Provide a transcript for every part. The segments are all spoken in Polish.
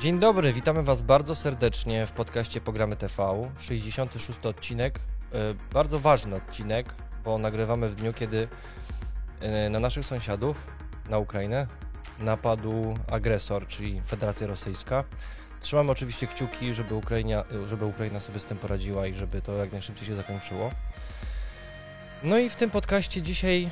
Dzień dobry, witamy Was bardzo serdecznie w podcaście Programy TV. 66 odcinek, e, bardzo ważny odcinek, bo nagrywamy w dniu, kiedy e, na naszych sąsiadów, na Ukrainę, napadł agresor, czyli Federacja Rosyjska. Trzymamy oczywiście kciuki, żeby Ukraina, żeby Ukraina sobie z tym poradziła i żeby to jak najszybciej się zakończyło. No i w tym podcaście dzisiaj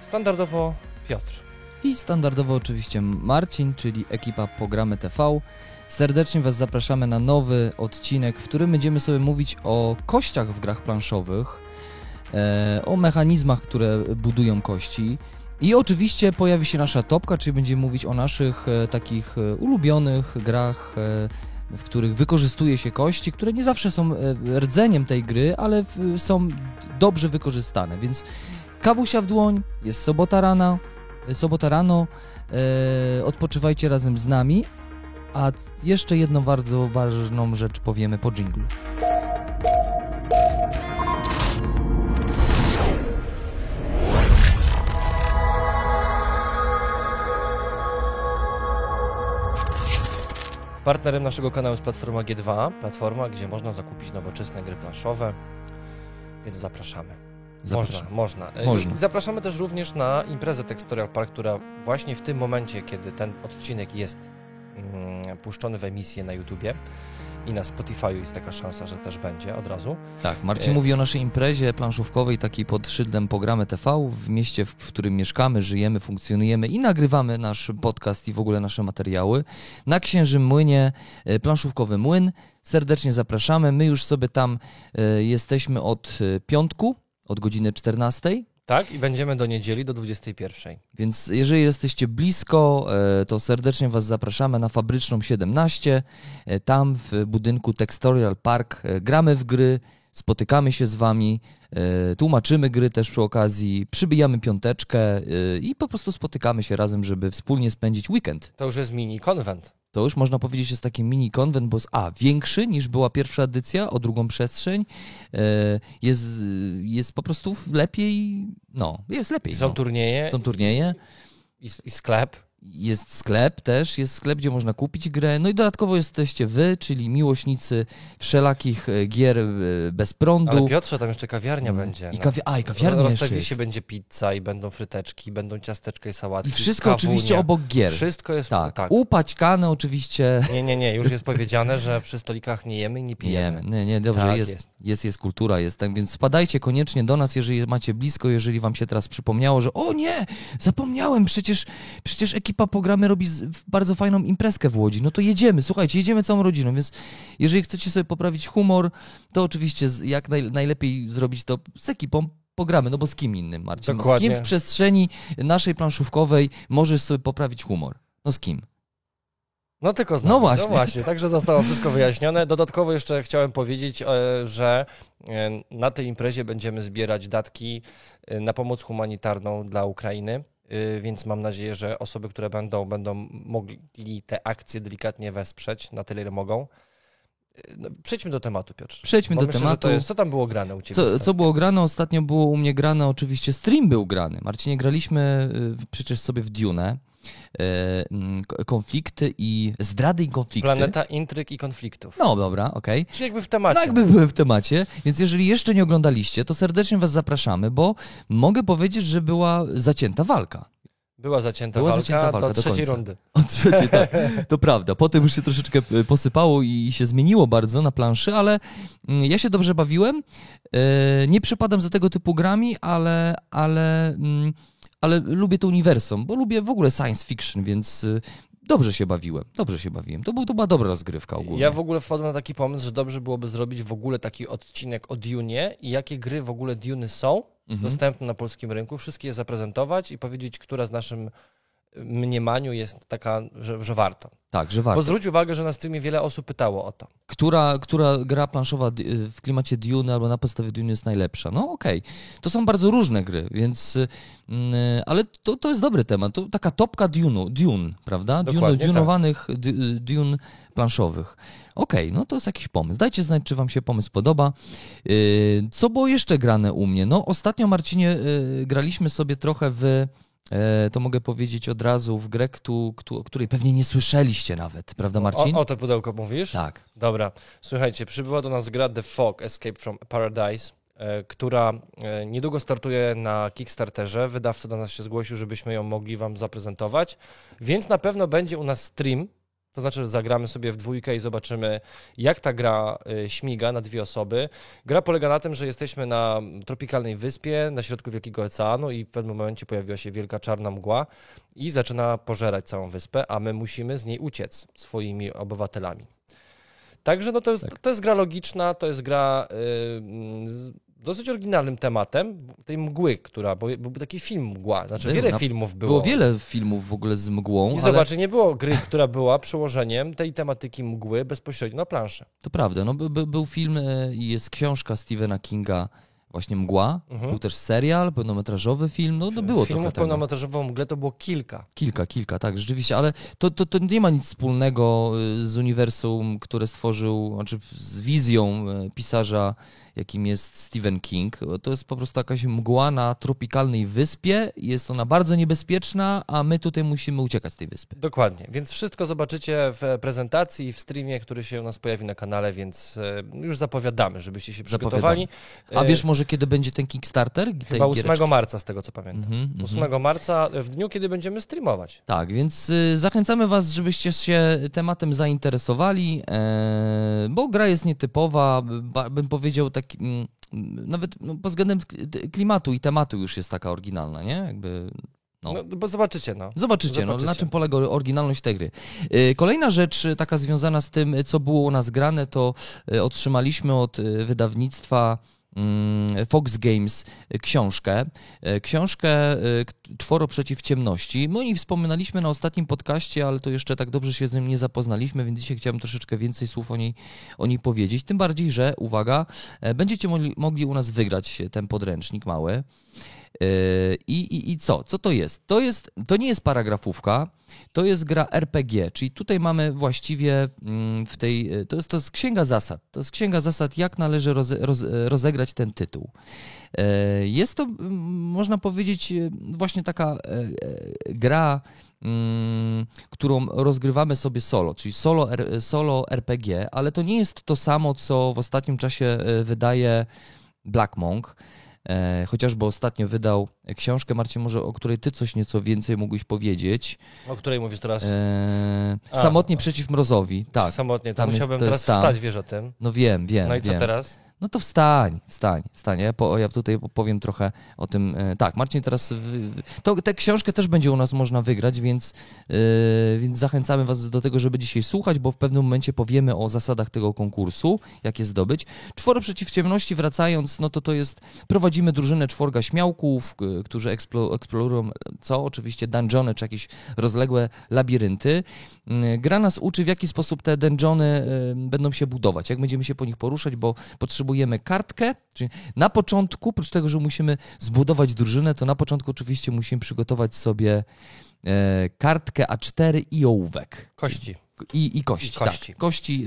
standardowo Piotr. I standardowo oczywiście Marcin, czyli ekipa Programy TV. Serdecznie Was zapraszamy na nowy odcinek, w którym będziemy sobie mówić o kościach w grach planszowych, e, o mechanizmach, które budują kości. I oczywiście pojawi się nasza topka, czyli będziemy mówić o naszych e, takich e, ulubionych grach, w których wykorzystuje się kości, które nie zawsze są rdzeniem tej gry, ale są dobrze wykorzystane. Więc kawusia w dłoń, jest sobota rana, sobota rano, e, odpoczywajcie razem z nami, a jeszcze jedną bardzo ważną rzecz powiemy po dżinglu. Partnerem naszego kanału jest platforma G2, platforma, gdzie można zakupić nowoczesne gry planszowe, więc zapraszamy. Zapraszam. Można, można. E, Można. Zapraszamy też również na imprezę Textorial Park, która właśnie w tym momencie, kiedy ten odcinek jest mm, puszczony w emisję na YouTubie i na Spotify jest taka szansa, że też będzie od razu. Tak, Marcin E, mówi o naszej imprezie planszówkowej, takiej pod szyldem Programy TV, w mieście, w którym mieszkamy, żyjemy, funkcjonujemy i nagrywamy nasz podcast i w ogóle nasze materiały. Na Księżym Młynie, e, planszówkowy młyn. Serdecznie zapraszamy. My już sobie tam jesteśmy od piątku, od godziny 14. Tak, i będziemy do niedzieli, do 21. Więc jeżeli jesteście blisko, e, to serdecznie Was zapraszamy na Fabryczną 17. E, Tam w budynku Textorial Park e, gramy w gry, spotykamy się z Wami, e, tłumaczymy gry też przy okazji, przybijamy piąteczkę e, i po prostu spotykamy się razem, żeby wspólnie spędzić weekend. To już jest mini konwent. To już można powiedzieć jest taki mini konwent, bo jest a, większy niż była pierwsza edycja, o drugą przestrzeń, e, jest, jest po prostu lepiej, no, jest lepiej. Są no. turnieje Są turnieje. i, i sklep. Jest sklep też, jest sklep, gdzie można kupić grę. No i dodatkowo jesteście wy, czyli miłośnicy wszelakich e, gier e, bez prądu. Ale Piotrze, tam jeszcze kawiarnia będzie. Mm. I no. kawi- a, i kawiarnia jeszcze jest. się będzie pizza i będą fryteczki, będą ciasteczka i sałatki. I wszystko kawunia. oczywiście obok gier. Wszystko jest Tak, tak. upaćkane oczywiście. Nie, nie, nie, już jest powiedziane, że przy stolikach nie jemy i nie pijemy. Jemy. Nie, nie, dobrze, Tak jest, jest. jest. Jest, kultura, jest tak, więc spadajcie koniecznie do nas, jeżeli macie blisko, jeżeli wam się teraz przypomniało, że o nie, zapomniałem, przecież, przecież ekipa programy robi z, bardzo fajną imprezkę w Łodzi, no to jedziemy, słuchajcie, jedziemy całą rodziną, więc jeżeli chcecie sobie poprawić humor, to oczywiście jak naj, najlepiej zrobić to z ekipą programy, no bo z kim innym, Marcin? No, z kim w przestrzeni naszej planszówkowej możesz sobie poprawić humor? No z kim? No tylko z No nami. właśnie. No właśnie, także zostało wszystko wyjaśnione. Dodatkowo jeszcze chciałem powiedzieć, e, że e, na tej imprezie będziemy zbierać datki e, na pomoc humanitarną dla Ukrainy. E, Więc mam nadzieję, że osoby, które będą, będą mogli te akcje delikatnie wesprzeć na tyle, ile mogą. E, No, przejdźmy do tematu, Piotr. Przejdźmy Bo do myślę, tematu. Jest, co tam było grane u Ciebie? Co, co było grane? Ostatnio było u mnie grane, oczywiście stream był grany. Marcinie, graliśmy y, przecież sobie w Dune. K- konflikty i zdrady i konflikty. Planeta intryg i konfliktów. No dobra, okej. Czyli jakby w temacie. Tak by były w temacie, więc jeżeli jeszcze nie oglądaliście, to serdecznie was zapraszamy, bo mogę powiedzieć, że była zacięta walka. Była zacięta Była walka zacięta walka do do trzeciej końca. rundy. O trzeciej, tak. To prawda. Potem już się troszeczkę y, posypało i się zmieniło bardzo na planszy, ale mm, ja się dobrze bawiłem. E, Nie przepadam za tego typu grami, ale, ale, mm, ale lubię to uniwersum, bo lubię w ogóle science fiction, więc y, dobrze się bawiłem. Dobrze się bawiłem. To, był, to była dobra rozgrywka ogólnie. Ja w ogóle wpadłem na taki pomysł, że dobrze byłoby zrobić w ogóle taki odcinek o Dune i jakie gry w ogóle Duny są Mhm. dostępne na polskim rynku, wszystkie je zaprezentować i powiedzieć, która z naszym mniemaniu jest taka, że, że warto. Tak, że Bo warto. zwróć uwagę, że na streamie wiele osób pytało o to. która, która gra planszowa w klimacie Dune albo na podstawie Dune jest najlepsza. No okej, to są bardzo różne gry, więc, y, mm, ale to, to jest dobry temat. To taka topka Dune, Dune prawda? Dune, Dokładnie tak. d- Dune planszowych. Okej, no to jest jakiś pomysł. Dajcie znać, czy wam się pomysł podoba. Y, Co było jeszcze grane u mnie? No ostatnio, Marcinie, y, graliśmy sobie trochę w to mogę powiedzieć od razu w grę, któ- o której pewnie nie słyszeliście nawet, prawda Marcin? O, o to pudełko mówisz? Tak. Dobra, słuchajcie, przybyła do nas gra The Fog Escape from Paradise, e, która e, niedługo startuje na Kickstarterze. Wydawca do nas się zgłosił, żebyśmy ją mogli Wam zaprezentować, więc na pewno będzie u nas stream. To znaczy, że zagramy sobie w dwójkę i zobaczymy, jak ta gra e, śmiga na dwie osoby. Gra polega na tym, że jesteśmy na tropikalnej wyspie, na środku Wielkiego Oceanu i w pewnym momencie pojawiła się wielka czarna mgła i zaczyna pożerać całą wyspę, a my musimy z niej uciec swoimi obywatelami. Także no to, jest, to jest gra logiczna, to jest gra y, mm, dosyć oryginalnym tematem tej mgły, która, bo był taki film Mgła, znaczy Był, wiele na- filmów było. Było wiele filmów w ogóle z mgłą, I ale zobacz, nie było gry, która była przełożeniem tej tematyki mgły bezpośrednio na planszę. to prawda. No, by, by, był film e, i jest książka Stephena Kinga, właśnie Mgła. Mhm. Był też serial, pełnometrażowy film. No, no było Filmów tego. pełnometrażową mgle to było kilka. Kilka, kilka, tak, rzeczywiście, ale to, to, to nie ma nic wspólnego y, z uniwersum, które stworzył, znaczy z wizją y, pisarza, jakim jest Stephen King. To jest po prostu jakaś mgła na tropikalnej wyspie, jest ona bardzo niebezpieczna, a my tutaj musimy uciekać z tej wyspy. Dokładnie, więc wszystko zobaczycie w prezentacji, w streamie, który się u nas pojawi na kanale, więc e, już zapowiadamy, żebyście się przygotowali. A E, wiesz może kiedy będzie ten Kickstarter? Chyba 8 giereczki? marca, z tego co pamiętam. Mhm, mhm. 8 marca, w dniu, kiedy będziemy streamować. Tak, więc y, zachęcamy Was, żebyście się tematem zainteresowali, e, bo gra jest nietypowa, bym powiedział taki, mm, nawet no, pod względem kli- klimatu i tematu już jest taka oryginalna, nie? Jakby, no. No, bo zobaczycie, no. Zobaczycie, No, Zobaczycie. na czym polega oryginalność tej gry. Y, Kolejna rzecz y, taka związana z tym, co było u nas grane, to y, otrzymaliśmy od wydawnictwa mm, Fox Games y, książkę. Y, Książkę y, Czworo przeciw ciemności. My o niej wspominaliśmy na ostatnim podcaście, ale to jeszcze tak dobrze się z nim nie zapoznaliśmy, więc dzisiaj chciałem troszeczkę więcej słów o niej, o niej powiedzieć. Tym bardziej, że, uwaga, będziecie mogli, mogli u nas wygrać ten podręcznik mały. Yy, I, i, I co? Co to jest? To, jest? to nie jest paragrafówka, to jest gra RPG, czyli tutaj mamy właściwie mm, w tej. to jest, to jest księga zasad. To jest księga zasad, jak należy roze, roz, rozegrać ten tytuł. Yy, Jest to, mm, można powiedzieć, yy, właśnie taka gra, mm, którą rozgrywamy sobie solo, czyli solo, solo RPG, ale to nie jest to samo, co w ostatnim czasie wydaje Black Monk. E, chociażby ostatnio wydał książkę, Marcin, może o której ty coś nieco więcej mógłbyś powiedzieć. O której mówisz teraz? E, A. Samotnie przeciw mrozowi. Tak, Samotnie, to tam jest- musiałbym to teraz jest tam. wstać, wiesz o tym. no wiem, wiem, No i co wiem. teraz? No to wstań, wstań, wstań. Ja, po, ja tutaj powiem trochę o tym. e, Tak, Marcin teraz. To, tę książkę też będzie u nas można wygrać, więc, e, więc zachęcamy Was do tego, żeby dzisiaj słuchać, bo w pewnym momencie powiemy o zasadach tego konkursu, jak je zdobyć. Czworo przeciw ciemności, wracając, no to to jest. Prowadzimy drużynę czworga śmiałków, którzy eksplo, eksplorują co? Oczywiście dungeony czy jakieś rozległe labirynty. Mm, Gra nas uczy, w jaki sposób te dungeony e, będą się budować, jak będziemy się po nich poruszać, bo potrzebujemy kartkę, czyli na początku, oprócz tego, że musimy zbudować drużynę, to na początku oczywiście musimy przygotować sobie e, kartkę A4 i ołówek. Kości. I, i kości, I kości. tak. Kości,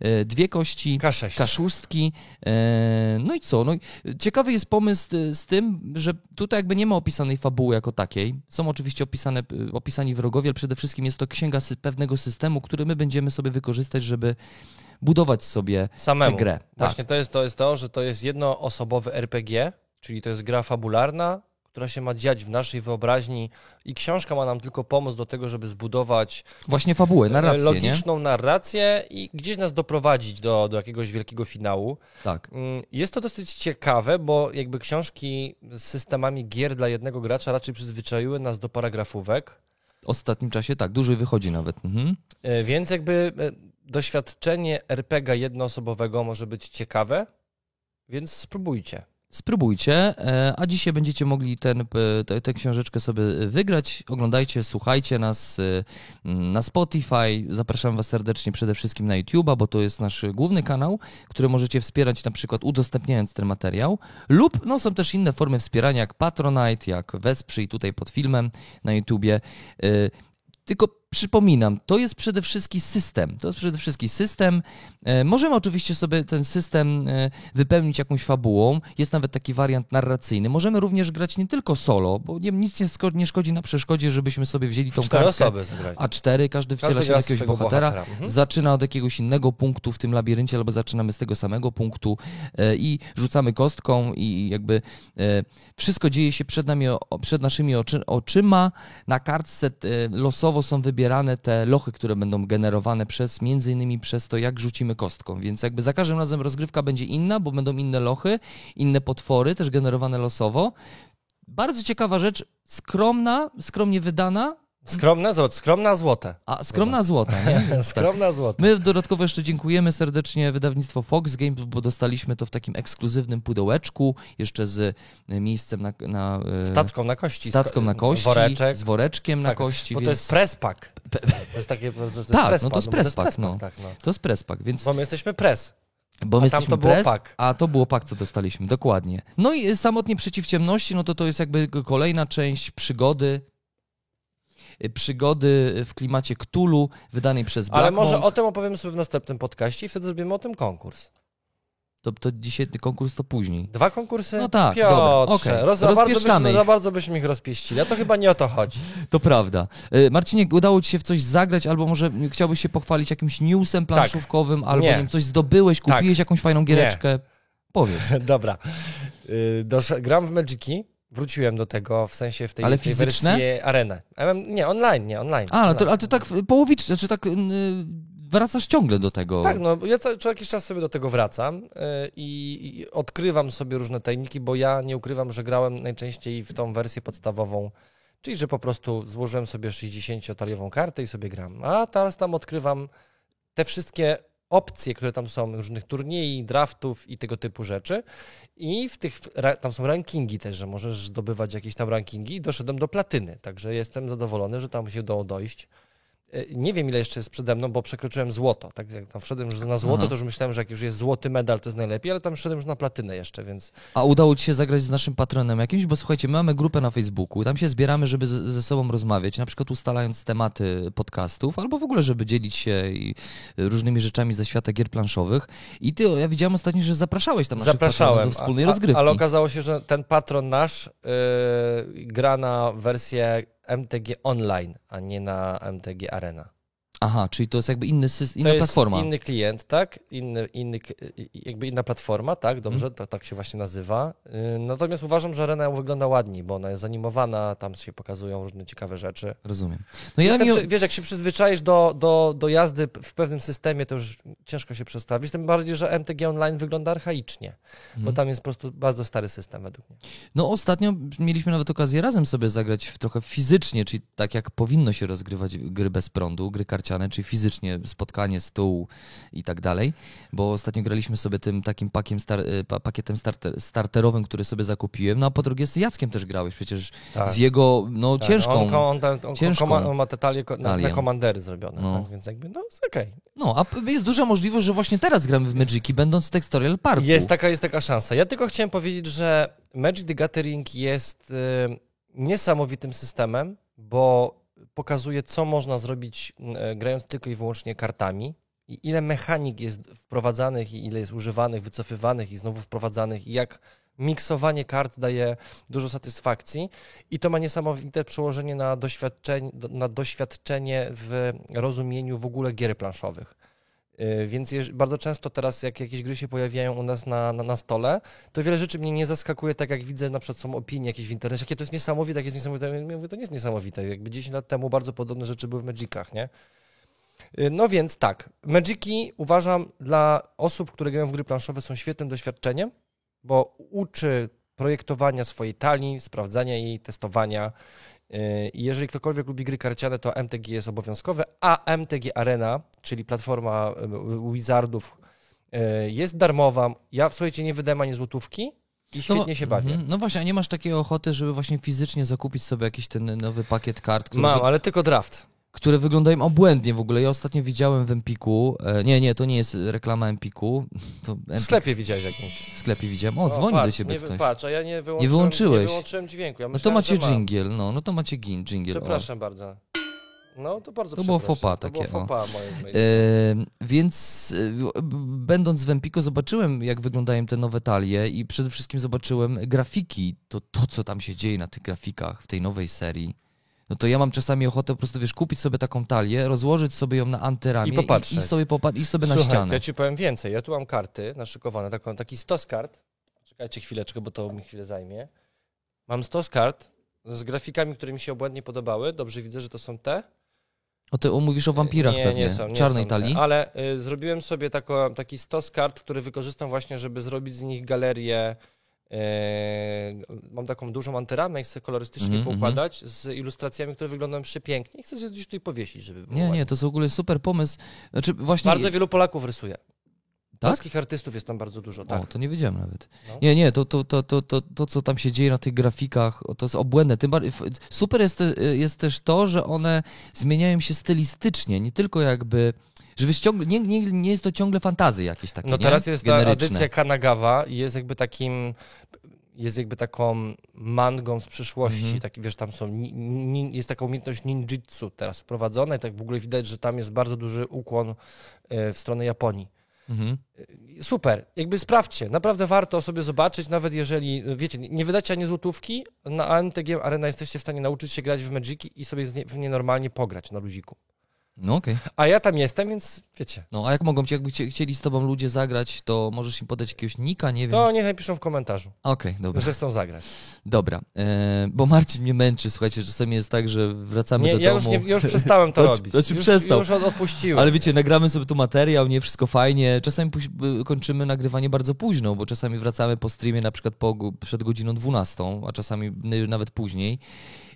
e, e, dwie kości, K6. kaszustki. No i co? No, ciekawy jest pomysł z tym, że tutaj jakby nie ma opisanej fabuły jako takiej. Są oczywiście opisane, opisani wrogowie, ale przede wszystkim jest to księga pewnego systemu, który my będziemy sobie wykorzystać, żeby budować sobie Samemu. grę. Tak. Właśnie to jest, to jest to, że to jest jednoosobowy RPG, czyli to jest gra fabularna, która się ma dziać w naszej wyobraźni i książka ma nam tylko pomóc do tego, żeby zbudować Właśnie fabułę, narrację, nie? logiczną narrację i gdzieś nas doprowadzić do, do jakiegoś wielkiego finału. Tak. Mm, Jest to dosyć ciekawe, bo jakby książki z systemami gier dla jednego gracza raczej przyzwyczaiły nas do paragrafówek, W ostatnim czasie tak, dużo wychodzi nawet. Mhm. e, więc jakby e, doświadczenie RPG jednoosobowego może być ciekawe, więc spróbujcie. Spróbujcie, e, a dzisiaj będziecie mogli ten, p- tę tę książeczkę sobie wygrać. Oglądajcie, słuchajcie nas e, na Spotify. Zapraszam Was serdecznie przede wszystkim na YouTube'a, bo to jest nasz główny kanał, który możecie wspierać na przykład udostępniając ten materiał. Lub no, są też inne formy wspierania, jak Patronite, jak Wesprzyj tutaj pod filmem na YouTubie. E, Tylko przypominam, to jest przede wszystkim system. To jest przede wszystkim system. E, możemy oczywiście sobie ten system e, wypełnić jakąś fabułą. Jest nawet taki wariant narracyjny. Możemy również grać nie tylko solo, bo nie, nic nie, szko- nie szkodzi na przeszkodzie, żebyśmy sobie wzięli tą Cztery kartkę. A cztery, każdy wciela Każdy się w jakiegoś bohatera, bohatera. Mhm. zaczyna od jakiegoś innego punktu w tym labiryncie, albo zaczynamy z tego samego punktu e, i rzucamy kostką i jakby wszystko dzieje się przed nami, przed naszymi oczy, oczyma. Na kartce losowo są wybierane te lochy, które będą generowane przez, między innymi przez to, jak rzucimy kostką, więc jakby za każdym razem rozgrywka będzie inna, bo będą inne lochy, inne potwory, też generowane losowo. Bardzo ciekawa rzecz, skromna, skromnie wydana, Skromne złote, skromna złote. a skromna złota, nie? Tak. Skromna złote. My dodatkowo jeszcze dziękujemy serdecznie wydawnictwo Fox Games, bo dostaliśmy to w takim ekskluzywnym pudełeczku, jeszcze z e, miejscem na... na e, Stacką na kości. stacką na kości, Woreczek. z woreczkiem na Tak, kości, Bo więc... to jest presspack. To jest takie... To jest Tak, press no to jest press pack, no. tak, no. To jest presspack, więc... Bo my jesteśmy press. Bo my a tam to było press, pak. A to było pak, co dostaliśmy, dokładnie. No i samotnie przeciw ciemności, no to to jest jakby kolejna część przygody, y, przygody w klimacie Cthulhu, wydanej przez Black Ale może Monk. o tym opowiemy sobie w następnym podcaście i wtedy zrobimy o tym konkurs. To, to dzisiaj ten konkurs to później. Dwa konkursy? No tak, Piotrze, dobra, okej. roz, za, bardzo byśmy, ich. za bardzo byśmy ich rozpieścili, a to chyba nie o to chodzi. To prawda. Y, Marcinie, udało Ci się w coś zagrać, albo może chciałbyś się pochwalić jakimś newsem planszówkowym, albo Tak. Nie. nie wiem, coś zdobyłeś, Tak. kupiłeś jakąś fajną giereczkę? Powiedz. Dobra. Y, Dosz, gram w Magiki, wróciłem do tego, w sensie w tej, Ale tej wersji Arenę. Nie, online, nie, online. A, ale to, ale to tak połowicznie, znaczy tak wracasz ciągle do tego. Tak, no ja co, co jakiś czas sobie do tego wracam y, i, i odkrywam sobie różne tajniki, bo ja nie ukrywam, że grałem najczęściej w tą wersję podstawową, czyli że po prostu złożyłem sobie 60-taliową kartę i sobie gram. A teraz tam odkrywam te wszystkie opcje, które tam są, różnych turniej, draftów i tego typu rzeczy. I w tych, tam są rankingi też, że możesz zdobywać jakieś tam rankingi doszedłem do platyny, także jestem zadowolony, że tam się udało dojść. E, Nie wiem, ile jeszcze jest przede mną, bo przekroczyłem złoto. Tak jak tam wszedłem już na złoto, Aha. to już myślałem, że jak już jest złoty medal, to jest najlepiej, ale tam wszedłem już na platynę jeszcze, więc A udało Ci się zagrać z naszym patronem jakimś? Bo słuchajcie, my mamy grupę na Facebooku, tam się zbieramy, żeby ze sobą rozmawiać, na przykład ustalając tematy podcastów, albo w ogóle, żeby dzielić się różnymi rzeczami ze świata gier planszowych. I Ty, ja widziałem ostatnio, że zapraszałeś tam naszych zapraszałem. do wspólnej a, rozgrywki. Ale okazało się, że ten patron nasz yy, gra na wersję MTG Online, a nie na MTG Arena. Aha, czyli to jest jakby inny sys- inna to jest platforma. inny klient, tak? Inny, inny, jakby inna platforma, tak? Dobrze, Mhm. to tak się właśnie nazywa. Yy, Natomiast uważam, że arena wygląda ładniej, bo ona jest zanimowana, tam się pokazują różne ciekawe rzeczy. Rozumiem. No ja Jestem, mi... Wiesz, jak się przyzwyczaisz do, do, do jazdy w pewnym systemie, to już ciężko się przestawić. Tym bardziej, że MTG Online wygląda archaicznie, bo Mhm. tam jest po prostu bardzo stary system według mnie. No ostatnio mieliśmy nawet okazję razem sobie zagrać w trochę fizycznie, czyli tak jak powinno się rozgrywać gry bez prądu, gry karciane, czyli fizycznie spotkanie, stół i tak dalej, bo ostatnio graliśmy sobie tym takim pakiem star, y, pa- pakietem starter, starterowym, który sobie zakupiłem, no a po drugie z Jackiem też grałeś, przecież Tak. z jego no Tak, ciężką, On, on, on, on, ciężką on ma te talie na, na komandery zrobione, No. tak? więc jakby, no jest okej. no a jest duża możliwość, że właśnie teraz gramy w Magiki, będąc w Textorial Parku. Jest taka, jest taka szansa. Ja tylko chciałem powiedzieć, że Magic the Gathering jest y, niesamowitym systemem, bo pokazuje, co można zrobić y, grając tylko i wyłącznie kartami. I ile mechanik jest wprowadzanych i ile jest używanych, wycofywanych i znowu wprowadzanych i jak miksowanie kart daje dużo satysfakcji i to ma niesamowite przełożenie na doświadczenie, na doświadczenie w rozumieniu w ogóle gier planszowych. Yy, Więc bardzo często teraz, jak jakieś gry się pojawiają u nas na, na, na stole, to wiele rzeczy mnie nie zaskakuje, tak jak widzę, na przykład są opinie jakieś w internecie, jakie to jest niesamowite, jak jest niesamowite. Ja mówię, to nie jest niesamowite. Jakby 10 lat temu bardzo podobne rzeczy były w Magicach, nie? Yy, No więc tak, Magiki uważam dla osób, które grają w gry planszowe są świetnym doświadczeniem, bo uczy projektowania swojej talii, sprawdzania jej, testowania. I jeżeli ktokolwiek lubi gry karciane, to MTG jest obowiązkowe, a MTG Arena, czyli platforma yy, Wizardów, yy, jest darmowa. Ja, słuchajcie, nie wydałem ani złotówki i świetnie się bawię. Mhm. No właśnie, a nie masz takiej ochoty, żeby właśnie fizycznie zakupić sobie jakiś ten nowy pakiet kart, który Mam, ale tylko draft. Które wyglądają obłędnie w ogóle. Ja ostatnio widziałem w Empiku, e, nie, nie, to nie jest reklama Empiku, to W Empik sklepie widziałeś jakimś. w sklepie widziałem. O, dzwoni do patrz, ciebie nie, ktoś. Patrz, a ja nie wyłączyłem, wyłączyłeś. Nie wyłączyłem dźwięku. Ja No to myślałem, macie dżingiel, no, no to macie gin, dżingiel. o. Przepraszam bardzo. No to bardzo To było To takie, było o. mojej E, więc e, będąc w Empiko zobaczyłem, jak wyglądają te nowe talie i przede wszystkim zobaczyłem grafiki, to, to co tam się dzieje na tych grafikach w tej nowej serii. No to ja mam czasami ochotę po prostu, wiesz, kupić sobie taką talię, rozłożyć sobie ją na antyramie I popatrzeć. i, sobie, popa- i sobie na Słuchaj, ścianę. ja ci powiem więcej. Ja tu mam karty naszykowane, taką, taki stos kart. Czekajcie chwileczkę, bo to mi chwilę zajmie. Mam stos kart z grafikami, które mi się obłędnie podobały. Dobrze widzę, że to są te. O, ty mówisz o wampirach nie, pewnie, nie są, nie czarnej są talii. Te, ale y, zrobiłem sobie tako, taki stos kart, który wykorzystam właśnie, żeby zrobić z nich galerię. Y, mam taką dużą antyramę i chcę kolorystycznie Mhm, poukładać z ilustracjami, które wyglądają przepięknie. I chcę je gdzieś tutaj powiesić, żeby było Nie, nie, ładnie. to jest w ogóle super pomysł. Znaczy właśnie... Bardzo wielu Polaków rysuje. tak? Polskich artystów jest tam bardzo dużo, tak. O, to nie wiedziałem nawet. No. Nie, nie, to, to, to, to, to, to, co tam się dzieje na tych grafikach, to jest obłędne. Tym bardziej, super jest, e, jest też to, że one zmieniają się stylistycznie, nie tylko jakby, że wy ciągle, nie, nie, nie jest to ciągle fantazy jakieś takie, No nie? teraz jest ta Generyczne. edycja Kanagawa i jest jakby takim, jest jakby taką mangą z przyszłości, Mhm. taki wiesz, tam są, ni, ni, jest taka umiejętność ninjitsu teraz wprowadzona i tak w ogóle widać, że tam jest bardzo duży ukłon e, w stronę Japonii. Mhm. Super, jakby sprawdźcie, naprawdę warto sobie zobaczyć, nawet jeżeli, wiecie, nie wydacie ani złotówki, na ANTG Arena jesteście w stanie nauczyć się grać w Magiki i sobie w nie normalnie pograć na luziku. No okej. A ja tam jestem, więc wiecie, No a jak mogą ci, jakby chcie- chcieli z tobą ludzie zagrać, to możesz im podać jakiegoś nika, nie wiem. to niech napiszą w komentarzu, Okej, dobra. że chcą zagrać. Dobra, e, bo Marcin mnie męczy, słuchajcie, czasami jest tak, że wracamy Nie, do ja już, domu. nie, ja już przestałem to robić. znaczy już, przestał. już od- odpuściłem. Ale wiecie, nagramy sobie tu materiał, nie wszystko fajnie. Czasami kończymy nagrywanie bardzo późno, bo czasami wracamy po streamie na przykład po, przed godziną 12, a czasami nawet później.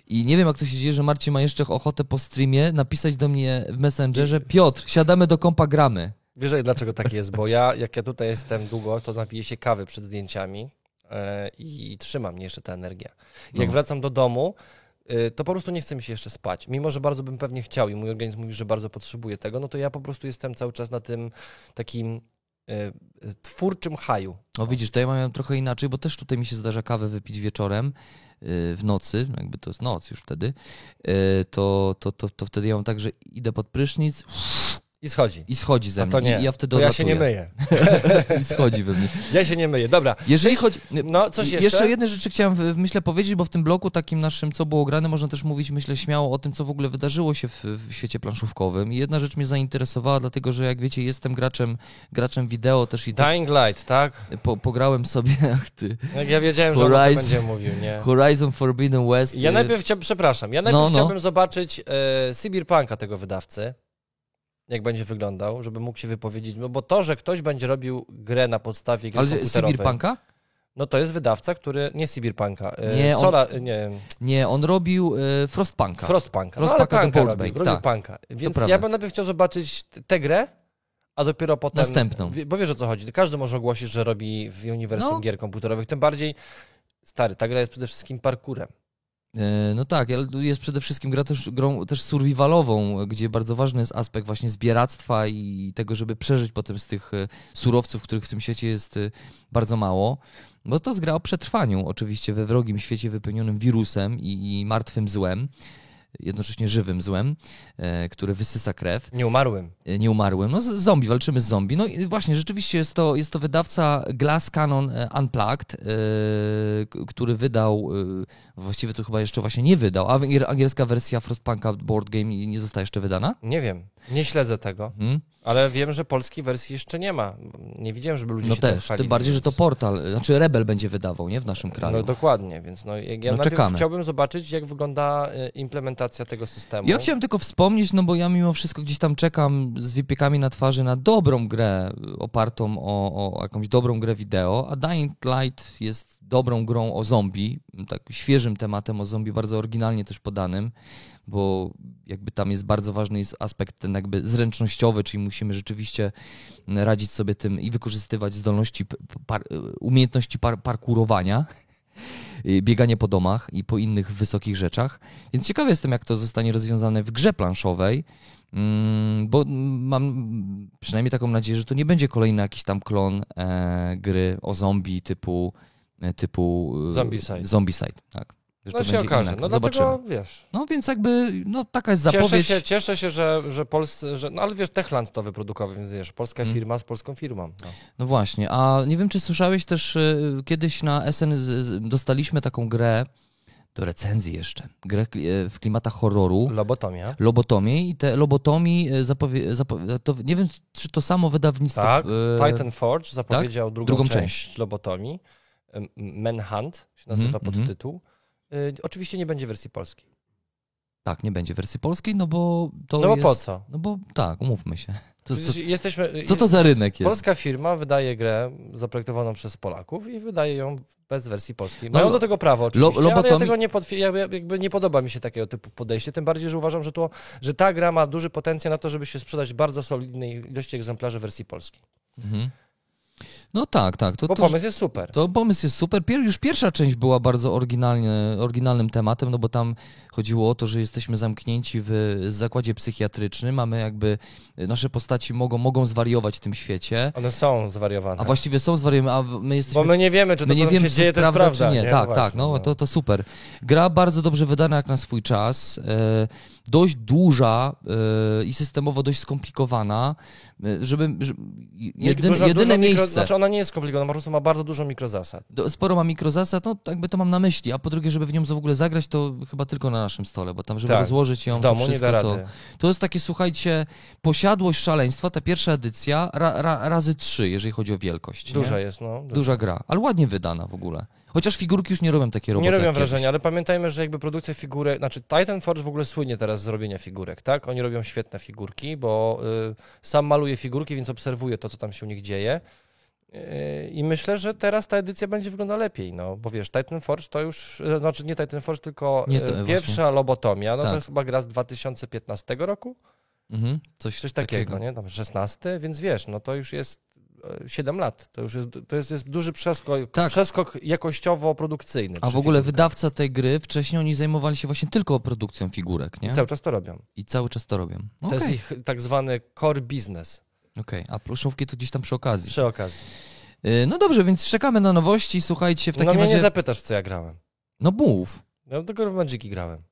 I nie wiem, jak to się dzieje, że Marcin ma jeszcze ochotę po streamie napisać do mnie w Messengerze Piotr, siadamy do kompa, gramy. Wiesz, dlaczego tak jest? Bo ja, jak ja tutaj jestem długo, to napiję się kawy przed zdjęciami e, i trzyma mnie jeszcze ta energia. Jak No. wracam do domu, e, to po prostu nie chce mi się jeszcze spać. Mimo, że bardzo bym pewnie chciał i mój organizm mówi, że bardzo potrzebuje tego, no to ja po prostu jestem cały czas na tym takim e, twórczym haju. No widzisz, to ja mam trochę inaczej, bo też tutaj mi się zdarza kawę wypić wieczorem w nocy, jakby to jest noc już wtedy, y, to, to, to, to wtedy ja mam tak, że idę pod prysznic I schodzi. i schodzi ze A mnie. to nie, I ja wtedy to ja się nie myję. I schodzi we mnie. Ja się nie myję. Dobra, Jeżeli chodzi... no coś jeszcze? Jeszcze jedne rzeczy chciałem, myślę, powiedzieć, bo w tym bloku takim naszym, co było grane, można też mówić, myślę, śmiało o tym, co w ogóle wydarzyło się w, w świecie planszówkowym. I jedna rzecz mnie zainteresowała, dlatego że jak wiecie, jestem graczem, graczem wideo też i też Dying Light, tak? po, pograłem sobie, ach ty, Jak ja wiedziałem, że on Horizon- będzie mówił, nie? Horizon Forbidden West. Ja y, najpierw chciałbym, przepraszam, ja najpierw No, no. chciałbym zobaczyć e, Cyberpunka tego wydawcy, jak będzie wyglądał, żeby mógł się wypowiedzieć, no bo to, że ktoś będzie robił grę na podstawie gry Ale komputerowej, Cyberpunka? no to jest wydawca, który, nie Cyberpunka, e, Nie, on- Sola, nie, Nie, on robił y, Frostpunka. Frostpunka, no, Frostpunka ale do punka robił, Break, robił tak. punka, więc ja bym najpierw chciał zobaczyć tę grę, a dopiero potem... Następną. Bo wiesz o co chodzi, każdy może ogłosić, że robi w uniwersum No. gier komputerowych, tym bardziej, stary, ta gra jest przede wszystkim parkurem. E, No tak, ale jest przede wszystkim gra też, grą też survivalową, gdzie bardzo ważny jest aspekt właśnie zbieractwa i tego, żeby przeżyć potem z tych e, surowców, których w tym świecie jest e, bardzo mało. Bo to jest gra o przetrwaniu, oczywiście we wrogim świecie wypełnionym wirusem i, i martwym złem, jednocześnie żywym złem, które wysysa krew Nie umarłym. e, nieumarłym. No, z zombie, walczymy z zombie. No i właśnie, rzeczywiście jest to, jest to wydawca Glass Cannon Unplugged, który wydał, właściwie to chyba jeszcze właśnie nie wydał, a angiel- angielska wersja Frostpunka Board Game nie została jeszcze wydana? Nie wiem, nie śledzę tego. Hmm? Ale wiem, że polskiej wersji jeszcze nie ma. Nie widziałem, żeby ludzie No się tym też, chwalili, tym bardziej, że to więc- portal, e, znaczy Rebel będzie wydawał, nie, w naszym kraju. No dokładnie, więc no, ja No, czekamy. chciałbym zobaczyć, jak wygląda y, implementacja tego systemu. Ja chciałem tylko wspomnieć, no bo ja mimo wszystko gdzieś tam czekam z wypiekami na twarzy na dobrą grę y, opartą o, o jakąś dobrą grę wideo, a Dying Light jest dobrą grą o zombie, tak świeżym tematem o zombie, bardzo oryginalnie też podanym, bo jakby tam jest bardzo ważny jest aspekt ten jakby zręcznościowy, czyli musimy rzeczywiście radzić sobie tym i wykorzystywać zdolności, par, umiejętności par, parkurowania, bieganie po domach i po innych wysokich rzeczach. Więc ciekawy jestem, jak to zostanie rozwiązane w grze planszowej, mm, bo mam przynajmniej taką nadzieję, że to nie będzie kolejny jakiś tam klon e, gry o zombie typu, typu e, Zombicide. Zombicide, tak. że No to się będzie okaże. inna. No Zobaczymy. dlatego, wiesz, No więc jakby, no taka jest cieszę zapowiedź. się, cieszę się, że, że Polscy, że, no ale wiesz, Techland to wyprodukował, więc wiesz, polska Mm. firma z polską firmą. No. No właśnie, a nie wiem, czy słyszałeś też, y, kiedyś na SN dostaliśmy taką grę, do recenzji jeszcze, grę e, w klimatach horroru, Lobotomia. lobotomii i te lobotomii e, zapowie, zapowie, to nie wiem, czy to samo wydawnictwo... Tak, e, Titan Forge zapowiedział drugą, Drugą część, lobotomii. Manhunt się nazywa Mhm, mhm. podtytuł. Y, oczywiście nie będzie wersji polskiej. Tak, nie będzie wersji polskiej, no bo to no bo jest... po co? No bo tak, umówmy się. To, Jesteśmy, co to za rynek jest? Polska firma wydaje grę zaprojektowaną przez Polaków i wydaje ją bez wersji polskiej. No, Mają do tego prawo oczywiście, lo- ale ja tego nie, ja- jakby nie podoba mi się takiego typu podejście, tym bardziej, że uważam, że, to, że ta gra ma duży potencjał na to, żeby się sprzedać bardzo solidnej ilości egzemplarzy wersji polskiej. Mhm. No tak, tak. To, Bo to, pomysł jest super. To pomysł jest super. Pier, już pierwsza część była bardzo oryginalnie, oryginalnym tematem, no bo tam chodziło o to, że jesteśmy zamknięci w zakładzie psychiatrycznym, mamy jakby, nasze postaci mogą, mogą zwariować w tym świecie, One są zwariowane. a właściwie są zwariowane, a my jesteśmy... Bo my nie wiemy, czy to My nie wiemy, się dzieje, to jest prawda, prawda. czy nie. nie? tak, Właśnie, tak, no, To, to super. Gra bardzo dobrze wydana jak na swój czas, e, dość duża e, i systemowo dość skomplikowana, e, żeby, żeby jedyn, Dużo- jedyne dużo miejsce... Mikro, znaczy ona nie jest skomplikowana, po prostu ma bardzo dużo mikrozasad. Do- sporo ma mikrozasad, no jakby to mam na myśli, a po drugie, żeby w nią w ogóle zagrać, to chyba tylko na naszym stole, bo tam, żeby Tak, rozłożyć ją, W domu to nie wszystko, da to, to jest takie, słuchajcie, posiadłość szaleństwa, ta pierwsza edycja, ra, ra, razy trzy, jeżeli chodzi o wielkość. Duża nie? jest, no. Duża. Duża gra, ale ładnie wydana w ogóle. Chociaż figurki już nie robią takie roboty Nie robią wrażenia, kiedyś. ale pamiętajmy, że jakby produkcja figurek, znaczy Titan Forge w ogóle słynie teraz z robienia figurek, tak? Oni robią świetne figurki, bo y, sam maluję figurki, więc obserwuję to, co tam się u nich dzieje. Y, I myślę, że teraz ta edycja będzie wyglądała lepiej, no bo wiesz, Titan Forge to już, y, znaczy nie Titan Forge, tylko Nie, to y, właśnie. pierwsza lobotomia, no Tak. to jest chyba gra z 2015 roku, Mhm, coś, coś takiego, nie? Tam 16, więc wiesz, no to już jest y, 7 lat, to już jest, to jest, jest duży przeskok, Tak. przeskok jakościowo-produkcyjny. A w ogóle figurkach. wydawca tej gry, wcześniej oni zajmowali się właśnie tylko produkcją figurek, nie? I cały czas to robią. I cały czas to robią. To Okej, jest ich tak zwany core business okej. a pluszówki to gdzieś tam przy okazji. przy okazji. Y, No dobrze, więc czekamy na nowości, słuchajcie, w No takim mnie razie... nie zapytasz, co ja grałem. No mów. Ja tylko w Magiki grałem.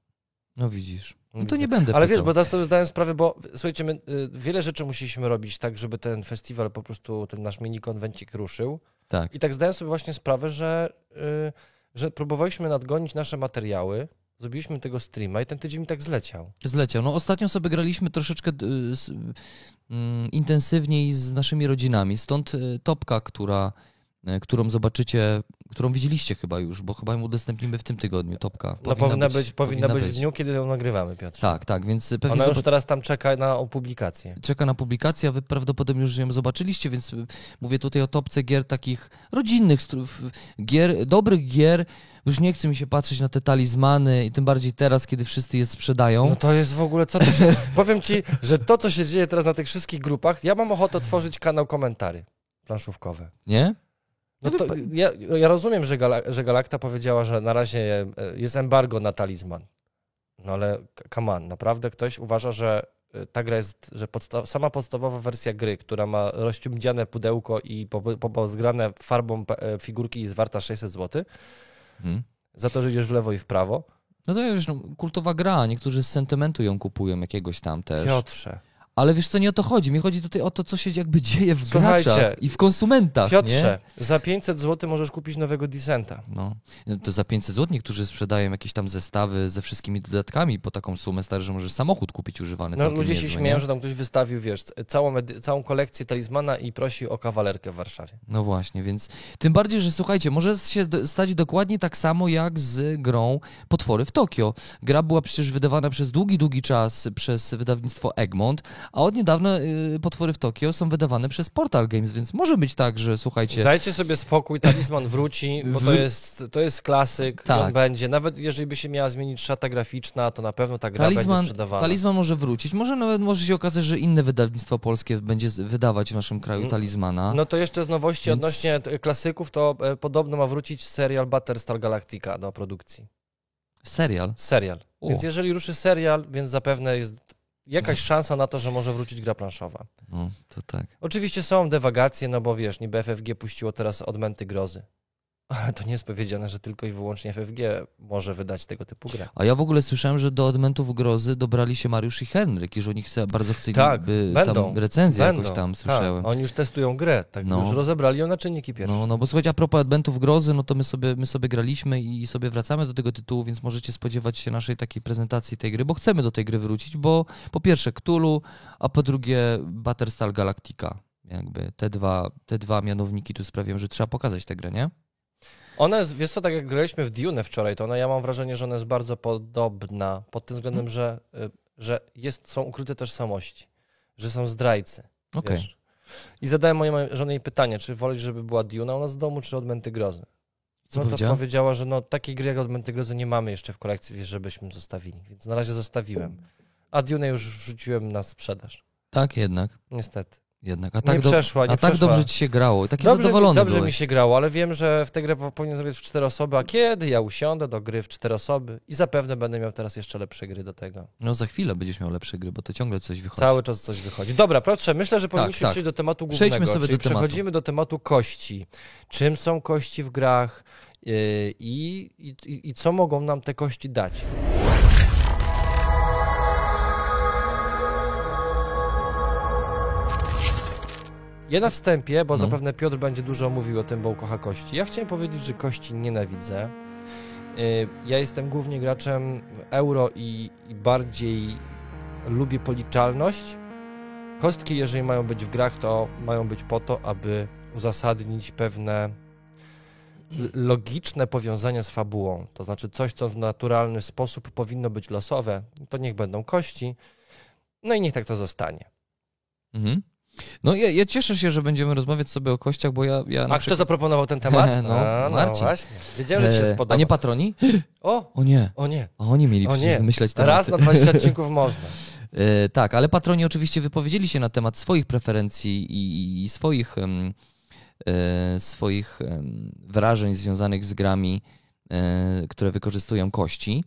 No widzisz. No to nie będę Ale pytał. wiesz, bo teraz sobie zdałem sprawę, bo słuchajcie, my y, wiele rzeczy musieliśmy robić tak, żeby ten festiwal po prostu, ten nasz mini konwencik ruszył. Tak. I tak zdałem sobie właśnie sprawę, że, y, że próbowaliśmy nadgonić nasze materiały, zrobiliśmy tego streama i ten tydzień mi tak zleciał. Zleciał. No ostatnio sobie graliśmy troszeczkę y, mm, intensywniej z naszymi rodzinami, stąd y, topka, która, którą zobaczycie, którą widzieliście chyba już, bo chyba ją udostępnimy w tym tygodniu, topka. No powinna być, powinna być w dniu, kiedy ją nagrywamy, Piotr. Tak, tak, więc pewnie Ona już zobac- teraz tam czeka na opublikację. czeka na publikację, a wy prawdopodobnie już ją zobaczyliście, więc y, mówię tutaj o topce gier takich rodzinnych, gier, dobrych gier. Już nie chce mi się patrzeć na te talizmany i tym bardziej teraz, kiedy wszyscy je sprzedają. No to jest w ogóle, co to się... Powiem ci, że to, co się dzieje teraz na tych wszystkich grupach, ja mam ochotę otworzyć kanał komentary planszówkowe. Nie? No Ja to, ja, ja rozumiem, że, Gala, że Galakta powiedziała, że na razie e, jest embargo na talizman. No ale come on, naprawdę ktoś uważa, że e, ta gra jest, że podsta sama podstawowa wersja gry, która ma rozciumdziane pudełko i po- po- zgrane farbą e, figurki jest warta 600 zł, Mhm. za to, że idziesz w lewo i w prawo. No to wiesz, no, kultowa gra, niektórzy z sentymentu ją kupują jakiegoś tam też. Piotrze, Ale wiesz co, nie o to chodzi. Mi chodzi tutaj o to, co się jakby dzieje w Słuchajcie, graczach i w konsumentach, Piotrze, za 500 zł możesz kupić nowego Dissenta. nie? No. To za 500 zł niektórzy sprzedają jakieś tam zestawy ze wszystkimi dodatkami po taką sumę stary, że możesz samochód kupić używany No, ludzie się niezły, śmieją, nie? że tam ktoś wystawił, wiesz, całą, całą kolekcję talizmana i prosi o kawalerkę w Warszawie. No właśnie, więc tym bardziej, że słuchajcie, może się stać dokładnie tak samo jak z grą Potwory w Tokio. Gra była przecież wydawana przez długi, długi czas przez wydawnictwo Egmont, a od niedawna y, Potwory w Tokio są wydawane przez Portal Games, więc może być tak, że słuchajcie, Dajcie sobie spokój, talizman wróci, bo to jest, to jest klasyk, Tak. on będzie. Nawet jeżeli by się miała zmienić szata graficzna, to na pewno ta gra będzie Talizman, sprzedawana. talizman może wrócić. Może nawet może się okazać, że inne wydawnictwo polskie będzie wydawać w naszym kraju Mm, talizmana. No to jeszcze z nowości Więc- odnośnie klasyków, to e, podobno ma wrócić serial Battlestar Galactica do produkcji. Serial. Serial. O. Więc jeżeli ruszy serial, więc zapewne jest jakaś szansa na to, że może wrócić gra planszowa. No, to tak. Oczywiście są dewagacje, no bo wiesz, niby FFG puściło teraz odmęty grozy. Ale to nie jest powiedziane, że tylko i wyłącznie FFG może wydać tego typu grę. A ja w ogóle słyszałem, że do Odmentów Grozy dobrali się Mariusz i Henryk i że oni chce, bardzo chcieli Tak, by, będą, tam recenzję Będą. jakoś tam Tak, słyszałem. oni już testują grę, tak No. już rozebrali ją na czynniki pierwsze. No, no bo słuchajcie, a propos Adventów Grozy, no to my sobie, my sobie graliśmy i sobie wracamy do tego tytułu, więc możecie spodziewać się naszej takiej prezentacji tej gry, bo chcemy do tej gry wrócić, bo po pierwsze Cthulhu, a po drugie Battlestar Galactica. Jakby te dwa, te dwa mianowniki tu sprawiają, że trzeba pokazać tę grę, nie? Ona jest, wiesz co, tak jak graliśmy w Dune wczoraj, to ona, ja mam wrażenie, że ona jest bardzo podobna pod tym względem, że, y, że jest, są ukryte tożsamości, że są zdrajcy. Okej. Wiesz. I zadałem mojej żonie pytanie, czy wolisz, żeby była Duna u nas w domu, czy Odmęty Grozy? Co no to powiedziała? powiedziała, że no, takiej gry jak Odmęty Grozy nie mamy jeszcze w kolekcji, żebyśmy zostawili. Więc na razie zostawiłem. A Dune już wrzuciłem na sprzedaż. Tak, jednak. Niestety. Jednak. A tak, nie do, przeszła, nie a tak przeszła. dobrze ci się grało. Taki Dobrze, mi, zadowolony dobrze mi byłeś. się grało, ale wiem, że w tę grę powinien zagrać w cztery osoby, a kiedy ja usiądę do gry w cztery osoby i zapewne będę miał teraz jeszcze lepsze gry do tego. No za chwilę będziesz miał lepsze gry, bo to ciągle coś wychodzi. Cały czas coś wychodzi. Dobra, Piotrze, myślę, że powinniśmy tak. przejść do tematu głównego. Przejdźmy sobie do tematu. przechodzimy do tematu kości. Czym są kości w grach yy, i, i, i co mogą nam te kości dać? Ja na wstępie, bo No. zapewne Piotr będzie dużo mówił o tym, bo kocha kości. Ja chciałem powiedzieć, że kości nienawidzę. Yy, Ja jestem głównie graczem euro i, i bardziej lubię policzalność. Kostki, jeżeli mają być w grach, to mają być po to, aby uzasadnić pewne logiczne powiązania z fabułą. To znaczy coś, co w naturalny sposób powinno być losowe, to niech będą kości. No i niech tak to zostanie. Mhm. No ja, ja cieszę się, że będziemy rozmawiać sobie o kościach, bo ja, ja A kto zaproponował ten temat? No, A, no Marcin. właśnie. Wiedziałem, że ci się E, spodoba. A nie patroni? O, O nie, o nie. a oni mieli O nie. wymyślać tematy. Raz na 20 odcinków można. E, tak, ale patroni oczywiście wypowiedzieli się na temat swoich preferencji i, i swoich, em, e, swoich em, wrażeń związanych z grami, e, które wykorzystują kości.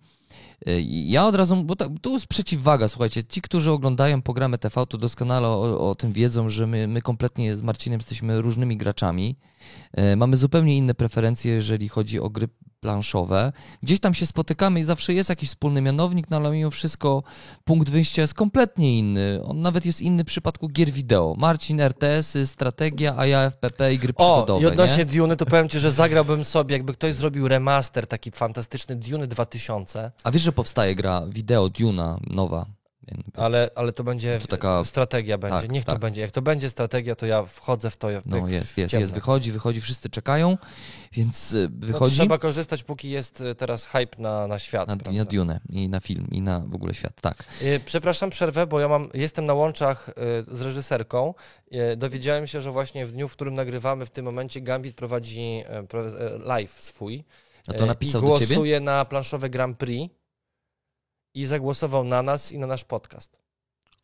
I Ja od razu, bo tu jest przeciwwaga, słuchajcie, ci, którzy oglądają programy TV, to doskonale o, o tym wiedzą, że my, my kompletnie z Marcinem jesteśmy różnymi graczami. E, Mamy zupełnie inne preferencje, jeżeli chodzi o gry planszowe. Gdzieś tam się spotykamy i zawsze jest jakiś wspólny mianownik, no ale mimo wszystko punkt wyjścia jest kompletnie inny. On nawet jest inny w przypadku gier wideo. Marcin RTS, strategia, a ja FPP i gry O, przygodowe. i odnośnie nie? Duny, to powiem ci, że zagrałbym sobie, jakby ktoś zrobił remaster taki fantastyczny Duny 2000, A wiesz, że powstaje gra wideo Duna nowa? Ale, ale to będzie To taka- strategia będzie. tak, Niech to tak. będzie. Jak to będzie strategia, to ja wchodzę w to. jak No jest, jest, jest, wychodzi, wychodzi, wszyscy czekają, więc y, No, wychodzi trzeba korzystać, póki jest y, teraz hype na, na świat. na, na Dune i na film, i na w ogóle świat, tak. Y, Przepraszam, przerwę, bo ja mam, jestem na łączach z reżyserką. Dowiedziałem się, że właśnie w dniu, w którym nagrywamy, w tym momencie Gambit prowadzi pro- live swój. A to napisał I do ciebie? głosuje na planszowe Grand Prix i zagłosował na nas i na nasz podcast.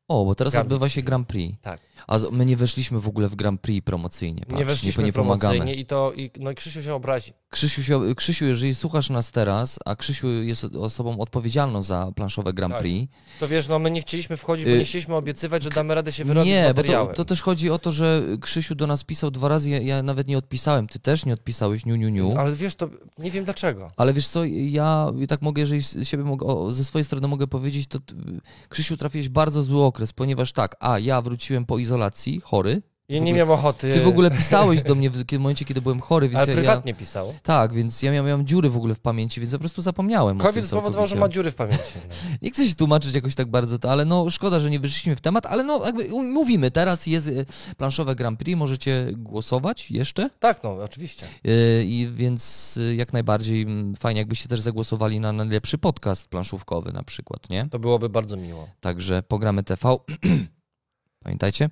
O, bo teraz Gambit. odbywa się Grand Prix. Tak. A my nie weszliśmy w ogóle w Grand Prix promocyjnie. Patrz, nie weszliśmy nie, nie promocyjnie pomagamy. i to, i, no i Krzysiu się obrazi. Krzysiu, się, Krzysiu, jeżeli słuchasz nas teraz, a Krzysiu jest osobą odpowiedzialną za planszowe Grand Tak. Prix. To wiesz, no my nie chcieliśmy wchodzić, bo Y, nie chcieliśmy obiecywać, że damy radę się wyrobić Nie, bo to, to też chodzi o to, że Krzysiu do nas pisał dwa razy, ja, ja nawet nie odpisałem, ty też nie odpisałeś, niu, niu, niu. Ale wiesz, to nie wiem dlaczego. Ale wiesz co, ja tak mogę, jeżeli siebie mogę, ze swojej strony mogę powiedzieć, to t- Krzysiu trafiłeś bardzo zły okres, ponieważ tak, a ja wróciłem po izolacji, chory. Ja nie miałem ochoty. Ty w ogóle pisałeś do mnie w momencie, kiedy byłem chory, więc Ale ja, ja, prywatnie pisał. Tak, więc ja miałem, miałem dziury w ogóle w pamięci, więc po prostu zapomniałem. COVID spowodował, że ma dziury w pamięci. No. Nie chcę się tłumaczyć jakoś tak bardzo, to, ale no szkoda, że nie wyszliśmy w temat, ale no jakby mówimy, teraz jest y, planszowe Grand Prix, możecie głosować jeszcze, Tak, no, oczywiście. y, i więc y, jak najbardziej mm, fajnie jakbyście też zagłosowali na najlepszy podcast planszówkowy na przykład, nie? To byłoby bardzo miło. Także programy TV, pamiętajcie.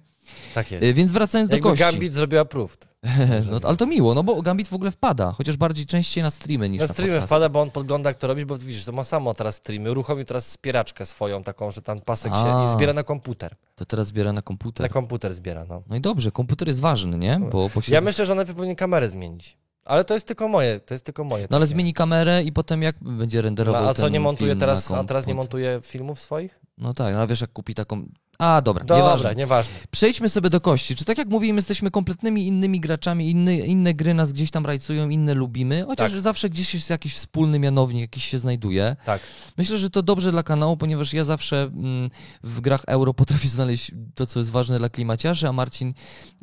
Tak jest. Y, Więc wracając do Jakby kości. Gambit zrobiła approved. No, ale to miło, no bo Gambit w ogóle wpada, chociaż bardziej częściej na streamy niż Na na, streamy podcast. wpada, bo on podgląda, jak to robisz, bo widzisz, to ma samo teraz streamy. Uruchomił teraz spieraczkę swoją, taką, że tam pasek się A. i zbiera na komputer. To teraz zbiera na komputer. Na komputer zbiera, no. No i dobrze, komputer jest ważny, nie? Bo, bo się... Ja myślę, że najpierw powinien kamerę zmienić. Ale to jest tylko moje, to jest tylko moje. No ale zmieni kamerę i potem jak będzie No, renderował a co nie montuje teraz, a teraz nie montuje filmów swoich? No tak, no a wiesz jak kupi taką A, dobra, Dobra, nieważne. nieważne. Przejdźmy sobie do kości. Czy tak jak mówimy, jesteśmy kompletnymi innymi graczami, inne, inne gry nas gdzieś tam rajcują, inne lubimy, chociaż Tak. zawsze gdzieś jest jakiś wspólny mianownik, jakiś się znajduje. Tak. Myślę, że to dobrze dla kanału, ponieważ ja zawsze mm, w grach euro potrafię znaleźć to, co jest ważne dla klimaciarzy, a Marcin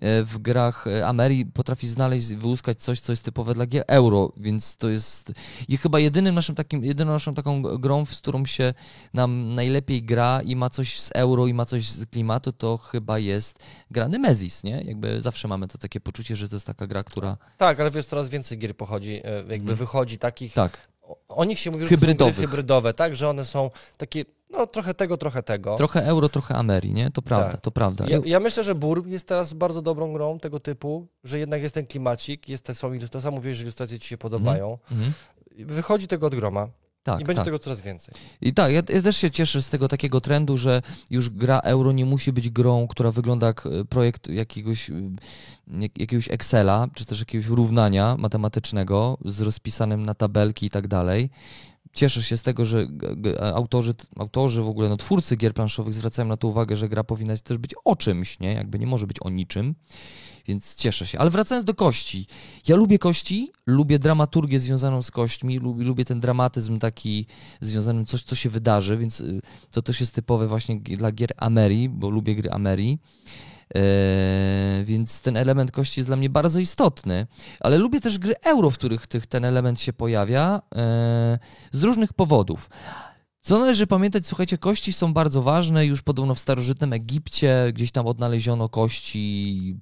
e, w grach e, Ameri potrafi znaleźć, wyłuskać coś, co jest typowe dla gier euro, więc to jest i chyba jedynym naszym takim, jedyną naszą taką grą, z którą się nam najlepiej gra i ma coś z euro i ma coś z klimatu, to chyba jest gra Nemesis, nie? Jakby zawsze mamy to takie poczucie, że to jest taka gra, która... Tak, ale wiesz, coraz więcej gier pochodzi, e, jakby Mhm. wychodzi takich, Tak, o- nich się mówi, że Hybrydowych. gry hybrydowe, tak, że one są takie, no trochę tego, trochę tego. trochę euro, trochę Ameri, nie? To prawda, Tak. to prawda. Ja, ja myślę, że Bur jest teraz bardzo dobrą grą tego typu, że jednak jest ten klimacik, jest te, są to samo mówiłeś, że ilustracje ci się podobają. Mhm. Wychodzi tego od groma Tak, i będzie tak. tego coraz więcej. I tak, ja, też się cieszę z tego takiego trendu, że już gra euro nie musi być grą, która wygląda jak e, projekt jakiegoś, y, jak, jakiegoś Excela, czy też jakiegoś równania matematycznego z rozpisanym na tabelki i tak dalej. Cieszę się z tego, że g- autorzy, autorzy w ogóle, no twórcy gier planszowych zwracają na to uwagę, że gra powinna też być o czymś, nie? Jakby nie może być o niczym. Więc cieszę się. Ale wracając do kości. Ja lubię kości, lubię dramaturgię związaną z kośćmi, lubię, lubię ten dramatyzm taki związany coś, co się wydarzy, więc y, to też jest typowe właśnie dla gier Ameri, bo lubię gry Ameri. Eee, więc ten element kości jest dla mnie bardzo istotny, ale lubię też gry euro, w których tych, ten element się pojawia eee, z różnych powodów. Co należy pamiętać, słuchajcie, kości są bardzo ważne. Już podobno w starożytnym Egipcie gdzieś tam odnaleziono kości.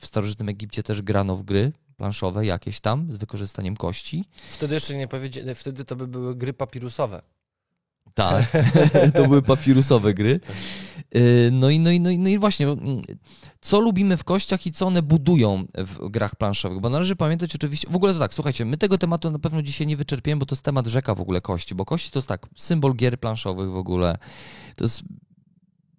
W starożytnym Egipcie też grano w gry planszowe jakieś tam z wykorzystaniem kości. Wtedy jeszcze nie powiedzieli, wtedy to by były gry papirusowe. Tak, to były papirusowe gry. Yy, No i, no, i, no, i, no i właśnie, mm, co lubimy w kościach i co one budują w grach planszowych? Bo należy pamiętać oczywiście, w ogóle to tak, słuchajcie, my tego tematu na pewno dzisiaj nie wyczerpiemy, bo to jest temat rzeka w ogóle kości, bo kości to jest tak, symbol gier planszowych w ogóle. To jest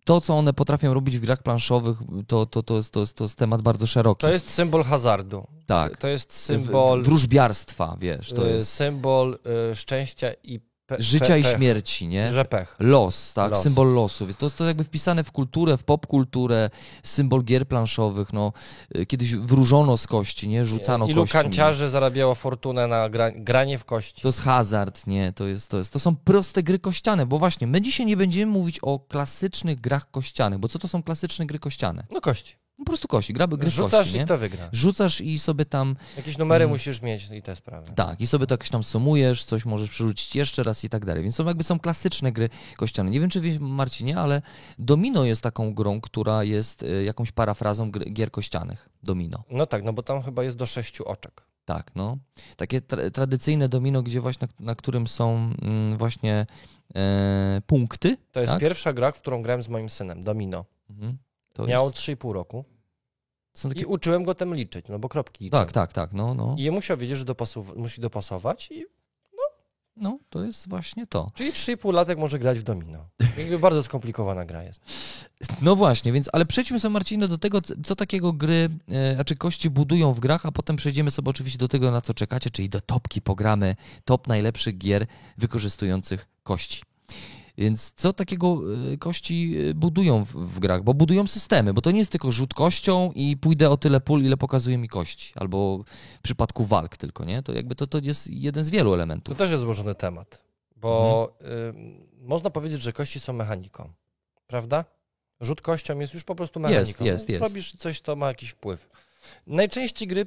to, co one potrafią robić w grach planszowych, to, to, to, jest, to, jest, to jest temat bardzo szeroki. To jest symbol hazardu. tak. To jest symbol, Wróżbiarstwa, wiesz, to y, jest symbol y, szczęścia i pe, życia pe, i śmierci, nie? Że pech. Los, tak, Los. symbol losu. Więc to jest to jakby wpisane w kulturę, w popkulturę, symbol gier planszowych. No, y, kiedyś wróżono z kości, nie? Rzucano Ilu kośćmi. kanciarzy zarabiało fortunę na gra, granie w kości. To jest hazard, nie? To, jest, to, jest, to są proste gry kościane, bo właśnie my dzisiaj nie będziemy mówić o klasycznych grach kościanych, bo co to są klasyczne gry kościane? No kości. No po prostu kości, gra, gry Rzucasz kości, i nie? kto wygra. Rzucasz i sobie tam, Jakieś numery Mm. musisz mieć i te sprawy. tak, i sobie to jakoś tam sumujesz, coś możesz przerzucić jeszcze raz i tak dalej. Więc są jakby są klasyczne gry kościane. Nie wiem, czy wiesz, Marcinie, ale Domino jest taką grą, która jest y, jakąś parafrazą gier kościanych. Domino. No tak, no bo tam chyba jest do sześciu oczek. Tak, no. Takie tra- tradycyjne domino, gdzie właśnie na, na którym są mm, właśnie e, punkty. To jest tak? pierwsza gra, w którą grałem z moim synem, Domino. Mhm. To Miał jest, 3,5 roku są takie, i uczyłem go tem liczyć, no bo kropki tak, tak, tak, no, no. I musiał wiedzieć, że dopasow- musi dopasować i No, to jest właśnie to. czyli 3,5 latek może grać w domino. Jakby bardzo skomplikowana gra jest. No właśnie, więc, ale przejdźmy sobie, Marcino, do tego, co- takiego gry, e, znaczy kości budują w grach, a potem przejdziemy sobie oczywiście do tego, na co czekacie, czyli do topki programy, top najlepszych gier wykorzystujących kości. Więc co takiego e, kości e, budują w, w grach? Bo budują systemy, bo to nie jest tylko rzut kością i pójdę o tyle pól, ile pokazuje mi kości. Albo w przypadku walk tylko, nie? To jakby to, to jest jeden z wielu To elementów. też jest złożony temat, bo Mhm. y, można powiedzieć, że kości są mechaniką, prawda? Rzut kością jest już po prostu mechaniką. jest, jest. Robisz coś, to ma jakiś wpływ. Najczęściej gry,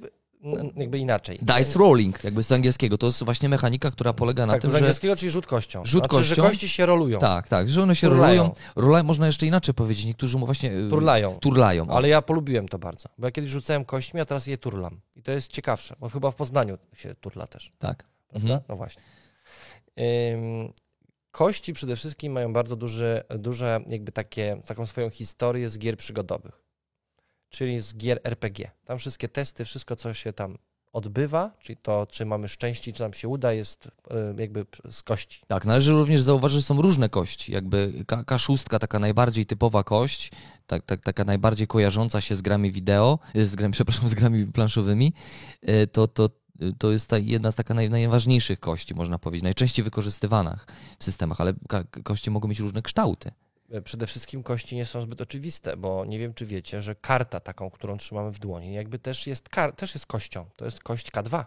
jakby inaczej. Dice rolling, jakby z angielskiego, to jest właśnie mechanika, która polega na tak, tym, z że... angielskiego, czyli rzut kością. Rzut znaczy, że kością? kości się rolują. Tak, tak, że one się Turlają. rolują. Rola, można jeszcze inaczej powiedzieć, niektórzy mu właśnie y, Turlają. turlają. Ale ja polubiłem to bardzo, bo ja kiedyś rzucałem kośćmi, a teraz je turlam. I to jest ciekawsze, bo chyba w Poznaniu się turla też, Tak. Mhm. No właśnie. Ym, kości przede wszystkim mają bardzo duże, duże jakby takie, taką swoją historię z gier przygodowych, czyli z gier RPG. Tam wszystkie testy, wszystko co się tam odbywa, czyli to, czy mamy szczęście, czy nam się uda, jest y, jakby z kości. Tak, należy również zauważyć, że są różne kości. Jakby K- K6, taka najbardziej typowa kość, tak, tak, taka najbardziej kojarząca się z grami wideo, y, z grami, przepraszam, z grami planszowymi, y, to, to, to jest ta jedna z taka naj, najważniejszych kości, można powiedzieć, najczęściej wykorzystywanych w systemach, ale kości mogą mieć różne kształty. E, Przede wszystkim kości nie są zbyt oczywiste, bo nie wiem, czy wiecie, że karta taką, którą trzymamy w dłoni, jakby też jest, kar- też jest kością. To jest kość K2.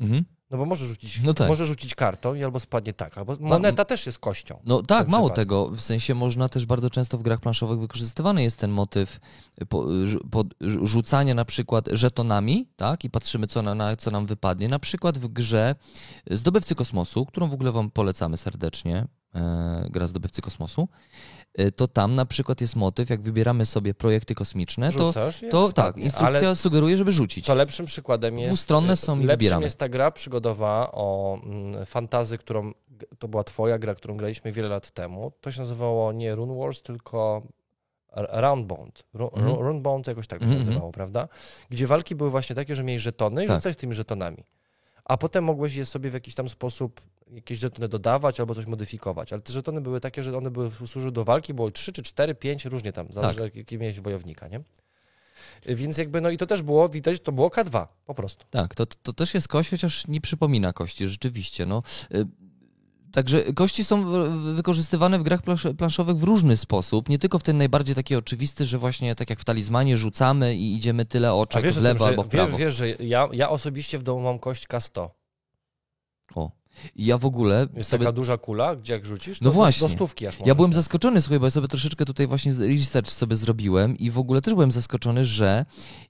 Mhm. No bo może rzucić, No tak. może rzucić kartą i albo spadnie tak, albo moneta też jest kością. No tak, Na mało tego. W sensie można też bardzo często w grach planszowych wykorzystywany jest ten motyw po, rzu- pod, rzu- rzucania na przykład żetonami, tak? I patrzymy, co, na, na, co nam wypadnie. Na przykład w grze Zdobywcy Kosmosu, którą w ogóle Wam polecamy serdecznie, e, gra Zdobywcy Kosmosu, to tam na przykład jest motyw, jak wybieramy sobie projekty kosmiczne, to, i to tak, instrukcja Ale sugeruje, żeby rzucić. to lepszym przykładem jest... Dwustronne są i Lepszym wybieramy. jest ta gra przygodowa o mm, fantazy, którą... To była twoja gra, którą graliśmy wiele lat temu. To się nazywało nie Rune Wars, tylko Roundbound. Ru- Mhm. Jakoś tak to się Mhm, mhm. nazywało, prawda? Gdzie walki były właśnie takie, że mieli żetony i Tak. rzucać tymi żetonami. A potem mogłeś je sobie w jakiś tam sposób jakieś żetony dodawać albo coś modyfikować. Ale te żetony były takie, że one były, służyły do walki, było 3 czy 4, 5, różnie tam, zależy Tak. jaki miałeś wojownika, nie? Więc jakby, no i to też było, widać, to było K2, po prostu. Tak, to, to też jest kość, chociaż nie przypomina kości, rzeczywiście. No. Y, Także kości są wykorzystywane w grach plansz- planszowych w różny sposób, nie tylko w ten najbardziej taki oczywisty, że właśnie tak jak w talizmanie rzucamy i idziemy tyle oczek wiesz, w lewo tym, że, albo w wiesz, prawo. wiesz, że ja, ja osobiście w domu mam kość K100. O. I Ja w ogóle Jest sobie... taka duża kula, gdzie jak rzucisz, to No właśnie. do stówki aż Ja byłem dać. zaskoczony, słuchaj, bo ja sobie troszeczkę tutaj właśnie research sobie zrobiłem i w ogóle też byłem zaskoczony, że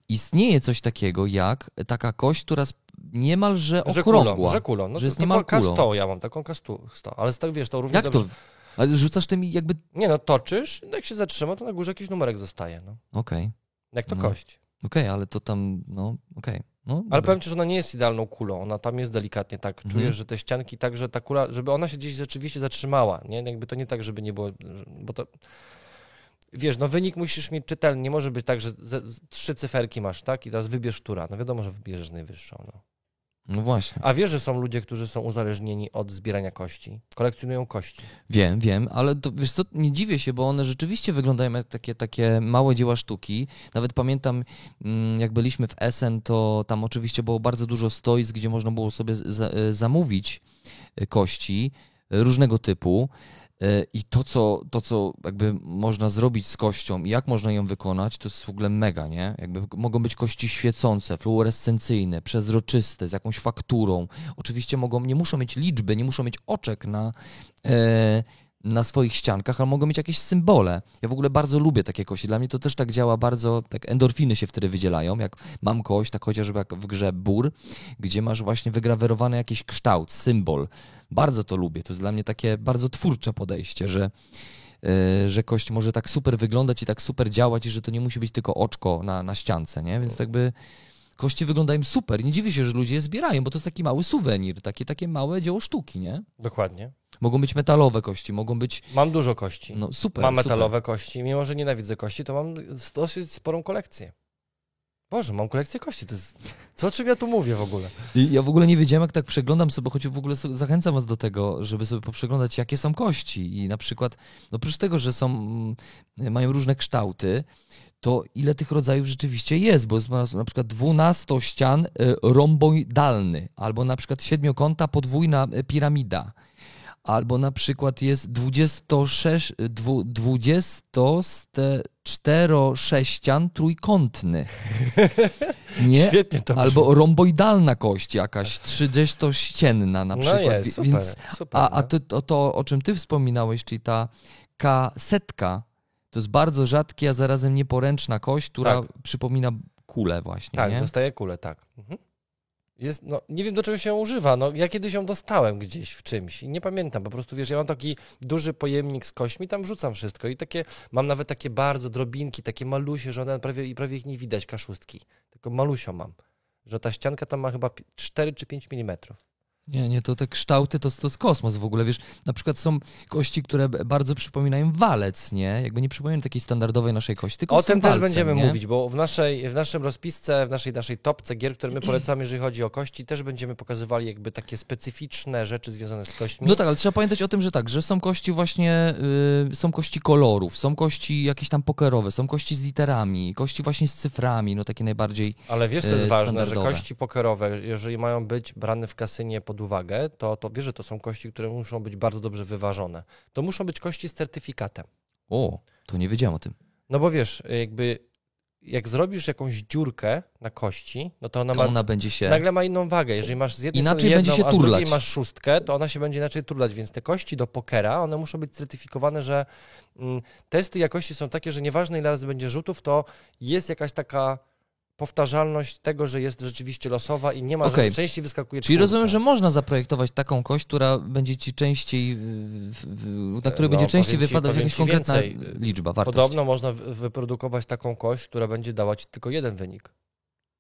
istnieje coś takiego jak taka kość, która niemalże Że okrągła. kulą, że kulą. No że to, jest to niemal K100 kulą. ja mam, taką K100, ale tak wiesz, to równie Jak to? dobrze... Ale rzucasz tymi jakby... Nie no, toczysz, no jak się zatrzyma, to na górze jakiś numerek zostaje, no. Okej, Jak to No. kość. okej, ale to tam, no, okej. No, Ale dobra. powiem ci, że ona nie jest idealną kulą, ona tam jest delikatnie tak. Mhm. Czujesz, że te ścianki tak, że ta kula, żeby ona się gdzieś rzeczywiście zatrzymała, nie? Jakby to nie tak, żeby nie było, bo to... Wiesz, no wynik musisz mieć czytelny, nie może być tak, że ze, z, trzy cyferki masz, tak? I teraz wybierz która. No wiadomo, że wybierzesz najwyższą, no. No właśnie, A wiesz, że są ludzie, którzy są uzależnieni od zbierania kości? Kolekcjonują kości. wiem, wiem, ale to wiesz co, nie dziwię się, bo one rzeczywiście wyglądają jak takie, takie małe dzieła sztuki. Nawet pamiętam, mm, jak byliśmy w Essen, to tam oczywiście było bardzo dużo stoisk, gdzie można było sobie za, e, zamówić e, kości różnego typu. E, I to co, to, co jakby można zrobić z kością i jak można ją wykonać, to jest w ogóle mega, nie? Jakby mogą być kości świecące, fluorescencyjne, przezroczyste, z jakąś fakturą. Oczywiście mogą, nie muszą mieć liczby, nie muszą mieć oczek na, e, na swoich ściankach, ale mogą mieć jakieś symbole. Ja w ogóle bardzo lubię takie kości. Dla mnie to też tak działa bardzo, tak endorfiny się wtedy wydzielają. Jak mam kość, tak chociażby jak w grze Bur, gdzie masz właśnie wygrawerowany jakiś kształt, symbol. Bardzo to lubię. To jest dla mnie takie bardzo twórcze podejście, że e, że kość może tak super wyglądać i tak super działać i że to nie musi być tylko oczko na, na ściance, nie? Więc jakby kości wyglądają super. Nie dziwię się, że ludzie je zbierają, bo to jest taki mały suwenir, takie, takie małe dzieło sztuki, nie? Dokładnie. Mogą być metalowe kości, mogą być, Mam dużo kości. no super, mam super. metalowe kości. Mimo, że nienawidzę kości, to mam dosyć sporą kolekcję. Boże, mam kolekcję kości. To jest... Co o czym ja tu mówię w ogóle? I Ja w ogóle nie wiedziałem, jak tak przeglądam sobie, choć w ogóle zachęcam was do tego, żeby sobie poprzeglądać, jakie są kości. I na przykład, no oprócz tego, że są, mm, mają różne kształty, to ile tych rodzajów rzeczywiście jest, bo jest na przykład 12 ścian y, romboidalny, albo na przykład siedmiokąta podwójna y, piramida, albo na przykład jest 26, dwu- 24 trójkątny. Nie? Świetnie to brzmi. Albo romboidalna kość jakaś, 30-ścienna na przykład. No jest, super, Więc, super. a, a no. to, to, to, o czym ty wspominałeś, czyli ta kasetka, to jest bardzo rzadka, a zarazem nieporęczna kość, która Tak. przypomina kulę właśnie, Tak, nie? dostaję kulę, tak. Mhm. Jest, no, nie wiem do czego się używa. No, ja kiedyś ją dostałem gdzieś w czymś i nie pamiętam. Po prostu wiesz, ja mam taki duży pojemnik z kośćmi, tam wrzucam wszystko i takie, mam nawet takie bardzo drobinki, takie malusie, że one prawie, prawie ich nie widać, kaszustki. Tylko malusio mam. Że ta ścianka tam ma chyba pi- 4 czy 5 mm. Nie, nie, to te kształty to, to jest kosmos w ogóle, wiesz, na przykład są kości, które bardzo przypominają walec, nie? Jakby nie przypominają takiej standardowej naszej kości, tylko O tym też będziemy nie? mówić, bo w naszej, w naszym rozpisce, w naszej, naszej topce gier, które my polecamy, jeżeli chodzi o kości, też będziemy pokazywali jakby takie specyficzne rzeczy związane z kośćmi. No tak, ale trzeba pamiętać o tym, że tak, że są kości właśnie, y, są kości kolorów, są kości jakieś tam pokerowe, są kości z literami, kości właśnie z cyframi, no takie najbardziej, Ale wiesz, co jest e, ważne, że kości pokerowe, jeżeli mają być brane w kasynie pod uwagę, to, to wiesz, że to są kości, które muszą być bardzo dobrze wyważone. To muszą być kości z certyfikatem. O, to nie wiedziałem o tym. No bo wiesz, jakby jak zrobisz jakąś dziurkę na kości, no to ona To ma, ona będzie się... nagle ma inną wagę. Jeżeli masz z jednej Inaczej jedną, będzie się a z turlać. masz szóstkę, to ona się będzie inaczej turlać, więc te kości do pokera, one muszą być certyfikowane, że mm, testy jakości są takie, że nieważne ile razy będzie rzutów, to jest jakaś taka powtarzalność tego, że jest rzeczywiście losowa i nie ma, że częściej wyskakuje Czyli czwórka. rozumiem, że można zaprojektować taką kość, która będzie ci częściej, na której No, będzie częściej wypadać jakaś konkretna więcej. liczba, wartość. Podobno można wy- wyprodukować taką kość, która będzie dała ci tylko jeden wynik.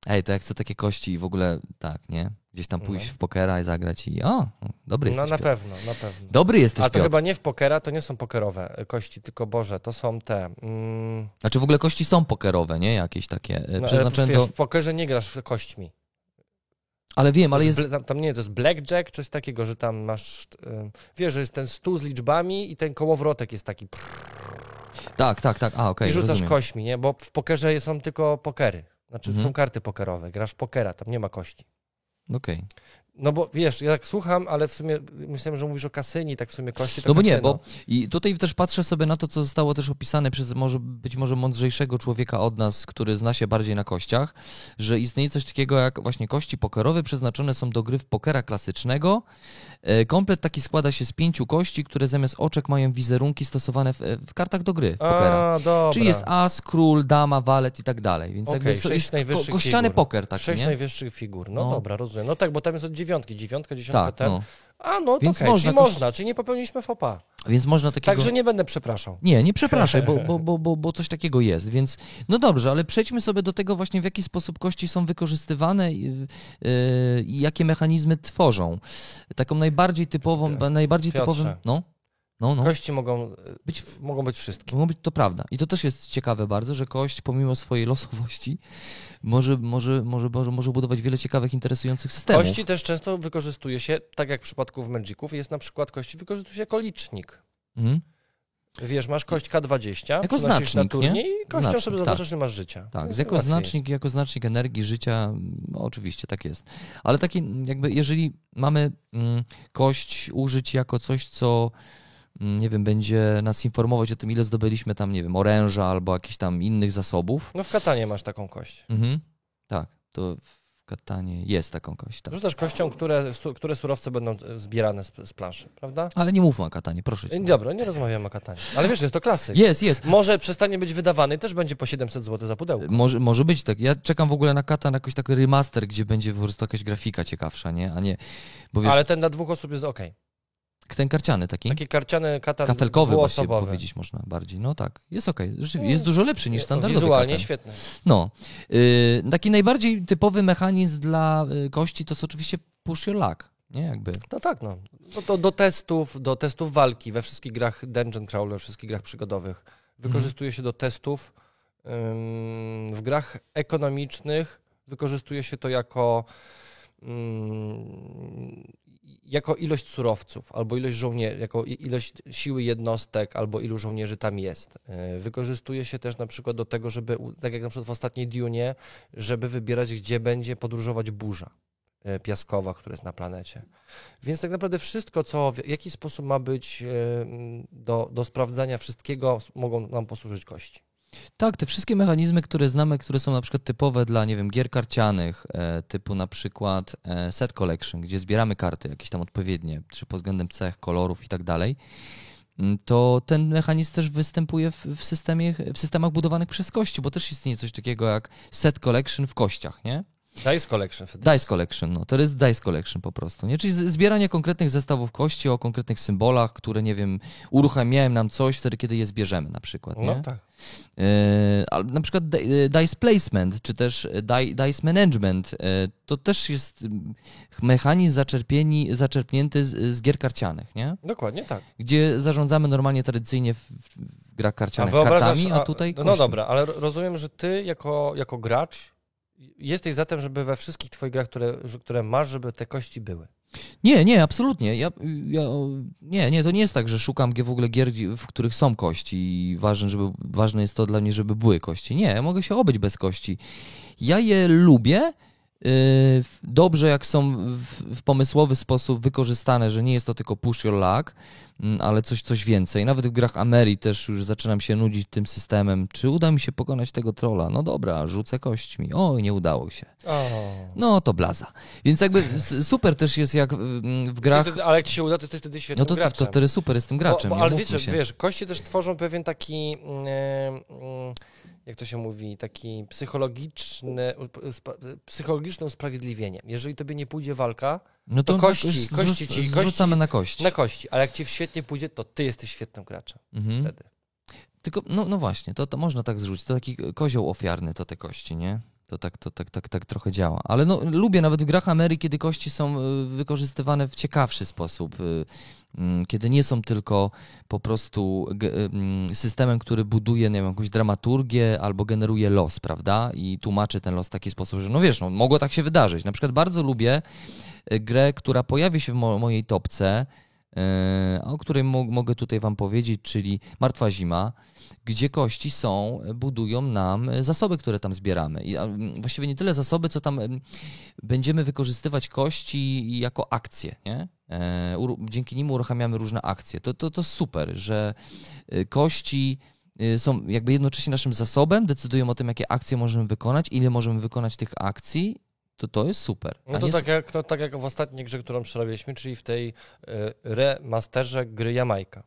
Ej, to jak chcę takie kości i w ogóle tak, nie? Gdzieś tam pójść No. w pokera i zagrać i o, dobry No jesteś na Piotr. pewno, na pewno. Dobry jesteś A to Piotr. chyba nie w pokera, to nie są pokerowe kości, tylko Boże, to są te. Mm, Znaczy w ogóle kości są pokerowe, nie? Jakieś takie e, no, przeznaczone do... W pokerze nie grasz kośćmi. Ale wiem, ale jest... tam, tam nie, to jest blackjack, coś takiego, że tam masz. y, wiesz, że jest ten stół z liczbami i ten kołowrotek jest taki. Tak, tak, tak, a okej, I rzucasz rozumiem. kośćmi, nie? Bo w pokerze są tylko pokery. Znaczy Mhm. są karty pokerowe. Grasz pokera, tam nie ma kości. Okej. No bo wiesz, ja tak słucham, ale w sumie myślałem, że mówisz o kasyni, tak w sumie kości No bo nie, kasyno. bo i tutaj też patrzę sobie na to, co zostało też opisane przez może być może mądrzejszego człowieka od nas, który zna się bardziej na kościach, że istnieje coś takiego jak właśnie kości pokerowe przeznaczone są do gry w pokera klasycznego. E, Komplet taki składa się z pięciu kości, które zamiast oczek mają wizerunki stosowane w, w kartach do gry w pokera. A, dobra. Czyli jest as, król, dama, walet i tak dalej. Więc Okej, jakby to sześć jest ko- kościany figur. poker taki, Sześć nie? najwyższych figur. No, No. dobra, rozumiem. No tak, bo tam jest od dziewiątki. Dziewiątka, dziesiątka, Tak, ten. no. A, no to Więc okej, można czyli kości- można, czyli nie popełniliśmy fopa. Więc można takiego... Także nie będę przepraszał. Nie, nie przepraszaj, bo, bo, bo, bo, bo coś takiego jest, więc no dobrze, ale przejdźmy sobie do tego właśnie, w jaki sposób kości są wykorzystywane i, yy, i jakie mechanizmy tworzą. Taką najbardziej typową, Piotrze. najbardziej typowym, no, no, no, Kości mogą Być- być, mogą być wszystkie. mogą być to prawda. I to też jest ciekawe bardzo, że kość pomimo swojej losowości może, może, może, może, może budować wiele ciekawych, interesujących systemów. Kości też często wykorzystuje się, tak jak w przypadku w Magiców, jest na przykład kości wykorzystuje się jako licznik. Mhm. Wiesz, masz kość K20, Jako znacznik, na nie? i kością Znacznik, sobie tak. zaznaczasz, masz życia. Tak, jest jako łatwiej znacznik, jako znacznik energii, życia, no, oczywiście tak jest. Ale taki jakby, jeżeli mamy mm, kość użyć jako coś, co nie wiem, będzie nas informować o tym, ile zdobyliśmy tam, nie wiem, oręża albo jakichś tam innych zasobów. No w katanie masz taką kość. Mhm. Tak, to w Katanie jest taką kość, tak. Rzucasz kością, które, które surowce będą e, zbierane z, z planszy, prawda? Ale nie mówmy o Katanie, proszę cię. E, Dobra, nie rozmawiamy o katanie. Ale wiesz, jest to klasyk. Jest, jest. Może przestanie być wydawany i też będzie po 700 zł za pudełko. Może, może być tak. Ja czekam w ogóle na Katan, jakiś taki remaster, gdzie będzie po prostu jakaś grafika ciekawsza, nie? A nie, bo wiesz, Ale ten dla dwóch osób jest ok. Ten karciany taki. Taki karciany katan Kafelkowy właściwie powiedzieć można bardziej. No tak, jest okej. Rzeczywiście, jest dużo lepszy niż standardowy Wizualnie katan. świetny. No. Yy, taki najbardziej typowy mechanizm dla y, kości to jest oczywiście push your luck, nie? Jakby. No tak, no. Do, do, do testów, do testów walki we wszystkich grach Dungeon Crawler, we wszystkich grach przygodowych. Wykorzystuje się do testów. Ym, w grach ekonomicznych wykorzystuje się to jako, jako ilość surowców, albo ilość żołnierzy, jako ilość siły jednostek, albo ilu żołnierzy tam jest. Yy, Wykorzystuje się też na przykład do tego, żeby, tak jak na przykład w ostatniej Dune, żeby wybierać, gdzie będzie podróżować burza e, piaskowa, która jest na planecie. Więc tak naprawdę wszystko, co w jaki sposób ma być e, do, do sprawdzania wszystkiego, mogą nam posłużyć kości. Tak, te wszystkie mechanizmy, które znamy, które są na przykład typowe dla, nie wiem, gier karcianych, e, typu na przykład e, set collection, gdzie zbieramy karty jakieś tam odpowiednie, czy pod względem cech, kolorów i tak dalej, mm, to ten mechanizm też występuje w, systemie, w systemach budowanych przez kości, bo też istnieje coś takiego jak set collection w kościach, nie? Dice Collection wtedy. Dice Collection, no to jest Dice Collection po prostu, nie? Czyli zbieranie konkretnych zestawów kości o konkretnych symbolach, które, nie wiem, uruchamiają nam coś wtedy, kiedy je zbierzemy na przykład, nie? No tak. Yy, ale na przykład yy, dice placement, czy też di- dice management, to też jest mechanizm zaczerpieni, zaczerpnięty z, z gier karcianych, nie? Dokładnie tak. Gdzie zarządzamy normalnie tradycyjnie w, w grach karcianych wyobrażasz- kartami, a tutaj No kośćmi. dobra, ale ro- rozumiem, że ty jako, jako gracz jesteś za tym, żeby we wszystkich twoich grach, które, które masz, żeby te kości były. Nie, nie, absolutnie. Ja, ja, nie, nie, to nie jest tak, że szukam w ogóle gier, w których są kości i ważne, żeby, ważne jest to dla mnie, żeby były kości. Nie, ja mogę się obyć bez kości. Ja je lubię dobrze, jak są w, pomysłowy sposób wykorzystane, że nie jest to tylko push your luck, mm, ale coś, coś więcej. Nawet w grach Ameri też już zaczynam się nudzić tym systemem. Czy uda mi się pokonać tego trolla? No dobra, rzucę kośćmi. O, nie udało się. No to blaza. Więc jakby super też jest jak w, w grach... Ale jak ci się uda, to jesteś wtedy świetnym No to, to, to wtedy super, jestem graczem. Bo, bo, ale wiesz, wiesz, kości też tworzą pewien taki, mm, mm, jak to się mówi, taki psychologiczny, uspa- psychologiczne usprawiedliwienie. Jeżeli tobie nie pójdzie walka, No to to kości, zrzuc- kości ci- zrzucamy kości- na kość. na kości, ale jak ci świetnie pójdzie, to ty jesteś świetnym graczem Mhm. wtedy. Tylko, no, no właśnie, to, to można tak zrzucić. To taki kozioł ofiarny to te kości, nie? To tak, to tak, tak, tak trochę działa. Ale no, lubię nawet w grach Amery, kiedy kości są y, wykorzystywane w ciekawszy sposób. y, mm, Kiedy nie są tylko po prostu y, mm, systemem, który buduje nie wiem, jakąś dramaturgię albo generuje los, prawda? I tłumaczy ten los w taki sposób, że no wiesz, no, mogło tak się wydarzyć. Na przykład bardzo lubię grę, która pojawi się w mo- mojej topce, o której mo- mogę tutaj wam powiedzieć, czyli Martwa Zima gdzie kości są, budują nam zasoby, które tam zbieramy. I właściwie nie tyle zasoby, co tam em, będziemy wykorzystywać kości jako akcje. Nie? E, dzięki nim uruchamiamy różne akcje. To, to, to super, że y, kości są jakby jednocześnie naszym zasobem, decydują o tym, jakie akcje możemy wykonać, ile możemy wykonać tych akcji. To to jest super. No to nie tak, jak, to tak jak w ostatniej grze, którą przerabialiśmy, czyli w tej e, remasterze gry Jamajka.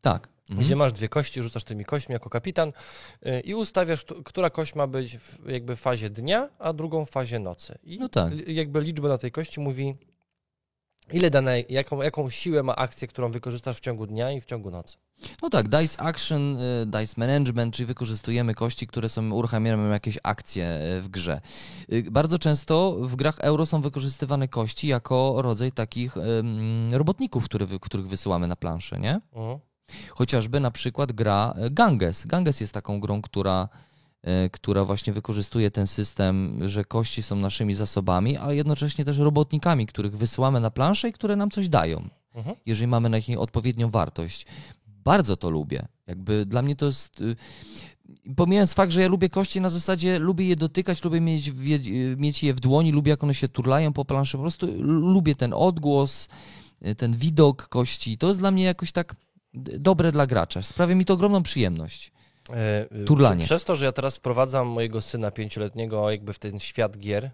tak. Mhm. Gdzie masz dwie kości, rzucasz tymi kośćmi jako kapitan y, i ustawiasz, któ- która kość ma być w jakby fazie dnia, a drugą w fazie nocy. I No tak. jakby liczba na tej kości mówi, ile danej, jaką, jaką siłę ma akcję, którą wykorzystasz w ciągu dnia i w ciągu nocy. No tak, Dice Action, y, Dice Management, czyli wykorzystujemy kości, które są uruchamiane jakieś akcje y, w grze. Bardzo często w grach euro są wykorzystywane kości jako rodzaj takich robotników, których wysyłamy na planszę, nie? Mhm. Chociażby na przykład gra y, Ganges. Ganges jest taką grą, która, y, która właśnie wykorzystuje ten system, że kości są naszymi zasobami, ale jednocześnie też robotnikami, których wysyłamy na planszę i które nam coś dają Mhm. jeżeli mamy na nich odpowiednią wartość. Bardzo to lubię. Jakby dla mnie to jest. y, Pomijając fakt, że ja lubię kości na zasadzie, lubię je dotykać, lubię mieć, y, mieć je w dłoni, lubię jak one się turlają po planszy, po prostu lubię ten odgłos, y, ten widok kości. To jest dla mnie jakoś tak dobre dla gracza. Sprawia mi to ogromną przyjemność. E, Turlanie. Przez to, że ja teraz wprowadzam mojego syna pięcioletniego jakby w ten świat gier,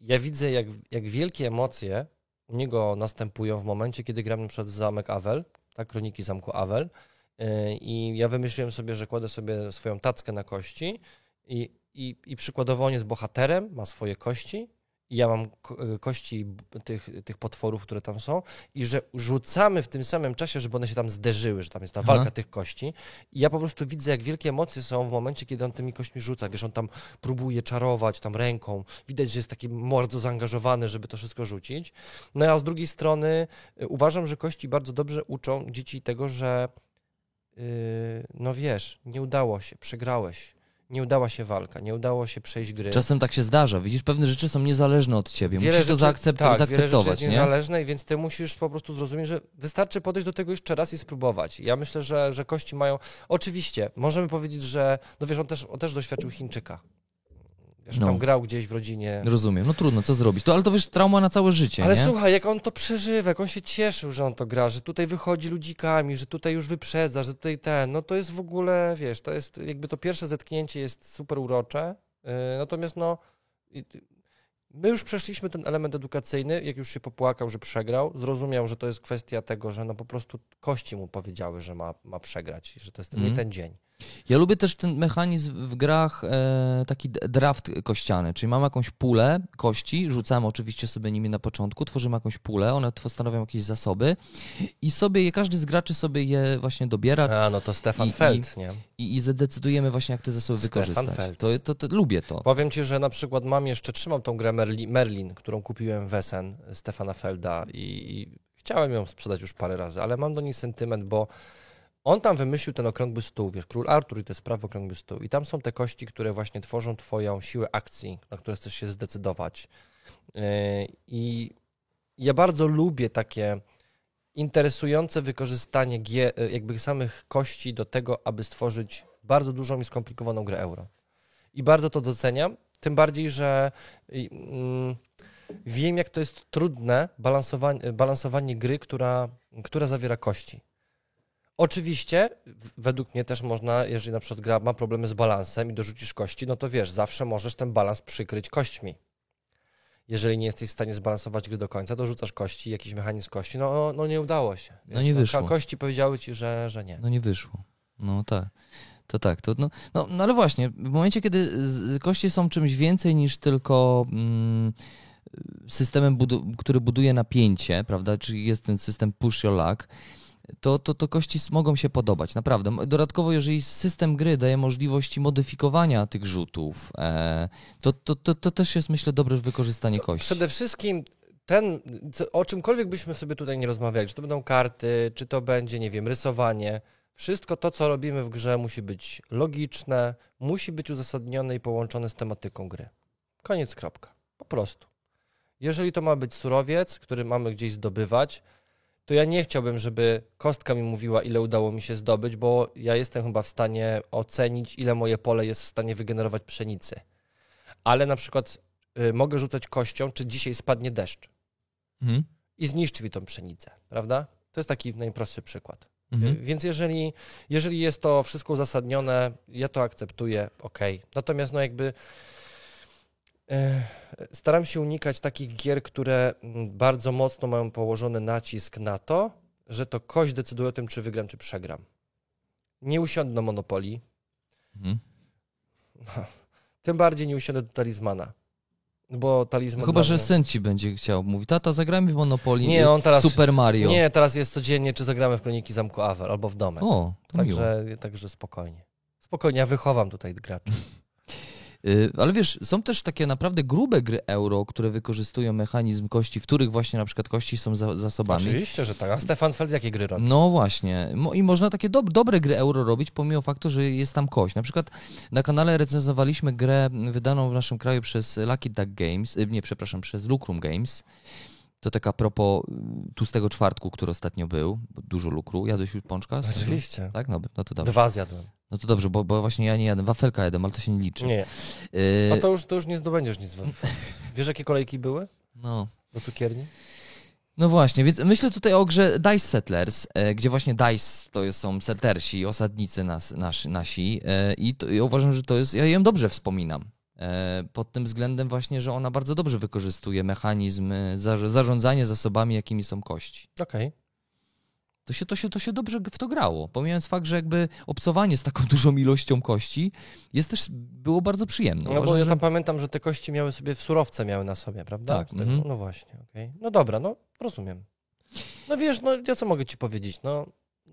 ja widzę, jak, jak wielkie emocje u niego następują w momencie, kiedy gram na przykład w Zamek Avel, tak, Kroniki Zamku Avel. Y, I ja wymyśliłem sobie, że kładę sobie swoją tackę na kości i, i, i przykładowo on jest bohaterem, ma swoje kości i ja mam y, kości tych, tych potworów, które tam są i że rzucamy w tym samym czasie, żeby one się tam zderzyły, że tam jest ta Aha. walka tych kości. I ja po prostu widzę, jak wielkie emocje są w momencie, kiedy on tymi kośćmi rzuca. Wiesz, on tam próbuje czarować tam ręką. Widać, że jest taki bardzo zaangażowany, żeby to wszystko rzucić. No a z drugiej strony y, uważam, że kości bardzo dobrze uczą dzieci tego, że yy, no wiesz, nie udało się, przegrałeś. Nie udała się walka, nie udało się przejść gry. Czasem tak się zdarza. Widzisz, pewne rzeczy są niezależne od ciebie. Wiele Musisz to rzeczy- zaakcept- tak, wiele rzeczy zaakceptować. jest nie? niezależne, więc ty musisz po prostu zrozumieć, że wystarczy podejść do tego jeszcze raz i spróbować. Ja myślę, że, że kości mają. Oczywiście, możemy powiedzieć, że. No wiesz, on też, on też doświadczył Chińczyka. Wiesz, No. tam grał gdzieś w rodzinie. Rozumiem. No trudno, co zrobić? To, ale to wiesz, trauma na całe życie, Ale nie? słuchaj, jak on to przeżywa, jak on się cieszył, że on to gra, że tutaj wychodzi ludzikami, że tutaj już wyprzedza, że tutaj ten, no to jest w ogóle, wiesz, to jest jakby to pierwsze zetknięcie jest super urocze, yy, natomiast no my już przeszliśmy ten element edukacyjny, jak już się popłakał, że przegrał, zrozumiał, że to jest kwestia tego, że no po prostu kości mu powiedziały, że ma, ma przegrać, że to jest nie Mhm. ten dzień. Ja lubię też ten mechanizm w grach, e, taki draft kościany, czyli mam jakąś pulę kości, rzucamy oczywiście sobie nimi na początku, tworzymy jakąś pulę, one stanowią jakieś zasoby i sobie je, każdy z graczy sobie je właśnie dobiera A, no to Stefan I- Feld, nie? i, i zdecydujemy właśnie jak te zasoby Stefan wykorzystać. Feld. To, to, to, lubię to. Powiem ci, że na przykład mam jeszcze, trzymam tą grę Merli, Merlin, którą kupiłem w Essen Stefana Felda i, i chciałem ją sprzedać już parę razy, ale mam do niej sentyment, bo on tam wymyślił ten okrągły stół, wiesz, Król Artur i te sprawy okrągły stół i tam są te kości, które właśnie tworzą twoją siłę akcji, na które chcesz się zdecydować. Yy, I ja bardzo lubię takie interesujące wykorzystanie gie, jakby samych kości do tego, aby stworzyć bardzo dużą i skomplikowaną grę euro. I bardzo to doceniam, Tym bardziej, że y, mm, wiem, jak to jest trudne balansowanie, balansowanie gry, która, która zawiera kości. Oczywiście, według mnie też można, jeżeli na przykład gra ma problemy z balansem i dorzucisz kości, no to wiesz, zawsze możesz ten balans przykryć kośćmi. Jeżeli nie jesteś w stanie zbalansować gry do końca, dorzucasz kości, jakiś mechanizm kości, no, no nie udało się. No nie wyszło. ko- Kości powiedziały ci, że, że nie. No nie wyszło. No tak. To tak, to no, no, no ale właśnie, w momencie, kiedy kości są czymś więcej niż tylko mm, systemem, budu- który buduje napięcie, prawda, czyli jest ten system push your luck, to, to, to kości mogą się podobać, naprawdę. Dodatkowo, jeżeli system gry daje możliwości modyfikowania tych rzutów, e, to, to, to, to też jest, myślę, dobre wykorzystanie kości. Przede wszystkim ten, o czymkolwiek byśmy sobie tutaj nie rozmawiali, czy to będą karty, czy to będzie, nie wiem, rysowanie, wszystko to, co robimy w grze musi być logiczne, musi być uzasadnione i połączone z tematyką gry. Koniec, kropka. Po prostu. Jeżeli to ma być surowiec, który mamy gdzieś zdobywać, to ja nie chciałbym, żeby kostka mi mówiła, ile udało mi się zdobyć, bo ja jestem chyba w stanie ocenić, ile moje pole jest w stanie wygenerować pszenicy. Ale na przykład y, mogę rzucać kością, czy dzisiaj spadnie deszcz Mhm. i zniszczy mi tą pszenicę, prawda? To jest taki najprostszy przykład. Mhm. Y, Więc jeżeli, jeżeli jest to wszystko uzasadnione, ja to akceptuję, ok. Natomiast no jakby e, staram się unikać takich gier, które mm, bardzo mocno mają położony nacisk na to, że to kość decyduje o tym, czy wygram, czy przegram. Nie usiądę na Monopolii, Mhm. tym bardziej nie usiądę do talizmana. Bo talizman. Chyba, że mnie- syn ci będzie chciał mówić, tata, zagrajmy w Monopoly Nie, on teraz- Super Mario. Nie, teraz jest codziennie, czy zagramy w Kroniki Zamku Awer albo w domek. O, to miło. Także, także spokojnie. Spokojnie, ja wychowam tutaj graczy. Y, Ale wiesz, są też takie naprawdę grube gry euro, które wykorzystują mechanizm kości, w których właśnie na przykład kości są za, zasobami. Oczywiście, że tak. A Stefan Feld jakie gry robi? No właśnie. I można takie dob- dobre gry euro robić, pomimo faktu, że jest tam kość. Na przykład na kanale recenzowaliśmy grę wydaną w naszym kraju przez Lucky Duck Games, y, nie, przepraszam, przez Lucrum Games. To taka a propos tłustego czwartku, który ostatnio był. Dużo lukru. Jadłeś już pączka? Oczywiście. Tak? No, no to dobrze. Dwa zjadłem. No to dobrze, bo, bo właśnie ja nie jadę. Wafelka jadłem, ale to się nie liczy. Nie. Y, A to już, to już nie zdobędziesz nic. Wiesz, jakie kolejki były No. do cukierni? No właśnie, więc myślę tutaj o grze Dice Settlers, e, gdzie właśnie Dice to jest, są settlersi, osadnicy nas, nasz, nasi e, i, to, i uważam, że to jest, ja ją dobrze wspominam. E, pod tym względem właśnie, że ona bardzo dobrze wykorzystuje mechanizm e, zarz- zarządzania zasobami, jakimi są kości. Okej. To się, to, się, to się dobrze w to grało, pomijając fakt, że jakby obcowanie z taką dużą ilością kości jest też, było bardzo przyjemne. No bo ja że- tam pamiętam, że te kości miały sobie w surowce miały na sobie, prawda? Tak, tego- mhm. No właśnie, okej. No dobra, no rozumiem. No wiesz, no ja co mogę ci powiedzieć? No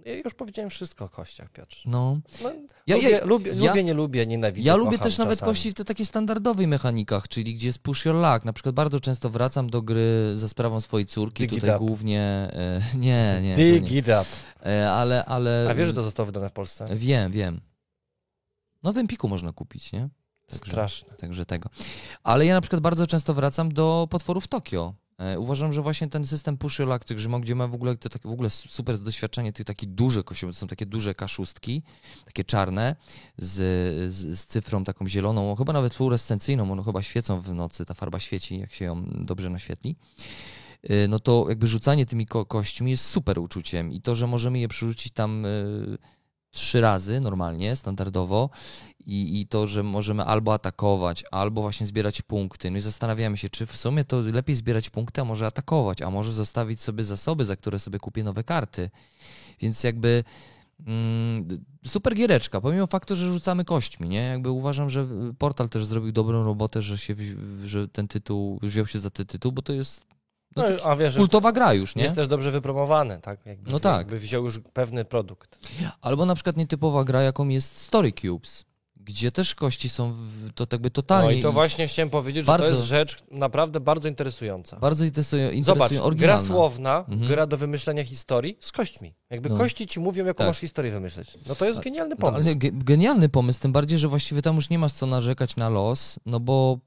ja już powiedziałem wszystko o kościach, Piotr. No, No, Ja- lubię, ja- lubię, ja- lubię, nie lubię, nienawidzę, Ja lubię też nawet czasami. kości w te takie standardowej mechanikach, czyli gdzie jest push your luck. Na przykład bardzo często wracam do gry za sprawą swojej córki, Dig tutaj głównie... E, nie, nie, Dig nie. it up. E, ale, ale... A wiesz, że to zostało wydane w Polsce? Wiem, wiem. No w Empiku można kupić, nie? Także, Straszne. także tego. Ale ja na przykład bardzo często wracam do potworów Tokio. E, Uważam, że właśnie ten system your luck, że gdzie ma w ogóle to takie w ogóle super doświadczenie tych takich dużych to są takie duże kaszustki, takie czarne, z, z, z cyfrą taką zieloną, chyba nawet fluorescencyjną, one chyba świecą w nocy, ta farba świeci, jak się ją dobrze naświetli. E, No to jakby rzucanie tymi ko- kośćmi jest super uczuciem i to, że możemy je przerzucić tam e, trzy razy normalnie, standardowo i, i to, że możemy albo atakować, albo właśnie zbierać punkty. No i zastanawiamy się, czy w sumie to lepiej zbierać punkty, a może atakować, a może zostawić sobie zasoby, za które sobie kupię nowe karty. Więc jakby mm, super giereczka, pomimo faktu, że rzucamy kośćmi, nie? Jakby uważam, że portal też zrobił dobrą robotę, że, się, że ten tytuł, wziął się za ten tytuł, bo to jest no, No, a wiesz, kultowa gra już, nie? jest też dobrze wypromowany, tak? Jakby, No tak. Jakby wziął już pewny produkt. Albo na przykład nietypowa gra, jaką jest Story Cubes, gdzie też kości są w, to jakby No totalnie i to właśnie chciałem powiedzieć, Bardzo- że to jest rzecz naprawdę bardzo interesująca. bardzo interesują, Zobacz, gra słowna, Mhm. gra do wymyślenia historii z kośćmi. Jakby No. kości ci mówią, jaką Tak. masz historię wymyśleć. No to jest genialny No, pomysł. ale ge- genialny pomysł, tym bardziej, że właściwie tam już nie masz co narzekać na los, no bo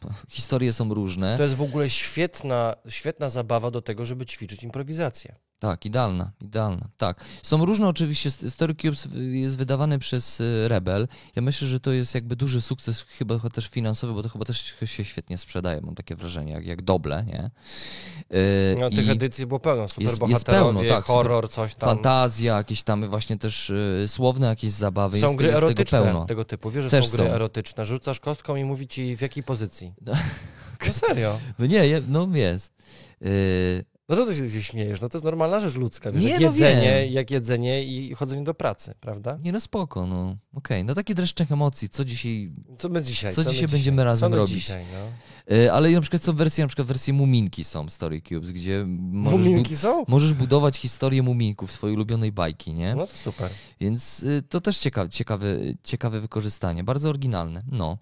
historie są różne. To jest w ogóle świetna, świetna zabawa do tego, żeby ćwiczyć improwizację. Tak, idealna, idealna. Tak. Są różne oczywiście, Story Cubes jest wydawany przez y, Rebel. Ja myślę, że to jest jakby duży sukces chyba też finansowy, bo to chyba też się świetnie sprzedaje, mam takie wrażenie, jak, jak doble, nie? Yy, no tych edycji było pełno, superbohaterowie, jest, jest pełno, tak, horror, coś tam. Fantazja, jakieś tam właśnie też y, słowne jakieś zabawy. Są jest, gry jest erotyczne tego, tego typu, wiesz, że też są gry są. erotyczne. Rzucasz kostką i mówi ci w jakiej pozycji. No, no serio. No nie, no jest. Yy, no co ty się śmiejesz? No to jest normalna rzecz ludzka. Wiesz, nie, jak, no jedzenie, wiem. jak jedzenie i chodzenie do pracy, prawda? Nie no spoko, no. Okej, okay. no taki dreszczyk emocji. Co dzisiaj... Co my dzisiaj? Co, co dzisiaj będziemy razem co robić? Dzisiaj, no? E, ale na przykład są wersje, na przykład wersje Muminki są Story Cubes, gdzie możesz, Muminki są? możesz budować historię Muminków, swojej ulubionej bajki, nie? No to super. Więc y, to też ciekawe, ciekawe, ciekawe wykorzystanie, bardzo oryginalne, no.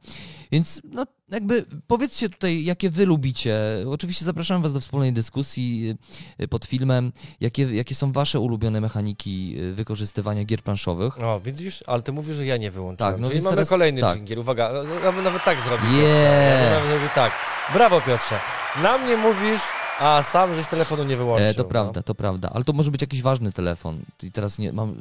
Więc no, jakby powiedzcie tutaj, jakie wy lubicie. Oczywiście zapraszam was do wspólnej dyskusji y, pod filmem, jakie, jakie są wasze ulubione mechaniki y, wykorzystywania gier planszowych. O, widzisz, ale ty mówisz, że ja nie wyłączyłem. Tak, no Czyli mamy teraz... kolejny tak. dżingiel. Uwaga, ja bym nawet tak zrobił. Yeah. Ja bym nawet tak. Brawo Piotrze. Na mnie mówisz, a sam żeś telefonu nie wyłączył. E, to no. prawda, to prawda. Ale to może być jakiś ważny telefon. I teraz nie mam.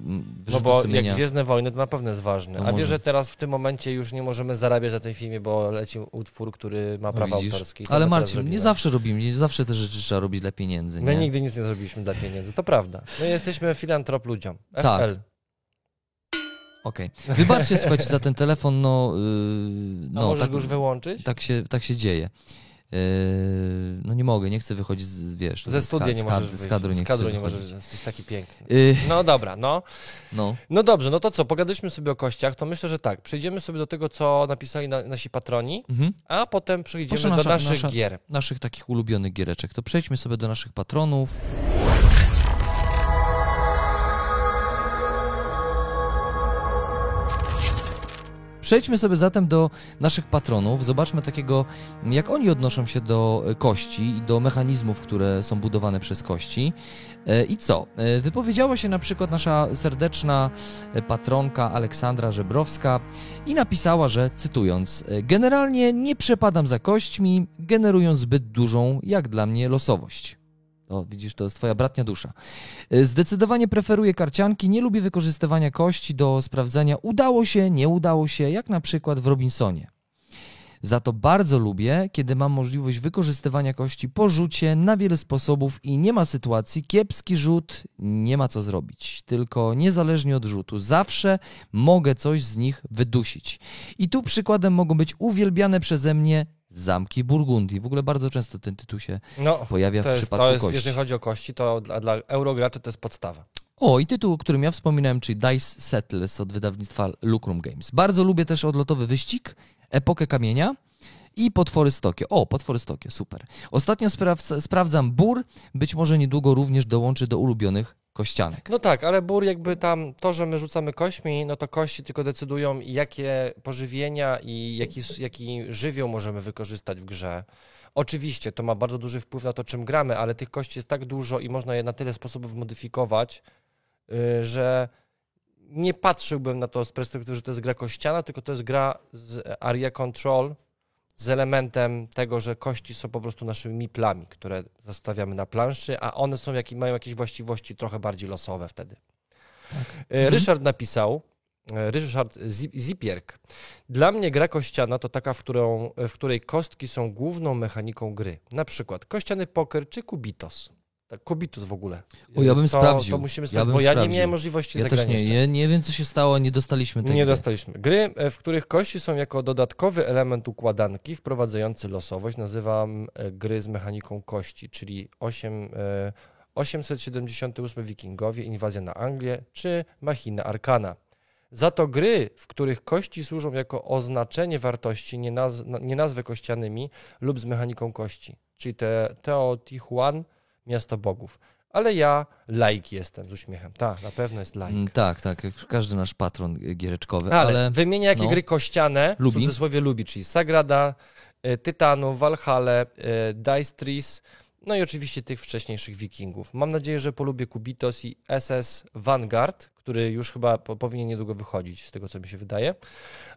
No bo sumienia. jak Gwiezdne Wojny, to na pewno jest ważny. To a wiesz, że teraz w tym momencie już nie możemy zarabiać na tej filmie, bo leci utwór, który ma prawa no autorskie. Ale Marcin, nie zawsze robimy, nie zawsze te rzeczy trzeba robić dla pieniędzy. My nigdy nic nie zrobiliśmy dla pieniędzy, to prawda. My jesteśmy filantrop ludziom. FL. Tak. Okej. Okay. Wybaczcie, słuchajcie, za ten telefon, no... Yy, no A możesz tak, go już wyłączyć? Tak się, tak się dzieje. Yy, no nie mogę, nie chcę wychodzić z, wiesz... Ze studia nie możesz Z kadru nie, z kadru nie możesz, jesteś taki piękny. Yy. No dobra, no. no. No dobrze, no to co, pogadaliśmy sobie o kościach, to myślę, że tak, przejdziemy sobie do tego, co napisali na, nasi patroni, mhm. a potem przejdziemy do naszych nasza, gier. Naszych takich ulubionych giereczek. To przejdźmy sobie do naszych patronów. Przejdźmy sobie zatem do naszych patronów. Zobaczmy takiego, jak oni odnoszą się do kości i do mechanizmów, które są budowane przez kości. E, I co? E, wypowiedziała się na przykład nasza serdeczna patronka Aleksandra Żebrowska i napisała, że cytując: Generalnie nie przepadam za kośćmi, generują zbyt dużą, jak dla mnie, losowość. O, widzisz, to jest twoja bratnia dusza. Y, zdecydowanie preferuję karcianki, nie lubię wykorzystywania kości do sprawdzania udało się, nie udało się, jak na przykład w Robinsonie. Za to bardzo lubię, kiedy mam możliwość wykorzystywania kości po rzucie na wiele sposobów i nie ma sytuacji, kiepski rzut, nie ma co zrobić. Tylko niezależnie od rzutu, zawsze mogę coś z nich wydusić. I tu przykładem mogą być uwielbiane przeze mnie Zamki Burgundii. W ogóle bardzo często ten tytuł się no, pojawia w jest, przypadku to jest, kości. Jeżeli chodzi o kości, to dla, dla eurograczy to jest podstawa. O, i tytuł, o którym ja wspominałem, czyli Dice Settlers od wydawnictwa Lucrum Games. Bardzo lubię też odlotowy wyścig, Epokę Kamienia i Potwory z Tokio. O, Potwory z Tokio, super. Ostatnio sprawdzam Bur, być może niedługo również dołączy do ulubionych kościanek. No tak, ale bór jakby tam, to, że my rzucamy kośćmi, no to kości tylko decydują, jakie pożywienia i jaki, jaki żywioł możemy wykorzystać w grze. Oczywiście to ma bardzo duży wpływ na to, czym gramy, ale tych kości jest tak dużo i można je na tyle sposobów modyfikować, yy, że nie patrzyłbym na to z perspektywy, że to jest gra kościana, tylko to jest gra z area control, z elementem tego, że kości są po prostu naszymi miplami, które zostawiamy na planszy, a one są, jak, mają jakieś właściwości trochę bardziej losowe wtedy. Tak. E, mhm. Ryszard napisał, e, Ryszard Zipierk. Dla mnie gra kościana to taka, w, którą, w której kostki są główną mechaniką gry. Na przykład kościany poker czy kubitos. Tak, Kobitus w ogóle. O, ja bym to, sprawdził. To musimy sprawdzić, ja bo ja sprawdził. nie miałem możliwości ja zagrania. Też nie, nie, nie wiem co się stało, nie dostaliśmy tego. Nie gry. dostaliśmy. Gry, e, w których kości są jako dodatkowy element układanki wprowadzający losowość. Nazywam e, gry z mechaniką kości, czyli 8, 878 e, Wikingowie, Inwazja na Anglię czy Machina Arkana. Za to gry, w których kości służą jako oznaczenie wartości, nie, naz nie nazwy kościanymi lub z mechaniką kości, czyli te Teotihuacan, miasto bogów. Ale ja laik jestem z uśmiechem. Tak, na pewno jest laik. Mm, tak, tak, każdy nasz patron giereczkowy. Ale, ale wymienia jakie no, gry kościane, lubi. w cudzysłowie lubi, czyli Sagrada, y, Tytanów, Valhalla, y, Dice Trees, no i oczywiście tych wcześniejszych wikingów. Mam nadzieję, że polubię Kubitos i SS Vanguard, który już chyba powinien niedługo wychodzić, z tego co mi się wydaje.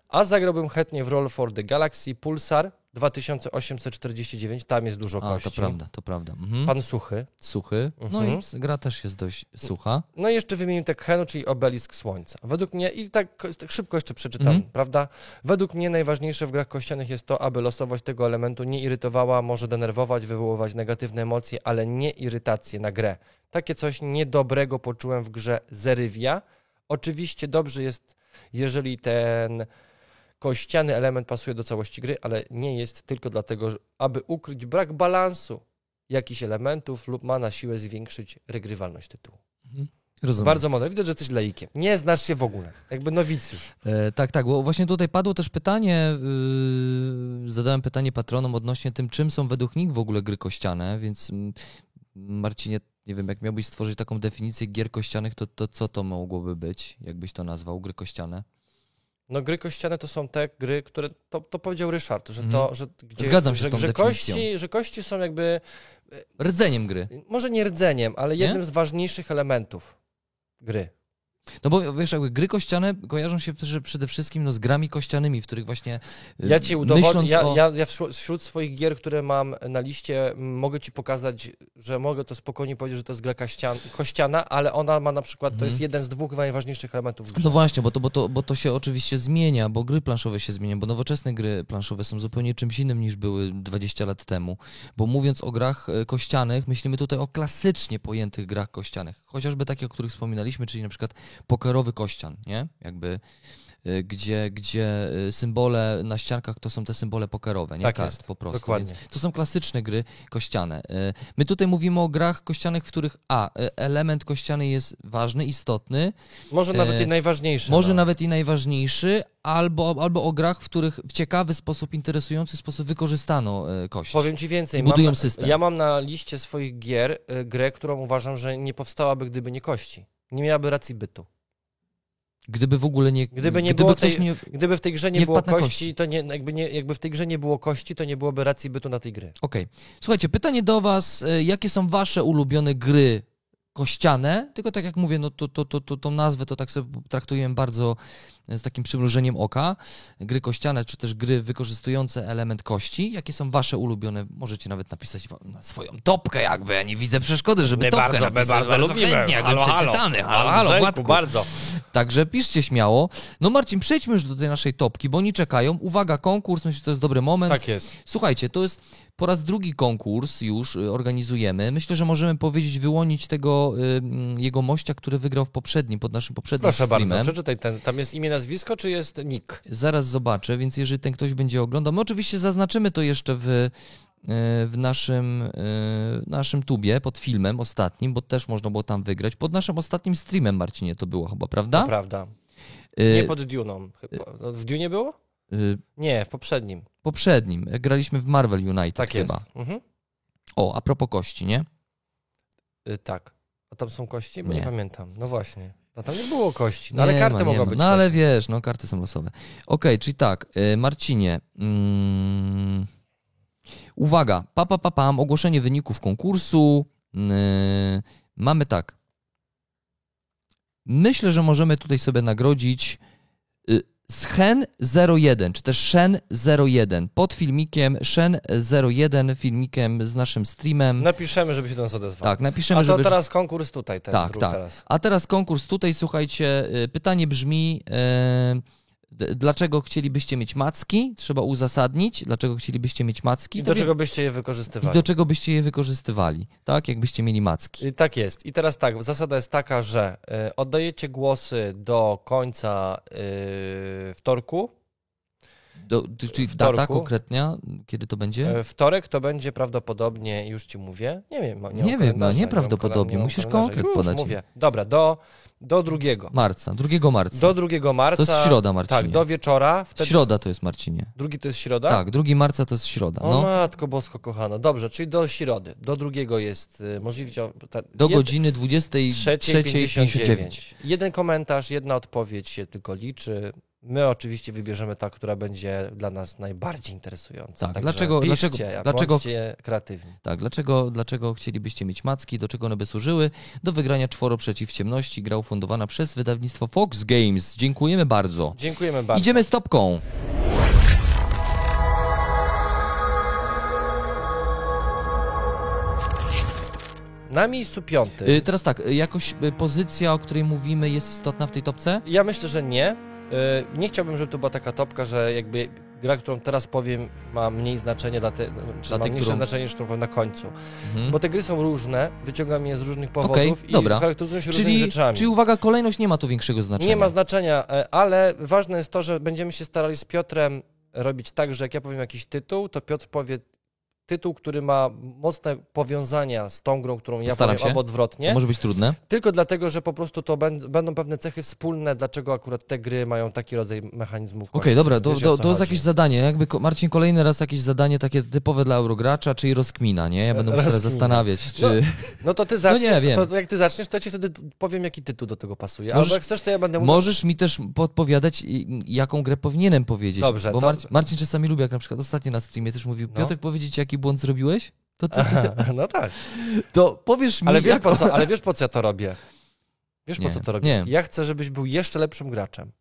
A zagrałbym chętnie w Roll for the Galaxy, Pulsar, 2849, tam jest dużo A, kości. to prawda, to prawda. Mhm. Pan Suchy. Suchy. No Mhm. i gra też jest dość sucha. No i jeszcze wymienił Tekhenu, czyli obelisk słońca. Według mnie, i tak, tak szybko jeszcze przeczytam, Mhm. prawda? Według mnie najważniejsze w grach kościanych jest to, aby losowość tego elementu nie irytowała, może denerwować, wywoływać negatywne emocje, ale nie irytacje na grę. Takie coś niedobrego poczułem w grze Zerywia. Oczywiście dobrze jest, jeżeli ten kościany element pasuje do całości gry, ale nie jest tylko dlatego, aby ukryć brak balansu jakichś elementów lub ma na siłę zwiększyć regrywalność tytułu. Rozumiem. Bardzo mądre. Widać, że jesteś laikiem. Nie znasz się w ogóle. Jakby nowicjusz. E, tak, tak, bo właśnie tutaj padło też pytanie, yy, zadałem pytanie patronom odnośnie tym, czym są według nich w ogóle gry kościane, więc mm, Marcinie, nie wiem, jak miałbyś stworzyć taką definicję gier kościanych, to, to co to mogłoby być, jakbyś to nazwał, gry kościane? No gry kościane to są te gry, które, to, to powiedział Ryszard, że Mhm. to, że, gdzie, Zgadzam się że, z tą że definicją. kości, że kości są jakby, Rdzeniem gry. może nie rdzeniem, ale Nie? jednym z ważniejszych elementów gry. No bo wiesz, jakby gry kościane kojarzą się przede wszystkim no, z grami kościanymi, w których właśnie y, Ja ci udowodnię, ja, o... ja, ja wśród, swoich gier, które mam na liście, mogę ci pokazać, że mogę to spokojnie powiedzieć, że to jest gra kaścian, kościana, ale ona ma na przykład, to Mhm. jest jeden z dwóch najważniejszych elementów grze. No właśnie, bo to, bo, to, bo to się oczywiście zmienia, bo gry planszowe się zmieniają, bo nowoczesne gry planszowe są zupełnie czymś innym niż były 20 lat temu. Bo mówiąc o grach e, kościanych, myślimy tutaj o klasycznie pojętych grach kościanych. Chociażby takie, o których wspominaliśmy, czyli na przykład pokerowy kościan, nie? Jakby e, gdzie, gdzie e, symbole na ściankach to są te symbole pokerowe, nie? Tak Kart jest, po prostu. dokładnie. Więc to są klasyczne gry kościane. E, My tutaj mówimy o grach kościanych, w których a, e, element kościany jest ważny, istotny, Może nawet e, i najważniejsze. może no. nawet i najważniejszy, albo, albo o grach, w których w ciekawy sposób, interesujący sposób wykorzystano e, kość. Powiem ci więcej. Budują mam, system. Ja mam na liście swoich gier y, grę, którą uważam, że nie powstałaby, gdyby nie kości. Nie miałaby racji bytu. Gdyby w ogóle nie. Gdyby nie gdyby było tej- nie. Gdyby w tej grze nie, Nie było kości, kości. to nie, jakby, nie, jakby w tej grze nie było kości, to nie byłoby racji bytu na tej gry. Okej. Słuchajcie, pytanie do Was. e, Jakie są Wasze ulubione gry kościane? Tylko tak jak mówię, no to, to, to, to, tą nazwę to tak sobie traktujemy bardzo e, z takim przymrużeniem oka. Gry kościane, czy też gry wykorzystujące element kości. Jakie są Wasze ulubione? Możecie nawet napisać na swoją topkę, jakby. Ja nie widzę przeszkody, żeby My topkę bardzo, my napisać. bardzo lubimy. chętnie, jakby Halo, halo. przeczytany. Halo, halo, Władku. bardzo. Także piszcie śmiało. No Marcin, przejdźmy już do tej naszej topki, bo oni czekają. Uwaga, konkurs, myślę, że to jest dobry moment. Tak jest. Słuchajcie, to jest po raz drugi konkurs już y, organizujemy. Myślę, że możemy powiedzieć, wyłonić tego y, jego mościa, który wygrał w poprzednim, pod naszym poprzednim Proszę streamem. bardzo, przeczytaj ten. Tam jest imię, nazwisko, czy jest nick? Zaraz zobaczę, więc jeżeli ten ktoś będzie oglądał, my oczywiście zaznaczymy to jeszcze w, y, w naszym, y, naszym tubie pod filmem ostatnim, bo też można było tam wygrać. Pod naszym ostatnim streamem, Marcinie, to było chyba, prawda? To prawda. Nie pod Duną. Chyba. No, W Dune było? Y, Nie, w poprzednim. poprzednim. Graliśmy w Marvel United Tak chyba. jest. Mhm. O, a propos kości, nie? Y, tak. A tam są kości? Bo nie, Nie. pamiętam. No właśnie. No tam nie było kości. No ale karty ma, mogą ma. być No ale kości. wiesz, no karty są losowe. Okej, czyli tak, y, Marcinie. Mm, uwaga, papa, papa, pam, ogłoszenie wyników konkursu. Y, mamy tak. Myślę, że możemy tutaj sobie nagrodzić y, Shen01, czy też Shen01 pod filmikiem Shen01, filmikiem z naszym streamem. Napiszemy, żeby się do nas odezwał. tak, napiszemy, A to żeby... teraz konkurs tutaj. Ten Tak, tak. Teraz. A teraz konkurs tutaj, słuchajcie, y, pytanie brzmi, y, d- dlaczego chcielibyście mieć macki? Trzeba uzasadnić, dlaczego chcielibyście mieć macki I do czego byście je i wykorzystywali? do czego byście je wykorzystywali, tak, jakbyście mieli macki. I Tak jest. I teraz tak, zasada jest taka, że y, oddajecie głosy do końca y, wtorku. Do, czyli wtorku. data konkretnia, kiedy to będzie? E, Wtorek to będzie prawdopodobnie, już ci mówię, nie wiem. Nie, Nie wiem, no, nie nieprawdopodobnie, musisz nie kalendarza. konkret Już podać. mówię. Dobra, do, do drugiego. Marca, 2 marca. Do 2 marca. To jest środa, Marcinie. Tak, do wieczora. Wtedy, Środa to jest, Marcinie. Drugi to jest środa? Tak, 2 marca to jest środa. O No, matko bosko kochana. Dobrze, czyli do środy. Do drugiego jest y, możliwe... Ta, do jed- godziny 23.59. 3.59. Jeden komentarz, jedna odpowiedź się tylko liczy. My oczywiście wybierzemy ta, która będzie dla nas najbardziej interesująca. Tak, dlaczego, piszcie, dlaczego, dlaczego kreatywni. Tak, dlaczego, dlaczego chcielibyście mieć macki, do czego one by służyły? Do wygrania czworo przeciw ciemności, gra ufundowana przez wydawnictwo Fox Games. Dziękujemy bardzo. Dziękujemy bardzo. Idziemy stopką. Na miejscu piątym. Y, teraz tak, y, jakoś y, pozycja, o której mówimy, jest istotna w tej topce? Ja myślę, że nie. Y, Nie chciałbym, żeby to była taka topka, że jakby gra, którą teraz powiem, ma mniej znaczenie dla te, czy Dla ma mniejsze którą- znaczenie niż którą powiem na końcu. Mhm. Bo te gry są różne, wyciągam je z różnych powodów i dobra. charakteryzują się różnymi Czyli, rzeczami. czyli uwaga, kolejność nie ma tu większego znaczenia. Nie ma znaczenia, e, ale ważne jest to, że będziemy się starali z Piotrem robić tak, że jak ja powiem jakiś tytuł, to Piotr powie tytuł, który ma mocne powiązania z tą grą, którą ja Postaram powiem, się. albo To odwrotnie. może być trudne. Tylko dlatego, że po prostu to będ- będą pewne cechy wspólne, dlaczego akurat te gry mają taki rodzaj mechanizmów. Okej, kości. dobra, to, to, to jest jakieś zadanie. Jakby Marcin kolejny raz jakieś zadanie takie typowe dla Eurogracza, czyli rozkmina, nie? Ja będę musiał teraz zastanawiać, czy... No, No to ty zaczniesz, nie, wiem. to jak ty zaczniesz, to ja ci wtedy powiem, jaki tytuł do tego pasuje. Możesz- Albo jak chcesz, to ja będę mówił. Możesz mi też podpowiadać, jaką grę powinienem powiedzieć. Dobrze, Bo to- Marcin, Marcin czasami lubi, jak na przykład ostatnio na streamie też mówił, No. Piotrek, powiedzieć, jaki błąd zrobiłeś? To, ty, No tak. to powiesz mi, Ale wiesz, jak... po co, ale wiesz po co ja to robię? Wiesz Nie, po co to robię? nie. Ja chcę, żebyś był jeszcze lepszym graczem.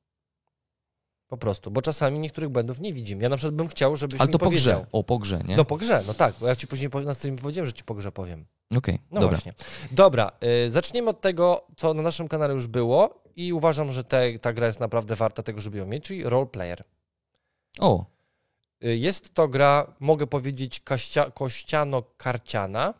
Po prostu, bo czasami niektórych błędów nie widzimy. Ja na przykład bym chciał, żebyś Ale to po powiedział. grze. O, po grze, nie? No po grze, no tak, bo ja ci później na streamie powiedziałem, że ci po grze powiem. Okej, No dobra. właśnie. Dobra, y, zaczniemy od tego, co na naszym kanale już było i uważam, że te, ta gra jest naprawdę warta tego, żeby ją mieć, czyli role player. O, Jest to gra, mogę powiedzieć, kaścia- kościano-karciana,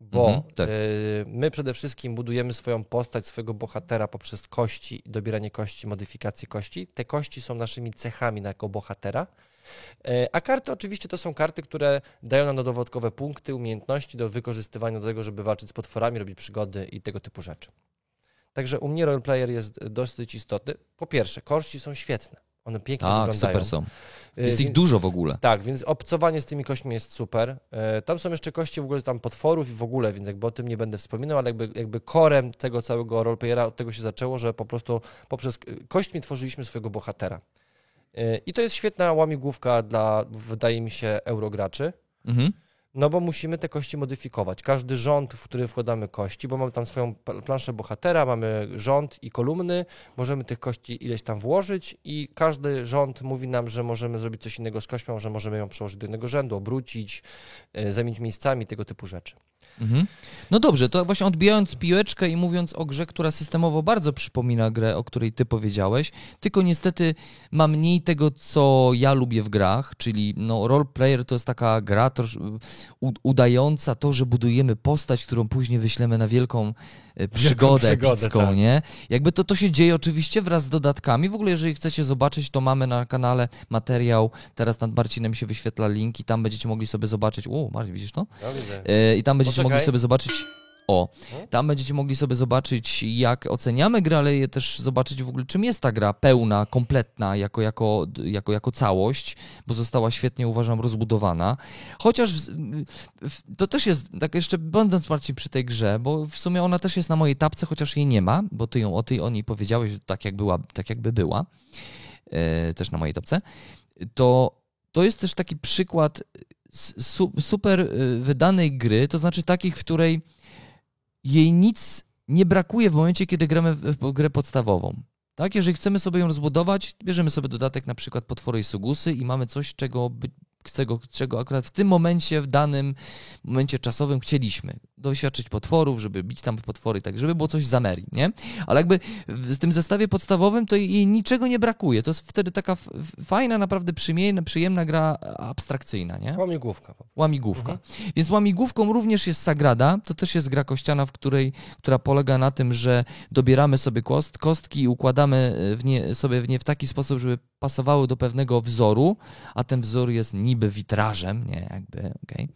bo Mhm, tak. y, my przede wszystkim budujemy swoją postać, swojego bohatera poprzez kości, dobieranie kości, modyfikację kości. Te kości są naszymi cechami jako bohatera. Y, A karty oczywiście to są karty, które dają nam dodatkowe punkty, umiejętności do wykorzystywania do tego, żeby walczyć z potworami, robić przygody i tego typu rzeczy. Także u mnie roleplayer jest dosyć istotny. Po pierwsze, kości są świetne. One pięknie tak, wyglądają. super są. Y, Jest ich dużo w ogóle. tak, więc obcowanie z tymi kośćmi jest super. E, Tam są jeszcze kości w ogóle tam potworów i w ogóle, więc jakby o tym nie będę wspominał, ale jakby, jakby korem tego całego roleplayera od tego się zaczęło, że po prostu poprzez kośćmi tworzyliśmy swojego bohatera. I to jest świetna łamigłówka dla, wydaje mi się, eurograczy. Mhm. No bo musimy te kości modyfikować. Każdy rząd, w który wkładamy kości, bo mamy tam swoją pl- planszę bohatera, mamy rząd i kolumny, możemy tych kości ileś tam włożyć i każdy rząd mówi nam, że możemy zrobić coś innego z kością, że możemy ją przełożyć do innego rzędu, obrócić, e, zamienić miejscami, tego typu rzeczy. Mhm. No dobrze, to właśnie odbijając piłeczkę i mówiąc o grze, która systemowo bardzo przypomina grę, o której ty powiedziałeś, tylko niestety ma mniej tego, co ja lubię w grach, czyli no, role player to jest taka gra u, udająca to, że budujemy postać, którą później wyślemy na wielką przygodę, przygodę, epicką, tak. nie? Jakby to, to się dzieje oczywiście wraz z dodatkami. W ogóle, jeżeli chcecie zobaczyć, to mamy na kanale materiał, teraz nad Marcinem się wyświetla link i tam będziecie mogli sobie zobaczyć, o, Marcin, widzisz to? No, widzę. E, I tam będziecie Poczekaj. mogli sobie zobaczyć. O, Mhm. tam będziecie mogli sobie zobaczyć, jak oceniamy grę, ale je też zobaczyć w ogóle, czym jest ta gra pełna, kompletna, jako, jako, jako, jako całość, bo została świetnie, uważam, rozbudowana. Chociaż to też jest, tak jeszcze będąc Marcin przy tej grze, bo w sumie ona też jest na mojej tapce, chociaż jej nie ma, bo ty ją o tej o niej powiedziałeś, tak jak była, tak jakby była, e, też na mojej tapce, to, to jest też taki przykład su, super y, wydanej gry, to znaczy takich, w której jej nic nie brakuje w momencie, kiedy gramy w, grę podstawową. Tak, jeżeli chcemy sobie ją rozbudować, bierzemy sobie dodatek na przykład potwory i sugusy i mamy coś, czego, czego, czego akurat w tym momencie, w danym momencie czasowym chcieliśmy. Doświadczyć potworów, żeby bić tam potwory, tak, żeby było coś z Amerii, nie? Ale jakby w, tym zestawie podstawowym to jej niczego nie brakuje. To jest wtedy taka fajna, naprawdę przyjemna, przyjemna gra abstrakcyjna, nie? Łamigłówka. Łamigłówka. Mhm. Więc łamigłówką również jest Sagrada. To też jest gra kościana, w której, która polega na tym, że dobieramy sobie kost, kostki i układamy e, w nie, sobie w nie w taki sposób, żeby pasowały do pewnego wzoru, a ten wzór jest niby witrażem, nie, jakby, okej.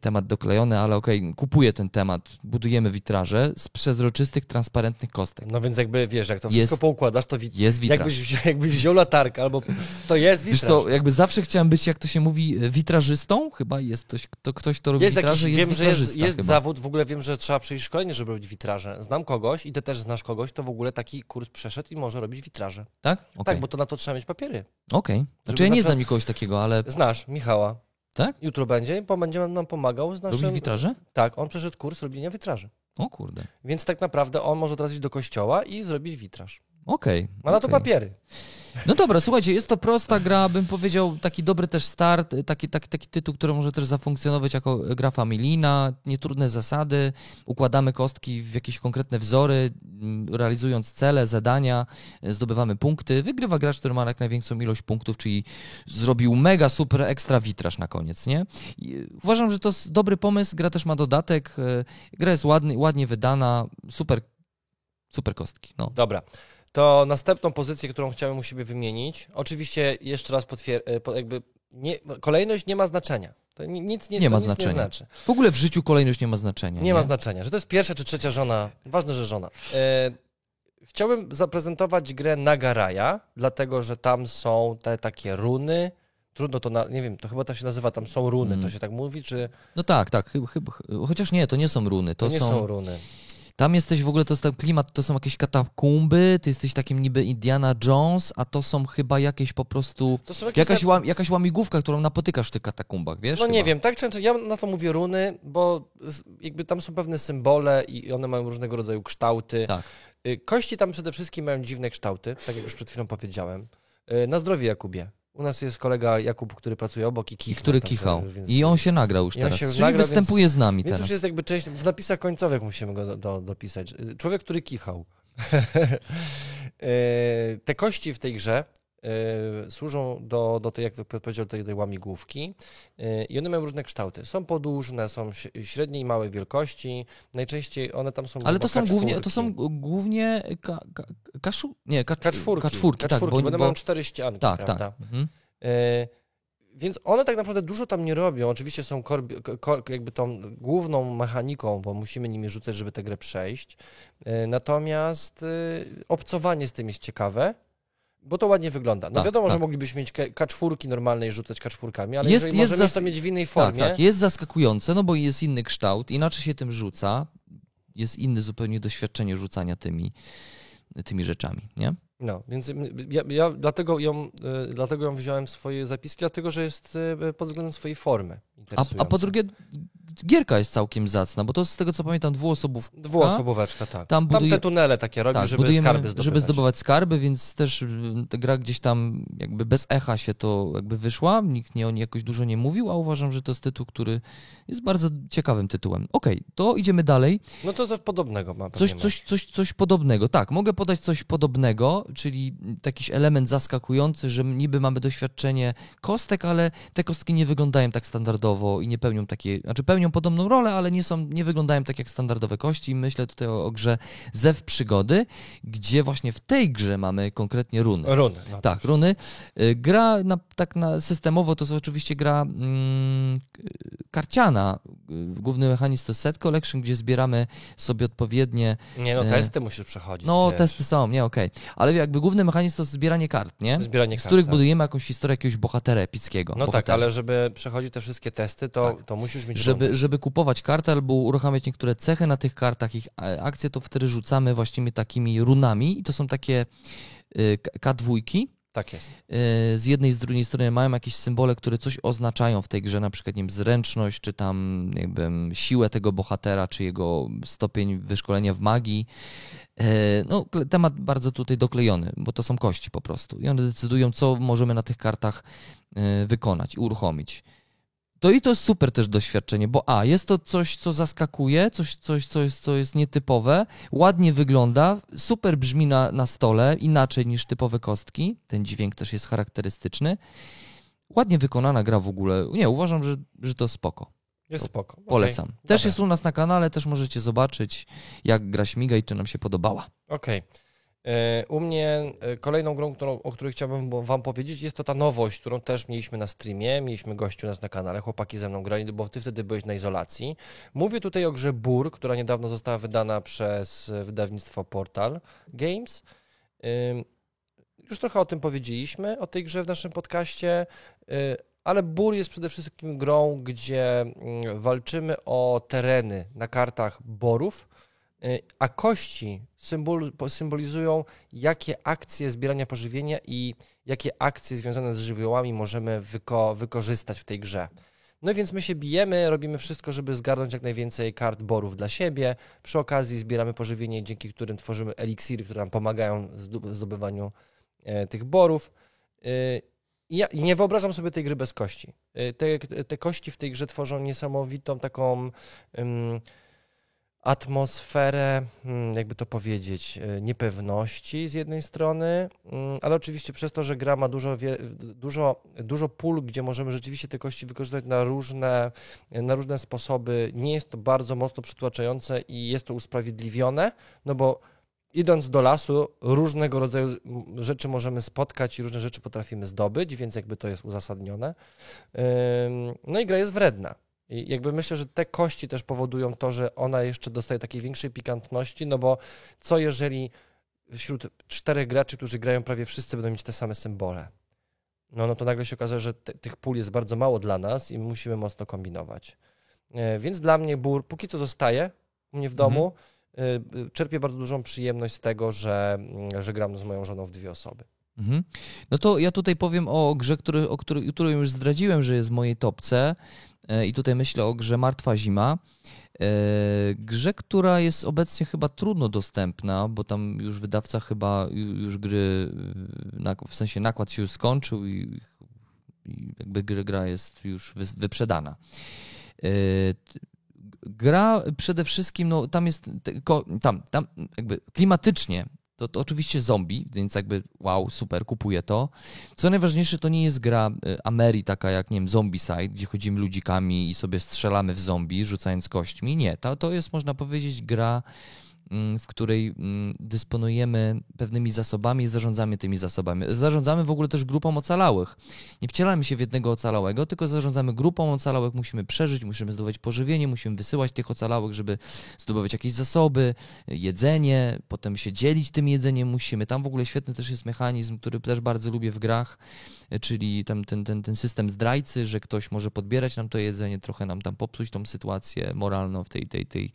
Temat doklejony, ale okej, kupuję ten temat. Budujemy witraże z przezroczystych, transparentnych kostek. No więc jakby, wiesz, jak to Jest- wszystko poukładasz, to wi- Jest witraż. jakbyś, wziął, jakbyś wziął latarkę albo... To jest Wiesz witraż. co, jakby zawsze chciałem być, jak to się mówi, witrażystą. Chyba jest ktoś, kto, ktoś kto robi Jest witraże, jakiś, jest wiem, że jest, jest chyba. zawód, w ogóle wiem, że trzeba przejść szkolenie, żeby robić witraże. Znam kogoś i ty też znasz kogoś, to w ogóle taki kurs przeszedł i może robić witraże. Tak? Okej. Tak, bo to na to trzeba mieć papiery. Okej. Znaczy Żeby ja nie znam nikogoś takiego, ale Znasz Michała. Tak? Jutro będzie i będzie nam pomagał z Robi naszym... witraże? Tak, on przeszedł kurs robienia witraży. O kurde. Więc tak naprawdę on może teraz iść do kościoła i zrobić witraż. Okej. Ma na to papiery. No dobra, słuchajcie, jest to prosta gra, bym powiedział, taki dobry też start, taki, taki, taki tytuł, który może też zafunkcjonować jako gra familijna, nietrudne zasady, układamy kostki w jakieś konkretne wzory, m, realizując cele, zadania, zdobywamy punkty, wygrywa gracz, który ma jak największą ilość punktów, czyli zrobił mega super ekstra witraż na koniec, nie? I, Uważam, że to jest dobry pomysł, gra też ma dodatek, e, gra jest ładny, ładnie wydana, super, super kostki, no. Dobra. To następną pozycję, którą chciałem u siebie wymienić, oczywiście jeszcze raz potwierdzę, jakby nie, kolejność nie ma znaczenia. To ni- nic nie, Nie ma nic znaczenia. Nie, znaczy. W ogóle w życiu kolejność nie ma znaczenia. nie ma znaczenia, że to jest pierwsza czy trzecia żona. Ważne, że żona. E, chciałbym zaprezentować grę Nagaraya, dlatego że tam są te takie runy. Trudno to, na, nie wiem, to chyba to się nazywa, tam są runy, Mm. to się tak mówi, czy No tak, tak, chyba, chyba, chociaż nie, to nie są runy, to, to nie są, są runy? Tam jesteś w ogóle, to jest ten klimat, to są jakieś katakumby, ty jesteś takim niby Indiana Jones, a to są chyba jakieś po prostu, To są jakieś jakaś, łam, jakaś łamigłówka, którą napotykasz w tych katakumbach, wiesz? No nie chyba. wiem, tak często, ja na to mówię runy, bo jakby tam są pewne symbole i one mają różnego rodzaju kształty. Tak. Y, Kości tam przede wszystkim mają dziwne kształty, tak jak już przed chwilą powiedziałem. Y, Na zdrowie Jakubie. U nas jest kolega Jakub, który pracuje obok i I kicha. który kichał. więc- I on się nagrał już teraz, czyli nagrał, występuje z nami Więc teraz. już jest jakby część, w napisach końcowych musimy go do, do, dopisać. Człowiek, który kichał. Y, Te kości w tej grze służą do, do tej, jak to powiedział, tej, tej łamigłówki y, i one mają różne kształty. Są podłużne, są średniej i małej wielkości. Najczęściej one tam są Ale to są głównie, to są głównie ka, ka, kaszu? Nie, kacz, kaczwórki. kaczwórki, tak, Kaczwórki, bo, bo one bo, mają cztery ścianki, tak, prawda? tak. Mhm. E, Więc one tak naprawdę dużo tam nie robią. Oczywiście są korbi- ko- ko- jakby tą główną mechaniką, bo musimy nimi rzucać, żeby tę grę przejść. Natomiast obcowanie z tym jest ciekawe, bo to ładnie wygląda. No Tak, wiadomo, że tak. moglibyśmy mieć kaczwórki normalne i rzucać kaczwórkami, ale Jest- jeżeli jest możemy zas- to mieć w innej Tak, formie, tak, jest zaskakujące, no bo jest inny kształt, inaczej się tym rzuca, jest inne zupełnie doświadczenie rzucania tymi, tymi rzeczami, nie? No, więc ja, ja dlatego, ją, y, dlatego ją wziąłem w swoje zapiski, dlatego że jest y, pod względem swojej formy A, a po drugie, gierka jest całkiem zacna, bo to z tego co pamiętam dwuosobówka. Dwuosobóweczka, tak. Tam Tam, buduje- te tunele takie robi, Tak, żeby budujemy, skarby zdobywać. żeby zdobywać skarby, więc też y, ta gra gdzieś tam jakby bez echa się to jakby wyszła, nikt nie o niej jakoś dużo nie mówił, a uważam, że to jest tytuł, który jest bardzo ciekawym tytułem. Okej, to idziemy dalej. No to coś podobnego ma. Coś, coś, coś, coś podobnego. Tak, mogę podać coś podobnego, czyli jakiś element zaskakujący, że niby mamy doświadczenie kostek, ale te kostki nie wyglądają tak standardowo i nie pełnią takiej, znaczy pełnią podobną rolę, ale nie są, nie wyglądają tak jak standardowe kości. Myślę tutaj o, o grze Zew Przygody, gdzie właśnie w tej grze mamy konkretnie runy. Runy. No Tak, runy. Y, Gra na, tak na systemowo to jest oczywiście gra mm, karciana. Y, Główny mechanizm to set collection, gdzie zbieramy sobie odpowiednie Nie no, E, testy musisz przechodzić. no, wiesz. testy są, nie, okej. Ale jakby główny mechanizm to zbieranie kart, nie? Zbieranie Z kart, których tak. budujemy jakąś historię jakiegoś bohatera epickiego. No tak, bohatera. ale żeby przechodzić te wszystkie testy, to, Tak. to musisz mieć. Żeby, żeby kupować karty albo uruchamiać niektóre cechy na tych kartach, ich e, akcje, to wtedy rzucamy właściwie takimi runami i to są takie y, K- K2. Tak jest. y, Z jednej i z drugiej strony mają jakieś symbole, które coś oznaczają w tej grze, na przykład nie wiem, zręczność, czy tam jakby siłę tego bohatera, czy jego stopień wyszkolenia w magii. E, No, temat bardzo tutaj doklejony, bo to są kości po prostu. I one decydują, co możemy na tych kartach e, wykonać i uruchomić. To i to jest super też doświadczenie, bo a, jest to coś, co zaskakuje, coś, coś co, jest, co jest nietypowe, ładnie wygląda, super brzmi na, na stole, inaczej niż typowe kostki, ten dźwięk też jest charakterystyczny. Ładnie wykonana gra w ogóle. Nie, uważam, że, że to spoko. Jest spoko. Polecam. Też Dobra. jest u nas na kanale, też możecie zobaczyć, jak gra śmiga i czy nam się podobała. Okej. E, U mnie e, kolejną grą, którą, o której chciałbym wam powiedzieć, jest to ta nowość, którą też mieliśmy na streamie, mieliśmy gości u nas na kanale, chłopaki ze mną grali, bo ty wtedy byłeś na izolacji. Mówię tutaj o grze Bur, która niedawno została wydana przez e, wydawnictwo Portal Games. Już trochę o tym powiedzieliśmy, o tej grze w naszym podcaście, y, ale Bur jest przede wszystkim grą, gdzie mm, walczymy o tereny na kartach borów, a kości symbol, symbolizują, jakie akcje zbierania pożywienia i jakie akcje związane z żywiołami możemy wyko, wykorzystać w tej grze. No więc my się bijemy, robimy wszystko, żeby zgarnąć jak najwięcej kart borów dla siebie. Przy okazji zbieramy pożywienie, dzięki którym tworzymy eliksiry, które nam pomagają w zdobywaniu e, tych borów. I ja nie wyobrażam sobie tej gry bez kości. E, te, te kości w tej grze tworzą niesamowitą taką atmosferę, hmm, jakby to powiedzieć, e, niepewności z jednej strony, mm, ale oczywiście przez to, że gra ma dużo, dużo, dużo pól, gdzie możemy rzeczywiście te kości wykorzystać na różne, na różne sposoby, nie jest to bardzo mocno przytłaczające i jest to usprawiedliwione, no bo idąc do lasu, różnego rodzaju rzeczy możemy spotkać i różne rzeczy potrafimy zdobyć, więc jakby to jest uzasadnione. No i gra jest wredna. I jakby myślę, że te kości też powodują to, że ona jeszcze dostaje takiej większej pikantności, no bo co jeżeli wśród czterech graczy, którzy grają prawie wszyscy będą mieć te same symbole? No, no to nagle się okaże, że te, tych pól jest bardzo mało dla nas i musimy mocno kombinować. E, więc dla mnie bór póki co zostaje u mnie w domu. Mhm. Czerpię bardzo dużą przyjemność z tego, że, że gram z moją żoną w dwie osoby. Mhm. No to ja tutaj powiem o grze, który, o której, którą już zdradziłem, że jest w mojej topce. E, I tutaj myślę o grze Martwa Zima. E, grze, która jest obecnie chyba trudno dostępna, bo tam już wydawca chyba już gry, w sensie nakład się już skończył i, jakby gra jest już wyprzedana. E, gra przede wszystkim, no tam jest, tam, tam jakby klimatycznie to, to oczywiście zombie, więc jakby wow, super, kupuję to. Co najważniejsze, to nie jest gra y, Ameri taka jak, nie wiem, Zombicide, gdzie chodzimy ludzikami i sobie strzelamy w zombie, rzucając kośćmi. Nie, to, to jest, można powiedzieć, gra w której mm, dysponujemy pewnymi zasobami i zarządzamy tymi zasobami. Zarządzamy w ogóle też grupą ocalałych. Nie wcielamy się w jednego ocalałego, tylko zarządzamy grupą ocalałych, musimy przeżyć, musimy zdobywać pożywienie, musimy wysyłać tych ocalałych, żeby zdobywać jakieś zasoby, jedzenie, potem się dzielić tym jedzeniem musimy. Tam w ogóle świetny też jest mechanizm, który też bardzo lubię w grach, czyli tam ten, ten, ten system zdrajcy, że ktoś może podbierać nam to jedzenie, trochę nam tam popsuć tą sytuację moralną w tej, tej, tej,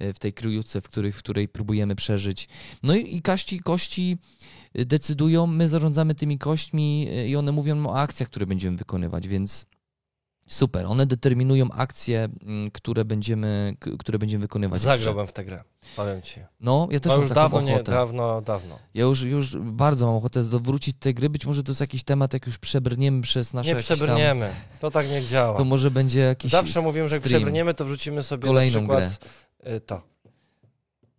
w tej kryjówce, w której, w której próbujemy przeżyć. No i, i kaści, kości decydują, my zarządzamy tymi kośćmi i one mówią o akcjach, które będziemy wykonywać, więc Super, one determinują akcje, mm, które będziemy, które będziemy wykonywać. Zagrałbym w tę grę, powiem Ci. No, ja też mam już taką dawno, ochotę. Nie, dawno, dawno. Ja już, już bardzo mam ochotę wrócić do tej gry. Być może to jest jakiś temat, jak już przebrniemy przez nasze Nie przebrniemy, tam, to tak nie działa. To może będzie jakiś Zawsze mówimy, że jak przebrniemy, to wrzucimy sobie Kolejną na przykład grę. Y, to.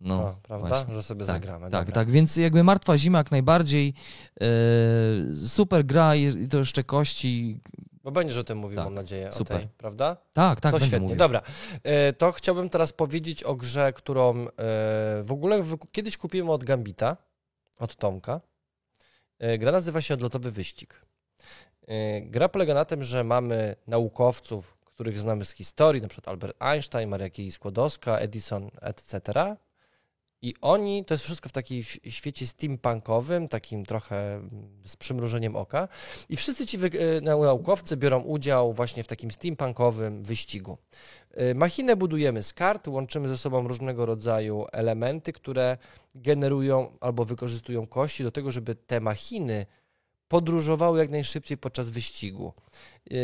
No, to, prawda? Właśnie. Że sobie tak, zagramy. Tak, Dobra. tak, więc jakby Martwa Zima jak najbardziej. Yy, super gra i to jeszcze kości bo będziesz o tym mówił, tak, mam nadzieję, super. Tej, prawda? Tak, tak, to świetnie. Mówił. Dobra, e, to chciałbym teraz powiedzieć o grze, którą e, w ogóle kiedyś kupiłem od Gambita, od Tomka. Gra nazywa się Odlotowy Wyścig. Gra polega na tym, że mamy naukowców, których znamy z historii, na przykład Albert Einstein, Maria Curie-Skłodowska, Edison, etc. I oni, to jest wszystko w takim świecie steampunkowym, takim trochę z przymrużeniem oka. I wszyscy ci e, naukowcy biorą udział właśnie w takim steampunkowym wyścigu. E, machinę budujemy z kart, łączymy ze sobą różnego rodzaju elementy, które generują albo wykorzystują kości do tego, żeby te machiny podróżowały jak najszybciej podczas wyścigu. E,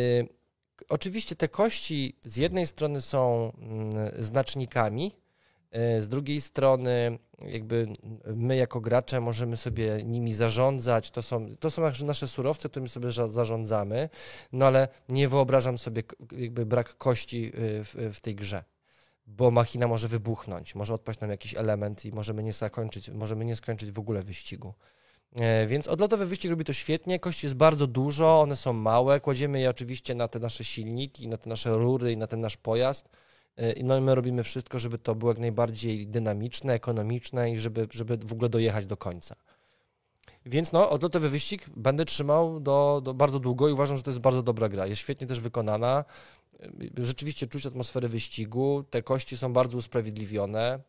oczywiście te kości z jednej strony są mm, znacznikami, z drugiej strony, jakby my jako gracze możemy sobie nimi zarządzać. To są, to są nasze surowce, którymi sobie zarządzamy, no ale nie wyobrażam sobie jakby brak kości e, w, w tej grze bo machina może wybuchnąć, może odpaść nam jakiś element i możemy nie zakończyć, możemy nie skończyć w ogóle wyścigu. E, więc odlotowy wyścig robi to świetnie, kości jest bardzo dużo, one są małe, kładziemy je oczywiście na te nasze silniki, na te nasze rury i na ten nasz pojazd. E, no i my robimy wszystko, żeby to było jak najbardziej dynamiczne, ekonomiczne i żeby, żeby w ogóle dojechać do końca. Więc no, odlotowy wyścig będę trzymał do, do bardzo długo i uważam, że to jest bardzo dobra gra. Jest świetnie też wykonana. E, rzeczywiście czuć atmosferę wyścigu. Te kości są bardzo usprawiedliwione.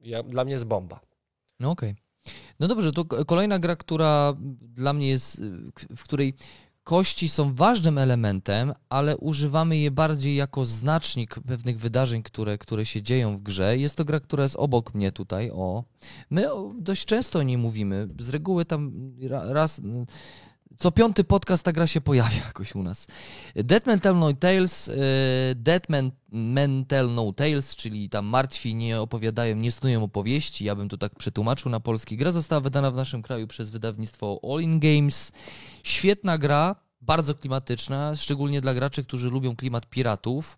Ja, dla mnie jest bomba. No okej. Okay. No dobrze, to kolejna gra, która dla mnie jest, w której Kości są ważnym elementem, ale używamy je bardziej jako znacznik pewnych wydarzeń, które, które się dzieją w grze. Jest to gra, która jest obok mnie tutaj. O. My dość często o niej mówimy. Z reguły tam raz co piąty podcast ta gra się pojawia jakoś u nas. Dead Man Tell No Tales, e, Dead Man Tell No Tales, czyli tam martwi nie opowiadają, nie snują opowieści, ja bym to tak przetłumaczył na polski. Gra została wydana w naszym kraju przez wydawnictwo All In Games. Świetna gra, bardzo klimatyczna, szczególnie dla graczy, którzy lubią klimat piratów.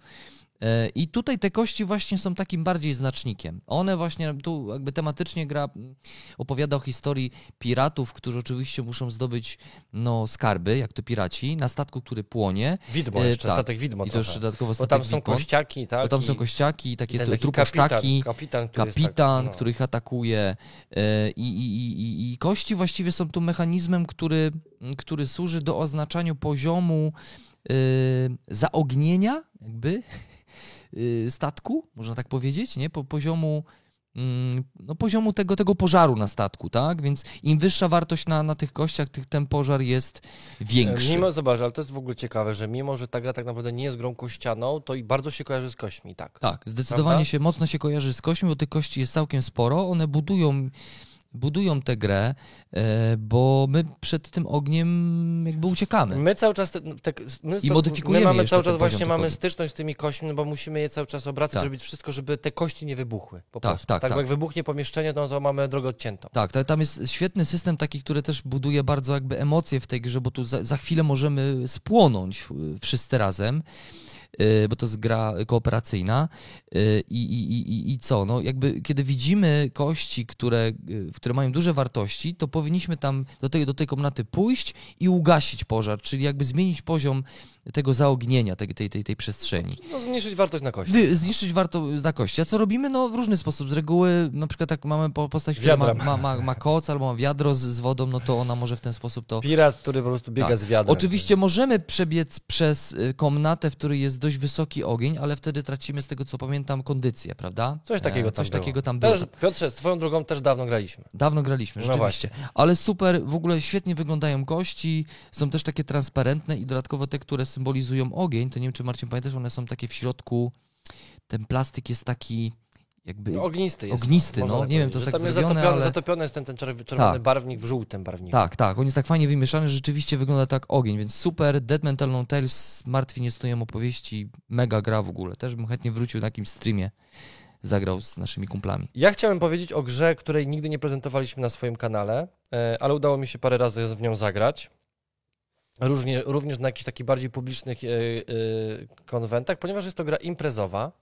E, I tutaj te kości właśnie są takim bardziej znacznikiem. One właśnie, tu jakby tematycznie gra mm, opowiada o historii piratów, którzy oczywiście muszą zdobyć no, skarby, jak to piraci, na statku, który płonie. Widmo E, jeszcze, tak. statek widmo I to jeszcze dodatkowo Bo statek tam są Widmo. kościaki, tak? Bo tam są kościaki, takie ten tu- taki truposzczaki, kapitan, kapitan, który jest kapitan, tak, no. który ich atakuje. e, I, i, i, i- kości właściwie są tu mechanizmem, który, który służy do oznaczania poziomu zaognienia, jakby statku, można tak powiedzieć, nie? Po poziomu. mm, No, poziomu tego, tego pożaru na statku, tak? Więc im wyższa wartość na, na tych kościach, tych, ten pożar jest większy. Mimo, zobacz, ale to jest w ogóle ciekawe, że mimo, że ta gra tak naprawdę nie jest grą kościaną, to i bardzo się kojarzy z kośćmi, tak. Tak, zdecydowanie Prawda? się mocno się kojarzy z kośćmi, bo tych kości jest całkiem sporo. One budują, budują tę grę, e, bo my przed tym ogniem jakby uciekamy. My cały czas, te, te, my, I modyfikujemy my mamy cały czas właśnie mamy styczność z tymi kośćmi, no bo musimy je cały czas obracać, Tak. robić wszystko, żeby te kości nie wybuchły. Po Tak, prostu. tak, tak, tak. bo jak wybuchnie pomieszczenie, no to mamy drogę odciętą. Tak, ta- tam jest świetny system taki, który też buduje bardzo jakby emocje w tej grze, bo tu za, za chwilę możemy spłonąć y, wszyscy razem, bo to jest gra kooperacyjna y, i, i, i, i- i co, no jakby kiedy widzimy kości, które, y, które mają duże wartości, to powinniśmy tam do tej, do tej komnaty pójść i ugasić pożar, czyli jakby zmienić poziom tego zaognienia tej, tej, tej, tej przestrzeni. No, zmniejszyć wartość na kości. Zniszczyć warto na kości. A co robimy? No w różny sposób. Z reguły, na przykład jak mamy po- postać, która ma, ma, ma, ma koc albo ma wiadro z, z wodą, no to ona może w ten sposób to... Pirat, który po prostu biega Tak. z wiadrem. Oczywiście możemy przebiec przez y, komnatę, w której jest dość wysoki ogień, ale wtedy tracimy z tego, co pamiętam, kondycję, prawda? Coś takiego E, tam Coś było. takiego tam było. Też, Piotrze, swoją drogą też dawno graliśmy. Dawno graliśmy, No rzeczywiście. Ale super, w ogóle świetnie wyglądają kości, są też takie transparentne i dodatkowo te, które symbolizują ogień, to nie wiem, czy Marcin pamiętasz, one są takie w środku, ten plastik jest taki jakby... No, ognisty jest. Ognisty, no. tak Nie wiem, to że tak tam jest zatopiony, ale- zatopiony jest ten, ten czerw- czerwony Tak. barwnik w żółtym barwniku. Tak, tak, on jest tak fajnie wymieszany, że rzeczywiście wygląda tak ogień, więc super, Dead Mental No Tales, martwi nie stoją opowieści, mega gra w ogóle, też bym chętnie wrócił na jakimś streamie, zagrał z naszymi kumplami. Ja chciałem powiedzieć o grze, której nigdy nie prezentowaliśmy na swoim kanale, e, ale udało mi się parę razy w nią zagrać. Różnie, również na jakichś takich bardziej publicznych e, e, konwentach, ponieważ jest to gra imprezowa.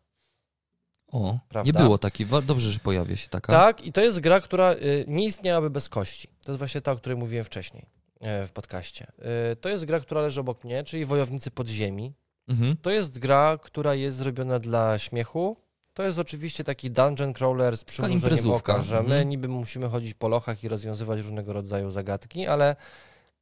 O, Prawda? nie było takiej, dobrze, że pojawia się taka. Tak, i to jest gra, która e, nie istniałaby bez kości. To jest właśnie ta, o której mówiłem wcześniej w podcaście. To jest gra, która leży obok mnie, czyli Wojownicy Podziemi. Mhm. To jest gra, która jest zrobiona dla śmiechu. To jest oczywiście taki dungeon crawler z przymrużeniem oka, że my Mhm. niby musimy chodzić po lochach i rozwiązywać różnego rodzaju zagadki, ale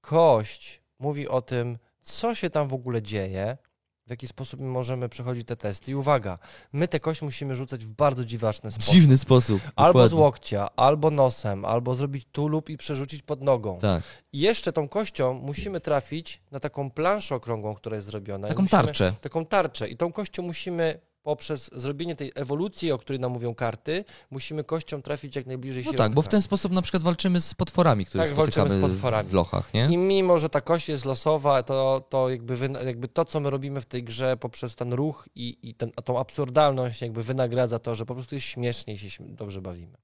kość mówi o tym, co się tam w ogóle dzieje, w jaki sposób my możemy przechodzić te testy. I uwaga, my tę kość musimy rzucać w bardzo dziwaczny sposób. Dziwny sposób. Albo z dokładnie. łokcia, albo nosem, albo zrobić tulub i przerzucić pod nogą. Tak, I jeszcze tą kością musimy trafić na taką planszę okrągłą, która jest zrobiona. Taką musimy, tarczę. taką tarczę. I tą kością musimy poprzez zrobienie tej ewolucji, o której nam mówią karty, musimy kością trafić jak najbliżej No środka. tak, bo w ten sposób na przykład walczymy z potworami, które Tak, walczymy spotykamy z potworami. w lochach, nie? I mimo, że ta kość jest losowa, to, to jakby, jakby to, co my robimy w tej grze poprzez ten ruch i, i ten, tą absurdalność jakby wynagradza to, że po prostu jest śmiesznie i się dobrze bawimy.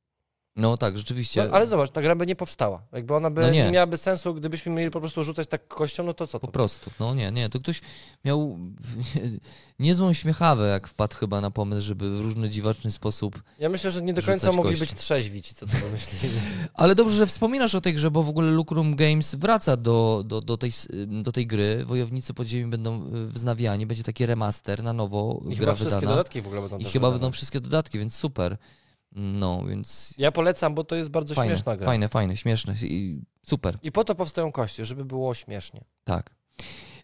No tak, rzeczywiście. No, ale zobacz, ta gra by nie powstała. Jakby ona by No nie. nie. miałaby sensu, gdybyśmy mieli po prostu rzucać tak kością, no to co to? Po prostu, no nie, nie, to ktoś miał niezłą śmiechawę, jak wpadł chyba na pomysł, żeby w różny dziwaczny sposób. Ja myślę, że nie do końca mogli być trzeźwi ci, co to pomyśleli. Ale dobrze, że wspominasz o tej grze, bo w ogóle Lucrum Games wraca do, do, do, tej, do tej gry. Wojownicy Podziemi będą y, wznawiani, będzie taki remaster na nowo, I gra chyba wszystkie wydana. dodatki w ogóle będą I chyba wydane. będą wszystkie dodatki, więc super. No, więc Ja polecam, bo to jest bardzo fajne, śmieszna gra. fajne, fajne, śmieszne i super, I po to powstają kości, żeby było śmiesznie. tak.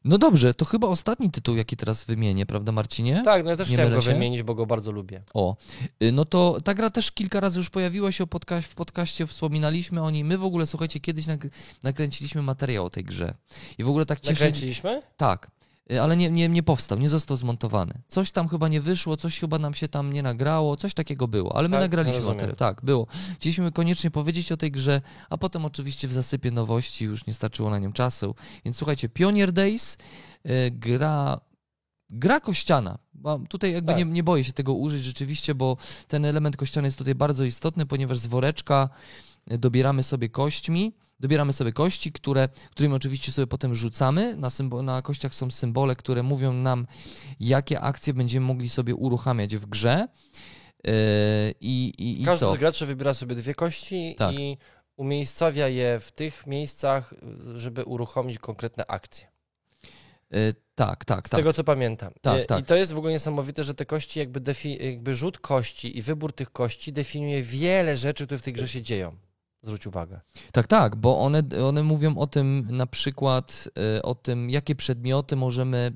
No dobrze, to chyba ostatni tytuł, jaki teraz wymienię, prawda Marcinie? Tak, no ja też Nie chciałem go się? wymienić, bo go bardzo lubię. O, y, no to ta gra też kilka razy już pojawiła się podca- w podcaście, wspominaliśmy o niej. My w ogóle, słuchajcie, kiedyś nag- nakręciliśmy materiał o tej grze. I w ogóle tak cieszy... Nakręciliśmy? Tak. Y, ale nie, nie, nie powstał, nie został zmontowany. Coś tam chyba nie wyszło, coś chyba nam się tam nie nagrało, coś takiego było, ale my Tak? nagraliśmy materiał. Tak, było. Chcieliśmy koniecznie powiedzieć o tej grze, a potem oczywiście w zasypie nowości już nie starczyło na nią czasu. Więc słuchajcie, Pioneer Days, y, gra gra kościana. Tutaj jakby Tak. nie, nie boję się tego użyć rzeczywiście, bo ten element kościany jest tutaj bardzo istotny, ponieważ z woreczka y, dobieramy sobie kośćmi, dobieramy sobie kości, które, którymi oczywiście sobie potem rzucamy. Na, symbo- na kościach są symbole, które mówią nam, jakie akcje będziemy mogli sobie uruchamiać w grze. Yy, I, i, i Każdy co? z graczy wybiera sobie dwie kości Tak. i umiejscawia je w tych miejscach, żeby uruchomić konkretne akcje. Yy, tak, tak, Z tak. tego co pamiętam. Tak, E, tak. I to jest w ogóle niesamowite, że te kości, jakby, defi- jakby rzut kości i wybór tych kości definiuje wiele rzeczy, które w tej grze się dzieją. Zwróć uwagę. Tak, tak, bo one, one mówią o tym na przykład, y, o tym, jakie przedmioty możemy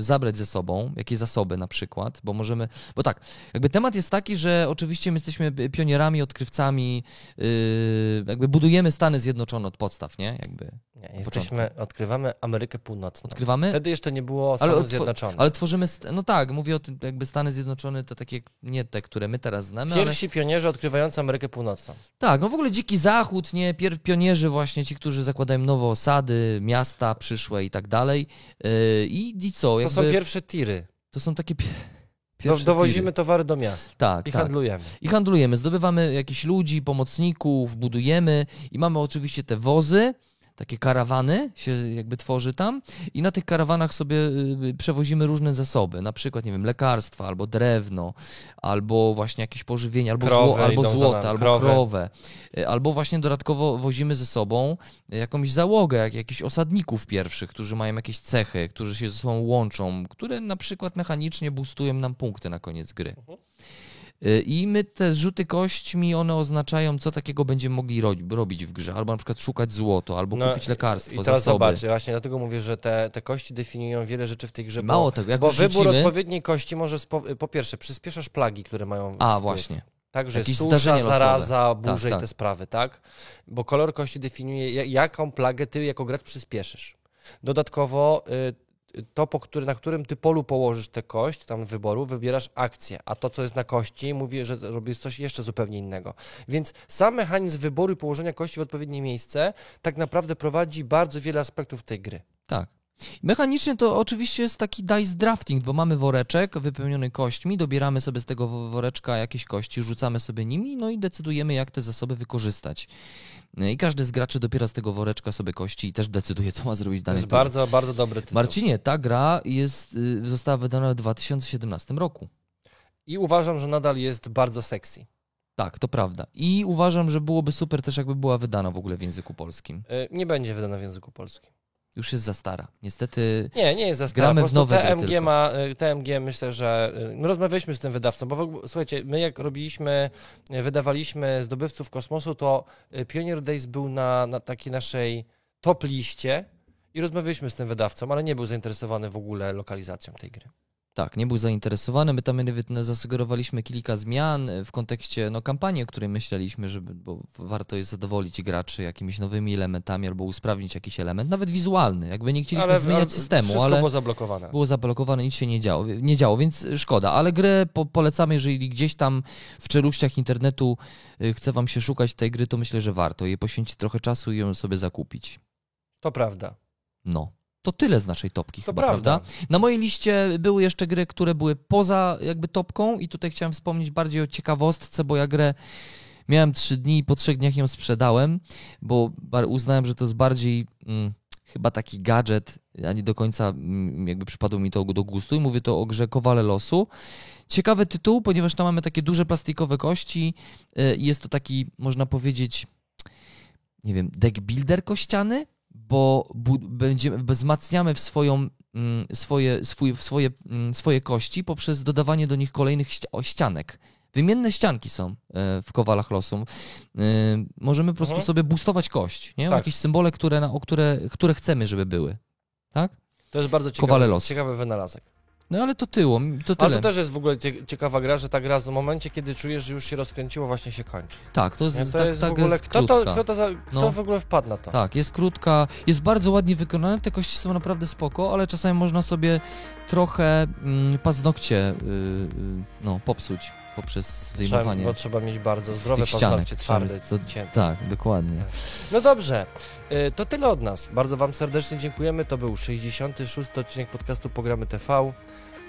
zabrać ze sobą, jakie zasoby na przykład, bo możemy, bo tak, jakby temat jest taki, że oczywiście my jesteśmy pionierami, odkrywcami, y, jakby budujemy Stany Zjednoczone od podstaw, nie? Jakby Nie, jesteśmy, odkrywamy Amerykę Północną. odkrywamy, Wtedy jeszcze nie było Ale Stanów otwo- Zjednoczonych. ale tworzymy, no tak, mówię o tym, jakby Stany Zjednoczone to takie, nie te, które my teraz znamy, ale Pierwsi pionierzy odkrywający Amerykę Północną. Tak, no w ogóle dziki zachód, nie, pier, pionierzy właśnie, ci, którzy zakładają nowe osady, miasta przyszłe i tak dalej. Yy, I, I co, To jakby, są pierwsze tiry. to są takie pierwsze dowozimy tiry. towary do miast Tak, i tak. handlujemy. I handlujemy, zdobywamy jakichś ludzi, pomocników, budujemy i mamy oczywiście te wozy, takie karawany się jakby tworzy tam i na tych karawanach sobie y, przewozimy różne zasoby, na przykład, nie wiem, lekarstwa, albo drewno, albo właśnie jakieś pożywienie, albo, Krowy zło, albo nami, albo krowy. krowę, y, albo właśnie dodatkowo wozimy ze sobą jakąś załogę, jak, jakichś osadników pierwszych, którzy mają jakieś cechy, którzy się ze sobą łączą, które na przykład mechanicznie boostują nam punkty na koniec gry. Mhm. Y, I my te rzuty kośćmi, one oznaczają, co takiego będziemy mogli ro robić w grze. Albo na przykład szukać złoto, albo No kupić lekarstwo, I teraz zasoby. zobacz, właśnie dlatego mówię, że te, te kości definiują wiele rzeczy w tej grze. Mało bo, tego, jak bo już wybór rzucimy- odpowiedniej kości może spo, po pierwsze przyspieszasz plagi, które mają. A, właśnie. Także Jakieś susza, zaraza, burze Tak, i tak. te sprawy, tak? Bo kolor kości definiuje, ja- jaką plagę ty jako gracz przyspieszysz. Dodatkowo y, to, który, na którym ty polu położysz tę kość, tam wyboru, wybierasz akcję, a to, co jest na kości, mówi, że robisz coś jeszcze zupełnie innego. Więc sam mechanizm wyboru i położenia kości w odpowiednie miejsce tak naprawdę prowadzi bardzo wiele aspektów tej gry. Tak. Mechanicznie to oczywiście jest taki dice drafting, bo mamy woreczek wypełniony kośćmi, dobieramy sobie z tego wo- woreczka jakieś kości, rzucamy sobie nimi, no i decydujemy, jak te zasoby wykorzystać. I każdy z graczy dobiera z tego woreczka sobie kości i też decyduje, co ma zrobić w To jest bardzo, bardzo dobry tytuł. Marcinie, ta gra jest, y, została wydana w 2017 roku. I uważam, że nadal jest bardzo sexy. Tak, to prawda. I uważam, że byłoby super też, jakby była wydana w ogóle w języku polskim. Y, Nie będzie wydana w języku polskim. Już jest za stara. Niestety. Nie, nie jest za stara. Gramy po w nowe gry TMG tylko. ma, y, TMG myślę, że my rozmawialiśmy z tym wydawcą, bo w ogóle, słuchajcie, my jak robiliśmy, y, wydawaliśmy zdobywców kosmosu, to y, Pioneer Days był na, na takiej naszej top liście i rozmawialiśmy z tym wydawcą, ale nie był zainteresowany w ogóle lokalizacją tej gry. Tak, nie był zainteresowany. My tam no, zasugerowaliśmy kilka zmian w kontekście no, kampanii, o której myśleliśmy, żeby, bo warto jest zadowolić graczy jakimiś nowymi elementami albo usprawnić jakiś element, nawet wizualny. Jakby nie chcieliśmy ale zmieniać ale systemu, ale było zablokowane. było zablokowane, nic się nie działo, nie działo, więc szkoda. Ale grę po, polecamy, jeżeli gdzieś tam w czeluściach internetu y, chce wam się szukać tej gry, to myślę, że warto jej poświęcić trochę czasu i ją sobie zakupić. To prawda. No. To tyle z naszej topki To chyba, prawda. prawda? Na mojej liście były jeszcze gry, które były poza jakby topką i tutaj chciałem wspomnieć bardziej o ciekawostce, bo ja grę miałem trzy dni i po trzech dniach ją sprzedałem, bo uznałem, że to jest bardziej mm, chyba taki gadżet, a nie do końca mm, jakby przypadło mi to do gustu i mówię to o grze Kowale Losu. Ciekawy tytuł, ponieważ tam mamy takie duże plastikowe kości y, i jest to taki, można powiedzieć, nie wiem, deck builder kościany, bo będziemy, wzmacniamy w swoją, mm, swoje, swój, swoje, mm, swoje kości poprzez dodawanie do nich kolejnych ścianek. Wymienne ścianki są e, w kowalach losu. E, Możemy po prostu Mhm. sobie boostować kość, nie? Tak. Jakieś symbole, które, na, o które, które chcemy, żeby były. Tak? To jest bardzo ciekawy wynalazek. No ale to tyło, to Ale tyle. to też jest w ogóle cie- ciekawa gra, że ta gra w momencie, kiedy czujesz, że już się rozkręciło, właśnie się kończy. Tak, to jest, To tak, jest tak w ogóle, jest kto, to, kto, to za, kto No. w ogóle wpadł na to? Tak, jest krótka, jest bardzo ładnie wykonane, te kości są naprawdę spoko, ale czasami można sobie trochę mm, paznokcie y, y, no, popsuć poprzez Trzeba, wyjmowanie bo trzeba mieć bardzo zdrowe paznokcie, twarde, Trzeba- to- cięte. Tak, dokładnie. No dobrze, y, to tyle od nas. Bardzo Wam serdecznie dziękujemy. To był 66. odcinek podcastu Pogramy TV.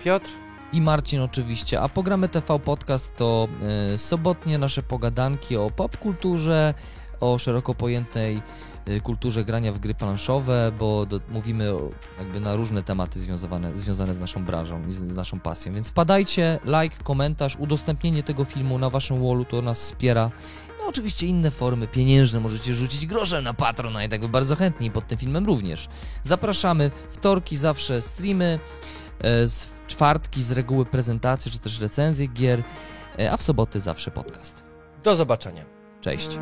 Piotr, I Marcin oczywiście, a programy TV Podcast to y, sobotnie nasze pogadanki o popkulturze, o szeroko pojętej y, kulturze grania w gry planszowe, bo do, mówimy o, jakby na różne tematy związane, związane z naszą branżą i z naszą pasją. Więc wpadajcie, like, komentarz, udostępnienie tego filmu na waszym wallu, to nas wspiera. No oczywiście inne formy pieniężne, możecie rzucić groszem na Patrona i tak bardzo chętnie pod tym filmem również. Zapraszamy, wtorki zawsze streamy, e, z czwartki z reguły prezentacje czy też recenzje gier, e, a w soboty zawsze podcast. do zobaczenia. Cześć.